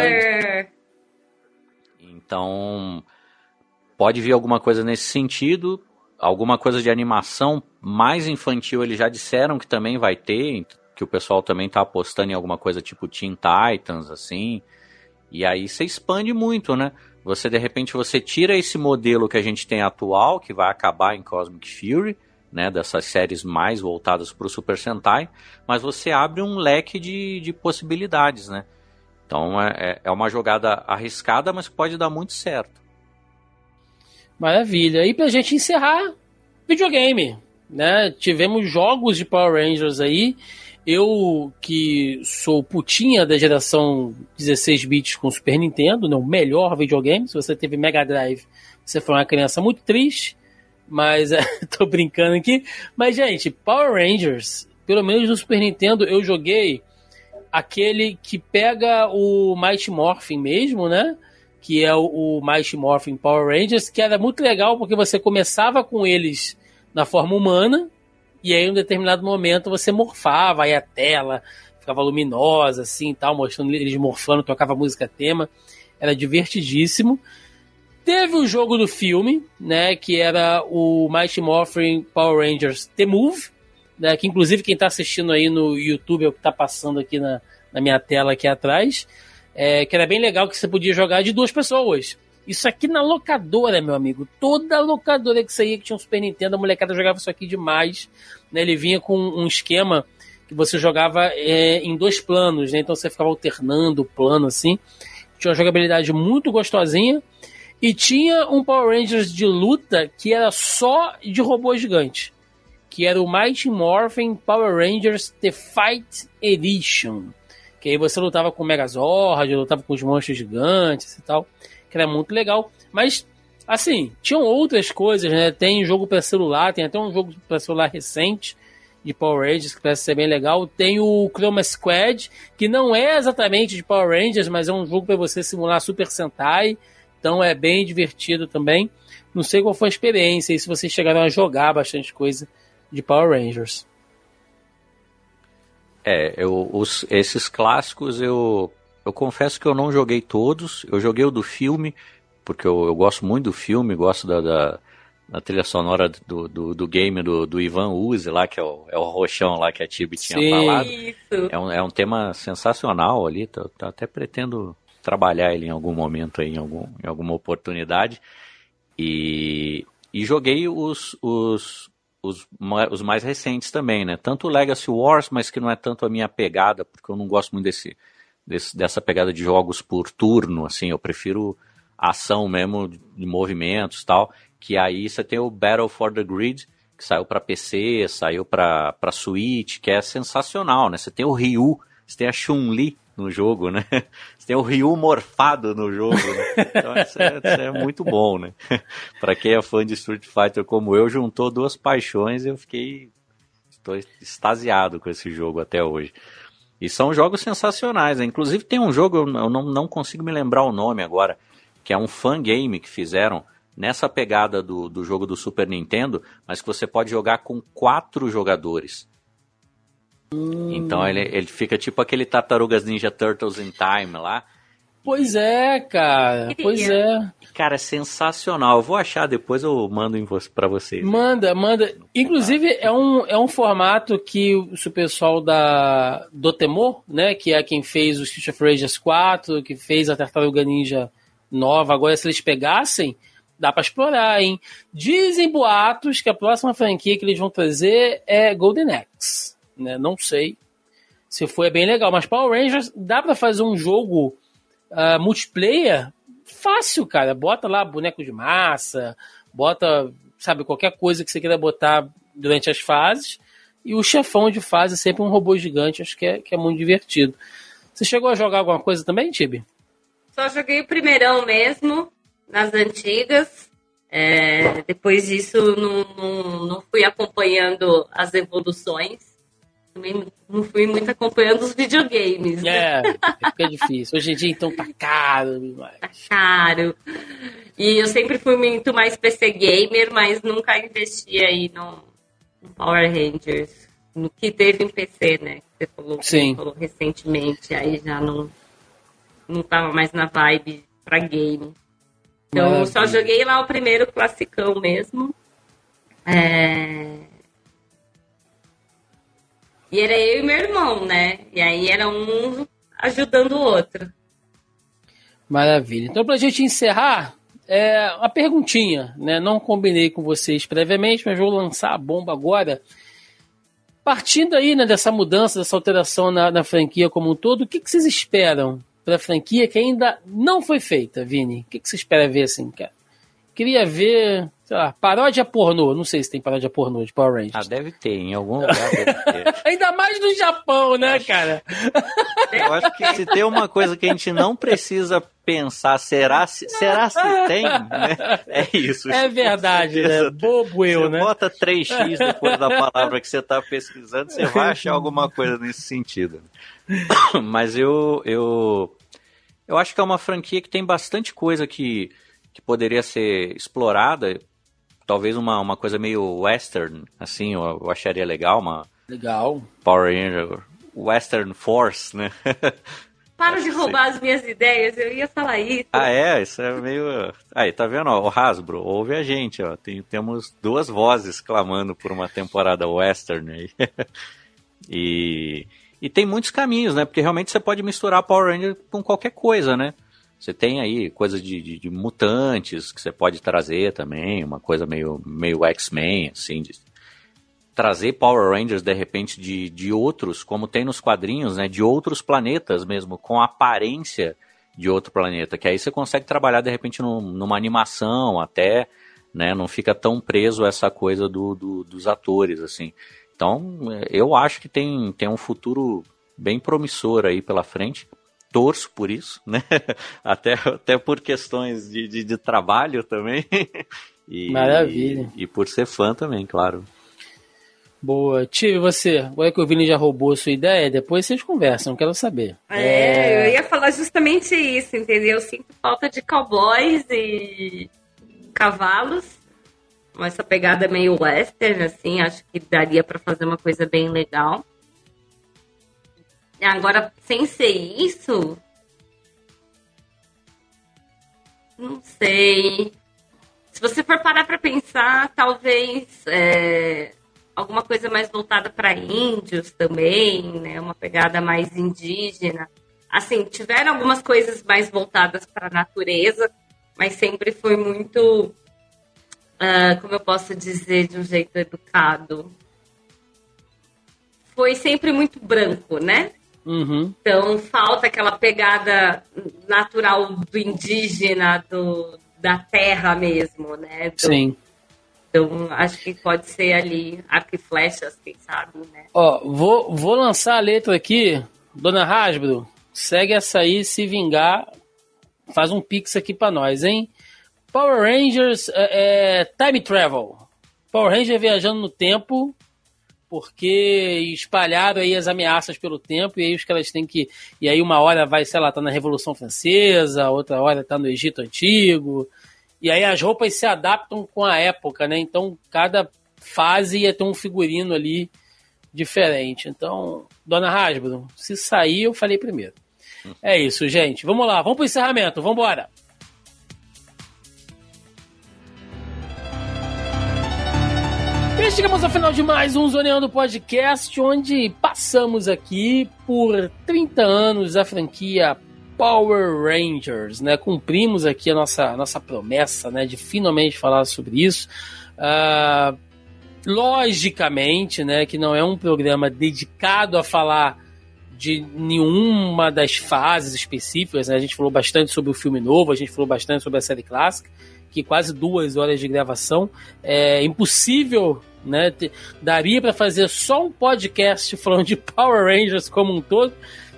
Então, pode vir alguma coisa nesse sentido, alguma coisa de animação mais infantil, eles já disseram que também vai ter, que o pessoal também está apostando em alguma coisa tipo Teen Titans, assim. E aí você expande muito, né? Você de repente você tira esse modelo que a gente tem atual, que vai acabar em Cosmic Fury, né, dessas séries mais voltadas para o Super Sentai, mas você abre um leque de, de possibilidades, né? Então é, é, é uma jogada arriscada, mas pode dar muito certo. Maravilha. E pra gente encerrar, videogame. Né? Tivemos jogos de Power Rangers aí eu que sou putinha da geração 16 bits com Super Nintendo, né, o melhor videogame. Se você teve Mega Drive, você foi uma criança muito triste. Mas é, tô brincando aqui. Mas, gente, Power Rangers, pelo menos no Super Nintendo, eu joguei aquele que pega o Mighty Morphin mesmo, né? Que é o, o Mighty Morphin Power Rangers, que era muito legal porque você começava com eles na forma humana, e aí, em um determinado momento, você morfava, aí a tela ficava luminosa, assim tal, mostrando eles morfando, tocava música tema. Era divertidíssimo. Teve o jogo do filme, né? Que era o Mighty Morphin Power Rangers The Move, né, que inclusive quem está assistindo aí no YouTube é o que está passando aqui na, na minha tela aqui atrás, é, que era bem legal que você podia jogar de duas pessoas. Isso aqui na locadora, meu amigo. Toda locadora que saía que tinha um Super Nintendo, a molecada jogava isso aqui demais. Né? Ele vinha com um esquema que você jogava é, em dois planos, né? Então você ficava alternando o plano assim. Tinha uma jogabilidade muito gostosinha. E tinha um Power Rangers de luta que era só de robô gigante. Que era o Mighty Morphin Power Rangers The Fight Edition. Que aí você lutava com o Megazord, lutava com os monstros gigantes e tal que era muito legal. Mas, assim, tinham outras coisas, né? Tem jogo para celular, tem até um jogo para celular recente de Power Rangers que parece ser bem legal. Tem o Chroma Squad, que não é exatamente de Power Rangers, mas é um jogo para você simular Super Sentai. Então é bem divertido também. Não sei qual foi a experiência e se vocês chegaram a jogar bastante coisa de Power Rangers. É, eu, os, esses clássicos eu eu confesso que eu não joguei todos. Eu joguei o do filme, porque eu, eu gosto muito do filme, gosto da, da, da trilha sonora do, do, do, game do, do Ivan Uzi lá, que é o, é o roxão lá que a Tibi tinha Sim. falado. É um, é um tema sensacional ali, tô, até pretendo trabalhar ele em algum momento aí, em, algum, em alguma oportunidade. E, e joguei os, os, os, os mais recentes também, né? Tanto o Legacy Wars, mas que não é tanto a minha pegada, porque eu não gosto muito desse, desse, dessa pegada de jogos por turno, assim, eu prefiro ação mesmo, de movimentos tal, que aí você tem o Battle for the Grid, que saiu para PC, saiu para Switch, que é sensacional, né? Você tem o Ryu, você tem a Chun-Li no jogo, né? Tem o Ryu morfado no jogo, né? Então isso é, isso é muito bom, né? para quem é fã de Street Fighter como eu, juntou duas paixões e eu fiquei estou extasiado com esse jogo até hoje. E são jogos sensacionais. Né? Inclusive tem um jogo, eu não, não consigo me lembrar o nome agora, que é um fan game que fizeram nessa pegada do, do jogo do Super Nintendo, mas que você pode jogar com quatro jogadores. Hum. Então ele, ele fica tipo aquele Tartarugas Ninja Turtles in Time lá, Pois é, cara. Pois é. Cara, é sensacional. Eu vou achar depois, eu mando para vocês. Manda, manda. Inclusive, é um, é um formato que o pessoal da Dotemo, né, que é quem fez o Street of Rage 4, que fez a Tartaruga Ninja nova, agora se eles pegassem, dá para explorar, hein? Dizem boatos que a próxima franquia que eles vão trazer é Golden Axe, né? Não sei se foi bem legal, mas Power Rangers dá para fazer um jogo uh, multiplayer, fácil, cara. Bota lá boneco de massa, bota, sabe, qualquer coisa que você queira botar durante as fases. E o chefão de fase é sempre um robô gigante, acho que é, que é muito divertido. Você chegou a jogar alguma coisa também, Tibi? Só joguei o primeirão mesmo, nas antigas. É, depois disso, não, não, não fui acompanhando as evoluções também não fui muito acompanhando os videogames. É, fica difícil. Hoje em dia, então, tá caro demais. Tá caro. E eu sempre fui muito mais PC gamer, mas nunca investi aí no, no Power Rangers. No que teve em PC, né? Você falou, Sim. Você falou recentemente, aí já não, não tava mais na vibe pra game. Então, só joguei lá o primeiro classicão mesmo. É... E era eu e meu irmão, né? E aí era um ajudando o outro. Maravilha. Então, pra gente encerrar, é uma perguntinha, né? Não combinei com vocês previamente, mas vou lançar a bomba agora. Partindo aí né, dessa mudança, dessa alteração na, na franquia como um todo, o que, que vocês esperam para a franquia que ainda não foi feita, Vini? O que, que você espera ver assim, cara? Queria ver, sei lá, paródia pornô. Não sei se tem paródia pornô de Power Rangers. Ah, deve ter, em algum lugar deve ter. Ainda mais no Japão, né, cara? Eu acho que se tem uma coisa que a gente não precisa pensar, será se, será se tem? Né? É isso. É verdade, né? Bobo eu, você né? bota 3x depois da palavra que você está pesquisando, você vai achar alguma coisa nesse sentido. Mas eu, eu, eu acho que é uma franquia que tem bastante coisa que que poderia ser explorada, talvez uma, uma coisa meio western, assim, eu, eu acharia legal, uma legal Power Ranger Western Force, né? Para de roubar as minhas ideias, eu ia falar isso. Ah, é? Isso é meio. Aí, tá vendo? Ó, o Hasbro, ouve a gente, ó. Tem, temos duas vozes clamando por uma temporada western aí. e, e tem muitos caminhos, né? Porque realmente você pode misturar Power Ranger com qualquer coisa, né? Você tem aí coisas de, de, de, mutantes que você pode trazer também, uma coisa meio, meio X-Men, assim, de trazer Power Rangers de repente de, de outros, como tem nos quadrinhos, né, de outros planetas mesmo, com aparência de outro planeta, que aí você consegue trabalhar de repente num, numa animação até, né, não fica tão preso a essa coisa do, do, dos atores, assim. Então, eu acho que tem, tem um futuro bem promissor aí pela frente torço por isso, né? Até, até por questões de, de, de trabalho também. E, Maravilha. E, e, por ser fã também, claro. Boa. Tio, você? Agora que o Vini já roubou a sua ideia, depois vocês conversam, quero saber. É, é, eu ia falar justamente isso, entendeu? Eu sinto falta de cowboys e cavalos. Essa pegada meio western, assim, acho que daria para fazer uma coisa bem legal. Agora, sem ser isso. Não sei. Se você for parar para pensar, talvez é, alguma coisa mais voltada para índios também, né? Uma pegada mais indígena. Assim, tiveram algumas coisas mais voltadas para a natureza, mas sempre foi muito, uh, como eu posso dizer de um jeito educado, foi sempre muito branco, né? Uhum. Então falta aquela pegada natural do indígena, do, da terra mesmo, né? Do, Sim. Então acho que pode ser ali arco e flechas, quem sabe, né? Ó, vou, vou lançar a letra aqui, Dona Rasbro, segue essa aí, se vingar, faz um pix aqui para nós, hein? Power Rangers é, é, Time Travel. Power Ranger viajando no tempo porque espalharam aí as ameaças pelo tempo, e aí os caras têm que. E aí uma hora vai, sei lá, tá na Revolução Francesa, outra hora tá no Egito Antigo. E aí as roupas se adaptam com a época, né? Então cada fase ia ter um figurino ali diferente. Então, Dona Hasbro, se sair, eu falei primeiro. É isso, gente. Vamos lá, vamos pro encerramento, vamos embora. E chegamos ao final de mais um Zoneando Podcast, onde passamos aqui por 30 anos a franquia Power Rangers, né? Cumprimos aqui a nossa, nossa promessa, né? De finalmente falar sobre isso. Uh, logicamente, né? Que não é um programa dedicado a falar de nenhuma das fases específicas, né? A gente falou bastante sobre o filme novo, a gente falou bastante sobre a série clássica, que quase duas horas de gravação. É impossível né? Daria para fazer só um podcast falando de Power Rangers como um todo.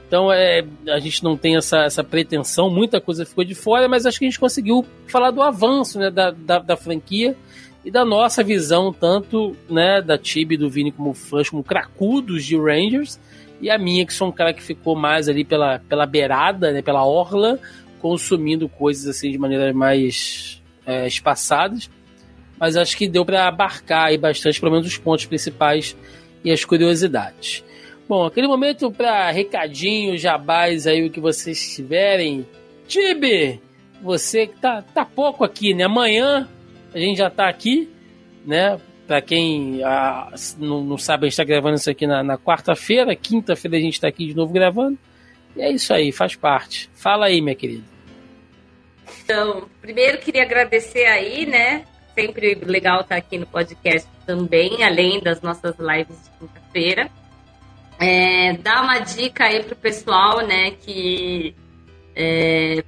Então é, a gente não tem essa, essa pretensão, muita coisa ficou de fora, mas acho que a gente conseguiu falar do avanço né, da, da, da franquia e da nossa visão, tanto né, da Tibi do Vini como fãs, como cracudos de Rangers, e a minha, que sou um cara que ficou mais ali pela, pela beirada, né, pela orla, consumindo coisas assim de maneira mais é, espaçadas mas acho que deu para abarcar aí bastante, pelo menos, os pontos principais e as curiosidades. Bom, aquele momento para recadinho, jabás aí, o que vocês tiverem. Tibe, você que tá, tá pouco aqui, né? Amanhã a gente já tá aqui, né? Para quem ah, não, não, sabe, a gente tá gravando isso aqui na, na quarta-feira, quinta-feira a gente tá aqui de novo gravando. E é isso aí, faz parte. Fala aí, minha querida. Então, primeiro queria agradecer aí, né, sempre legal estar aqui no podcast também, além das nossas lives de quinta-feira. É, dar uma dica aí pro pessoal, né, que é,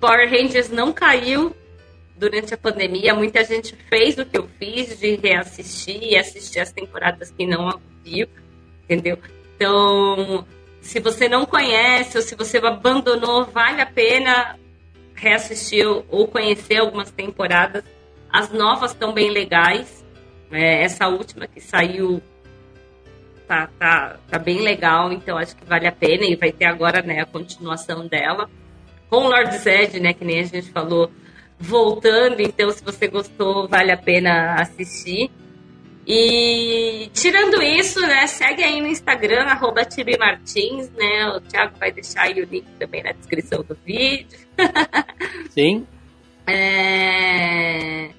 Power Rangers não caiu durante a pandemia. Muita gente fez o que eu fiz de reassistir e assistir as temporadas que não viu, entendeu? Então, se você não conhece ou se você abandonou, vale a pena reassistir ou conhecer algumas temporadas as novas estão bem legais. É, essa última que saiu tá, tá, tá bem legal, então acho que vale a pena. E vai ter agora né, a continuação dela. Com o Lord Zed, né, que nem a gente falou, voltando. Então, se você gostou, vale a pena assistir. E tirando isso, né, segue aí no Instagram, arroba Martins, né? O Thiago vai deixar aí o link também na descrição do vídeo. Sim. É...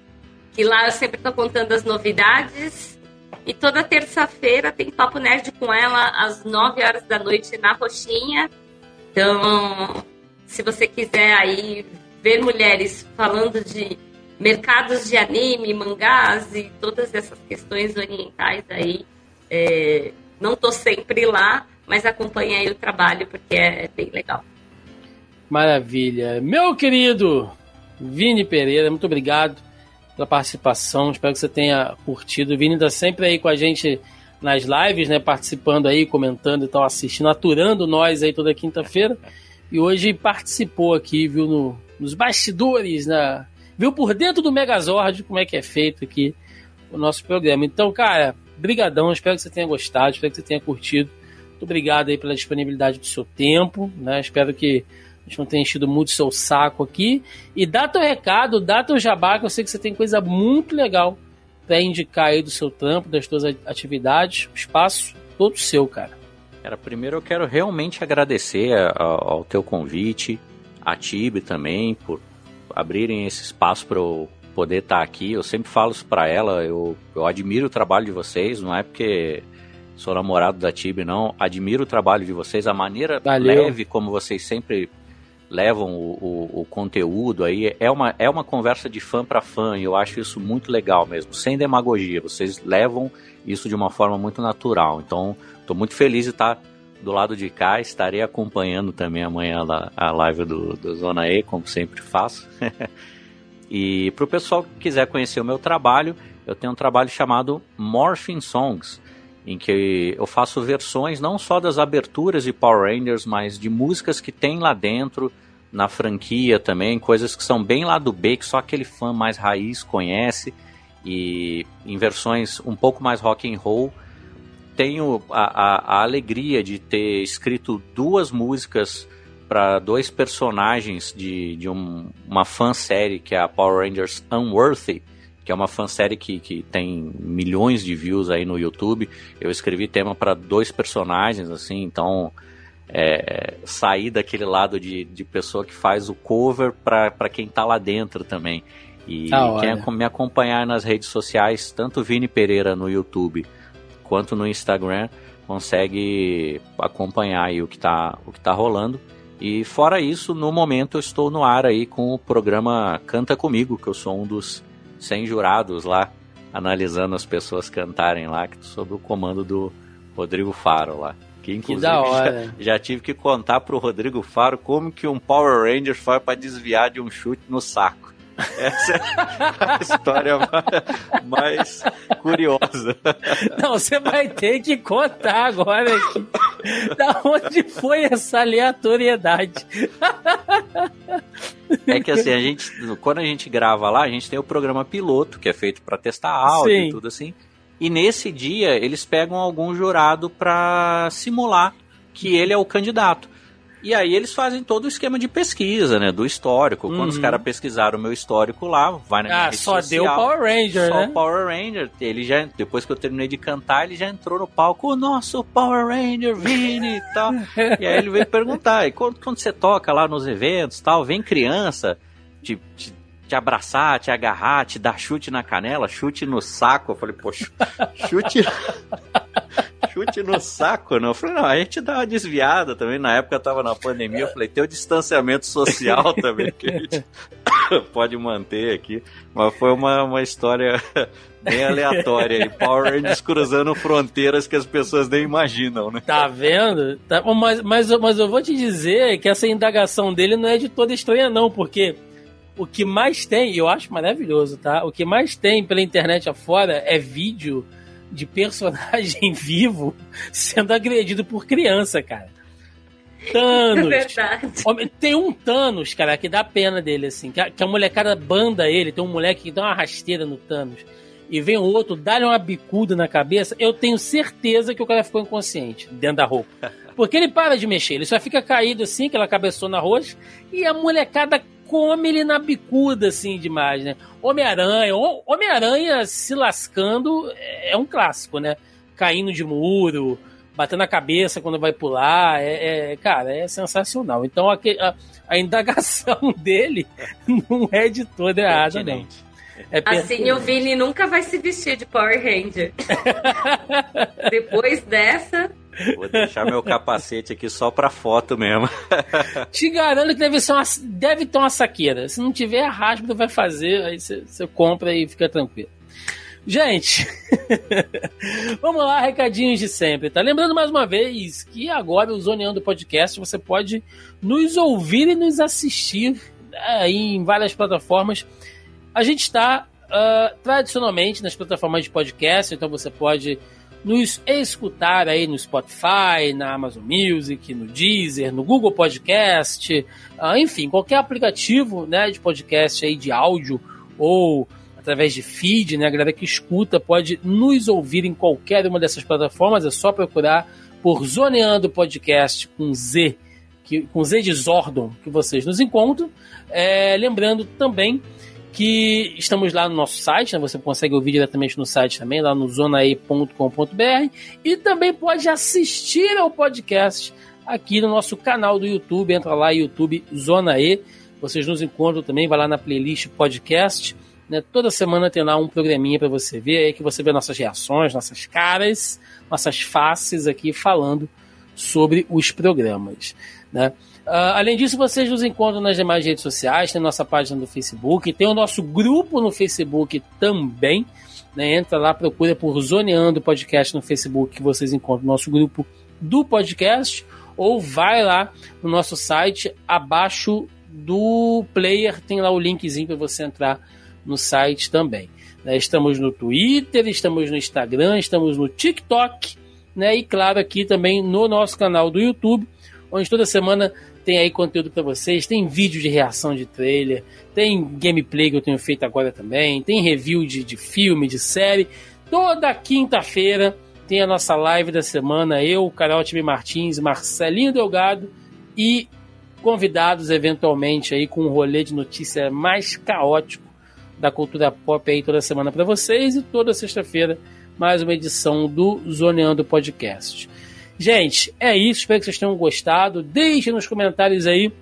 Que lá eu sempre tô contando as novidades. E toda terça-feira tem Papo Nerd com ela às 9 horas da noite na Roxinha. Então, se você quiser aí ver mulheres falando de mercados de anime, mangás e todas essas questões orientais aí. É, não tô sempre lá, mas acompanhe aí o trabalho porque é bem legal. Maravilha. Meu querido Vini Pereira, muito obrigado pela participação. Espero que você tenha curtido. O Vini está sempre aí com a gente nas lives, né? Participando aí, comentando e tal, assistindo, aturando nós aí toda quinta-feira. E hoje participou aqui, viu, no, nos bastidores, na, viu por dentro do Megazord como é que é feito aqui o nosso programa. Então, cara, brigadão, espero que você tenha gostado, espero que você tenha curtido. Muito obrigado aí pela disponibilidade do seu tempo, né? Espero que a gente não tenha enchido muito seu saco aqui. E dá teu recado, dá teu jabá, que eu sei que você tem coisa muito legal para indicar aí do seu trampo, das suas atividades. O espaço todo seu, cara. Cara, primeiro eu quero realmente agradecer ao, ao teu convite, a Tibe também, por abrirem esse espaço para eu poder estar tá aqui. Eu sempre falo isso para ela, eu, eu admiro o trabalho de vocês, não é porque sou namorado da Tibi, não. Admiro o trabalho de vocês, a maneira Valeu. leve como vocês sempre levam o, o, o, conteúdo aí. É uma, é uma conversa de fã para fã e eu acho isso muito legal mesmo, sem demagogia. Vocês levam isso de uma forma muito natural. Então, estou muito feliz de estar. Do lado de cá. Estarei acompanhando também amanhã a live do, do Zona E, como sempre faço. e para o pessoal que quiser conhecer o meu trabalho, eu tenho um trabalho chamado Morphing Songs, em que eu faço versões não só das aberturas de Power Rangers, mas de músicas que tem lá dentro, na franquia também, coisas que são bem lá do B, que só aquele fã mais raiz conhece, e em versões um pouco mais rock and roll, tenho a, a, a alegria de ter escrito duas músicas para dois personagens de, de um, uma fansérie que é a Power Rangers Unworthy, que é uma fansérie que, que tem milhões de views aí no YouTube. Eu escrevi tema para dois personagens, assim, então é, sair daquele lado de, de pessoa que faz o cover para quem tá lá dentro também. E quem me acompanhar nas redes sociais, tanto Vini Pereira no YouTube quanto no Instagram, consegue acompanhar aí o que está o que tá rolando. E fora isso, no momento eu estou no ar aí com o programa Canta Comigo, que eu sou um dos 100 jurados lá, analisando as pessoas cantarem lá, sob o comando do Rodrigo Faro lá. Que inclusive que já, já, tive que contar pro Rodrigo Faro como que um Power Ranger faz para desviar de um chute no saco. Essa é a história mais curiosa. Não, você vai ter que contar agora aqui. Da onde foi essa aleatoriedade? É que assim, a gente, quando a gente grava lá, a gente tem o programa piloto, que é feito para testar áudio Sim. e tudo assim. E nesse dia, eles pegam algum jurado para simular que ele é o candidato. E aí eles fazem todo o esquema de pesquisa, né? Do histórico. Uhum. Quando os uhum. caras pesquisaram o meu histórico lá, vai na minha ah, rede só social, deu Power Ranger, só né? Só Power Ranger. Ele já, depois que eu terminei de cantar, ele já entrou no palco, o nosso Power Ranger, Vini e tal. e aí ele veio perguntar, e quando, quando você toca lá nos eventos tal, vem criança, te, te, te abraçar, te agarrar, te dar chute na canela, chute no saco. Eu falei, poxa, chute chute no saco, não. Eu falei, não, a gente dá uma desviada também. Na época eu tava na pandemia, eu falei, tem o distanciamento social também que a gente pode manter aqui. Mas foi uma, uma história bem aleatória aí. Power Rangers cruzando fronteiras que as pessoas nem imaginam, né? Tá vendo? Tá, mas, mas, mas eu vou te dizer que essa indagação dele não é de toda estranha, não, porque o que mais tem, e eu acho maravilhoso, tá? O que mais tem pela internet afora é vídeo de personagem vivo sendo agredido por criança, cara. Thanos. É. Tem um Thanos, cara, que dá pena dele, assim. Que a, que a molecada banda ele. Tem um moleque que dá uma rasteira no Thanos. E vem o outro, dá-lhe uma bicuda na cabeça. Eu tenho certeza que o cara ficou inconsciente dentro da roupa. Porque ele para de mexer, ele só fica caído assim, aquela cabeçona roxa. E a molecada come ele na bicuda, assim, demais, né? Homem-Aranha, Homem-Aranha se lascando é um clássico, né? Caindo de muro, batendo a cabeça quando vai pular, é, é cara, é sensacional. Então a, a, a, indagação dele não é de toda errada, não. É assim o Vini nunca vai se vestir de Power Ranger. Depois dessa. Vou deixar meu capacete aqui só pra foto mesmo. Te garanto que deve, ser uma, deve ter uma saqueira. Se não tiver, a Hasbro vai fazer, aí você compra e fica tranquilo. Gente, vamos lá, recadinhos de sempre, tá? Lembrando mais uma vez que agora o Zoneando Podcast você pode nos ouvir e nos assistir aí em várias plataformas. A gente está uh, tradicionalmente nas plataformas de podcast, então você pode nos escutar aí no Spotify, na Amazon Music, no Deezer, no Google Podcast, uh, enfim, qualquer aplicativo né, de podcast aí de áudio ou através de feed, né? A galera que escuta pode nos ouvir em qualquer uma dessas plataformas, é só procurar por Zoneando Podcast com Z, que, com Z de Zordon, que vocês nos encontram. É, lembrando também que estamos lá no nosso site, né? você consegue ouvir diretamente no site também, lá no zonae.com.br, e também pode assistir ao podcast aqui no nosso canal do YouTube, entra lá, YouTube Zona E, vocês nos encontram também, vai lá na playlist podcast, né? Toda semana tem lá um programinha para você ver, aí que você vê nossas reações, nossas caras, nossas faces aqui falando sobre os programas. Né? Uh, além disso, vocês nos encontram nas demais redes sociais, tem nossa página do Facebook, tem o nosso grupo no Facebook também. Né? Entra lá, procura por Zoneando Podcast no Facebook, que vocês encontram o nosso grupo do podcast, ou vai lá no nosso site, abaixo do player, tem lá o linkzinho para você entrar no site também. Né? Estamos no Twitter, estamos no Instagram, estamos no TikTok, né? E claro, aqui também no nosso canal do YouTube, onde toda semana tem aí conteúdo para vocês, tem vídeo de reação de trailer, tem gameplay que eu tenho feito agora também, tem review de, de filme, de série. Toda quinta-feira tem a nossa live da semana, eu, Carol Time Martins, Marcelinho Delgado e convidados eventualmente aí com um rolê de notícia mais caótico da cultura pop aí toda semana para vocês e toda sexta-feira mais uma edição do Zoneando Podcast. Gente, é isso. Espero que vocês tenham gostado. Deixem nos comentários aí o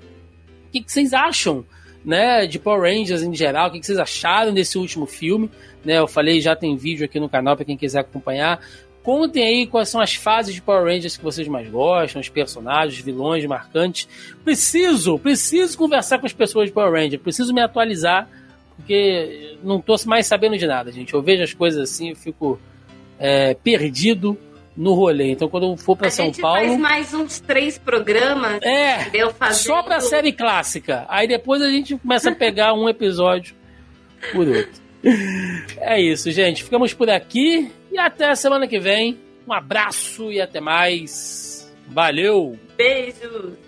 que, que vocês acham né, de Power Rangers em geral, o que, vocês acharam desse último filme. Né, eu falei, já tem vídeo aqui no canal para quem quiser acompanhar. Contem aí quais são as fases de Power Rangers que vocês mais gostam, os personagens, os vilões marcantes. Preciso, preciso conversar com as pessoas de Power Rangers, preciso me atualizar porque não tô mais sabendo de nada, gente. Eu vejo as coisas assim, eu fico é, perdido no rolê. Então, quando eu for para São Paulo. faz mais uns três programas. É, só pra série clássica. Aí depois a gente começa a pegar um episódio por outro. É isso, gente. Ficamos por aqui e até a semana que vem. Um abraço e até mais. Valeu! Beijos!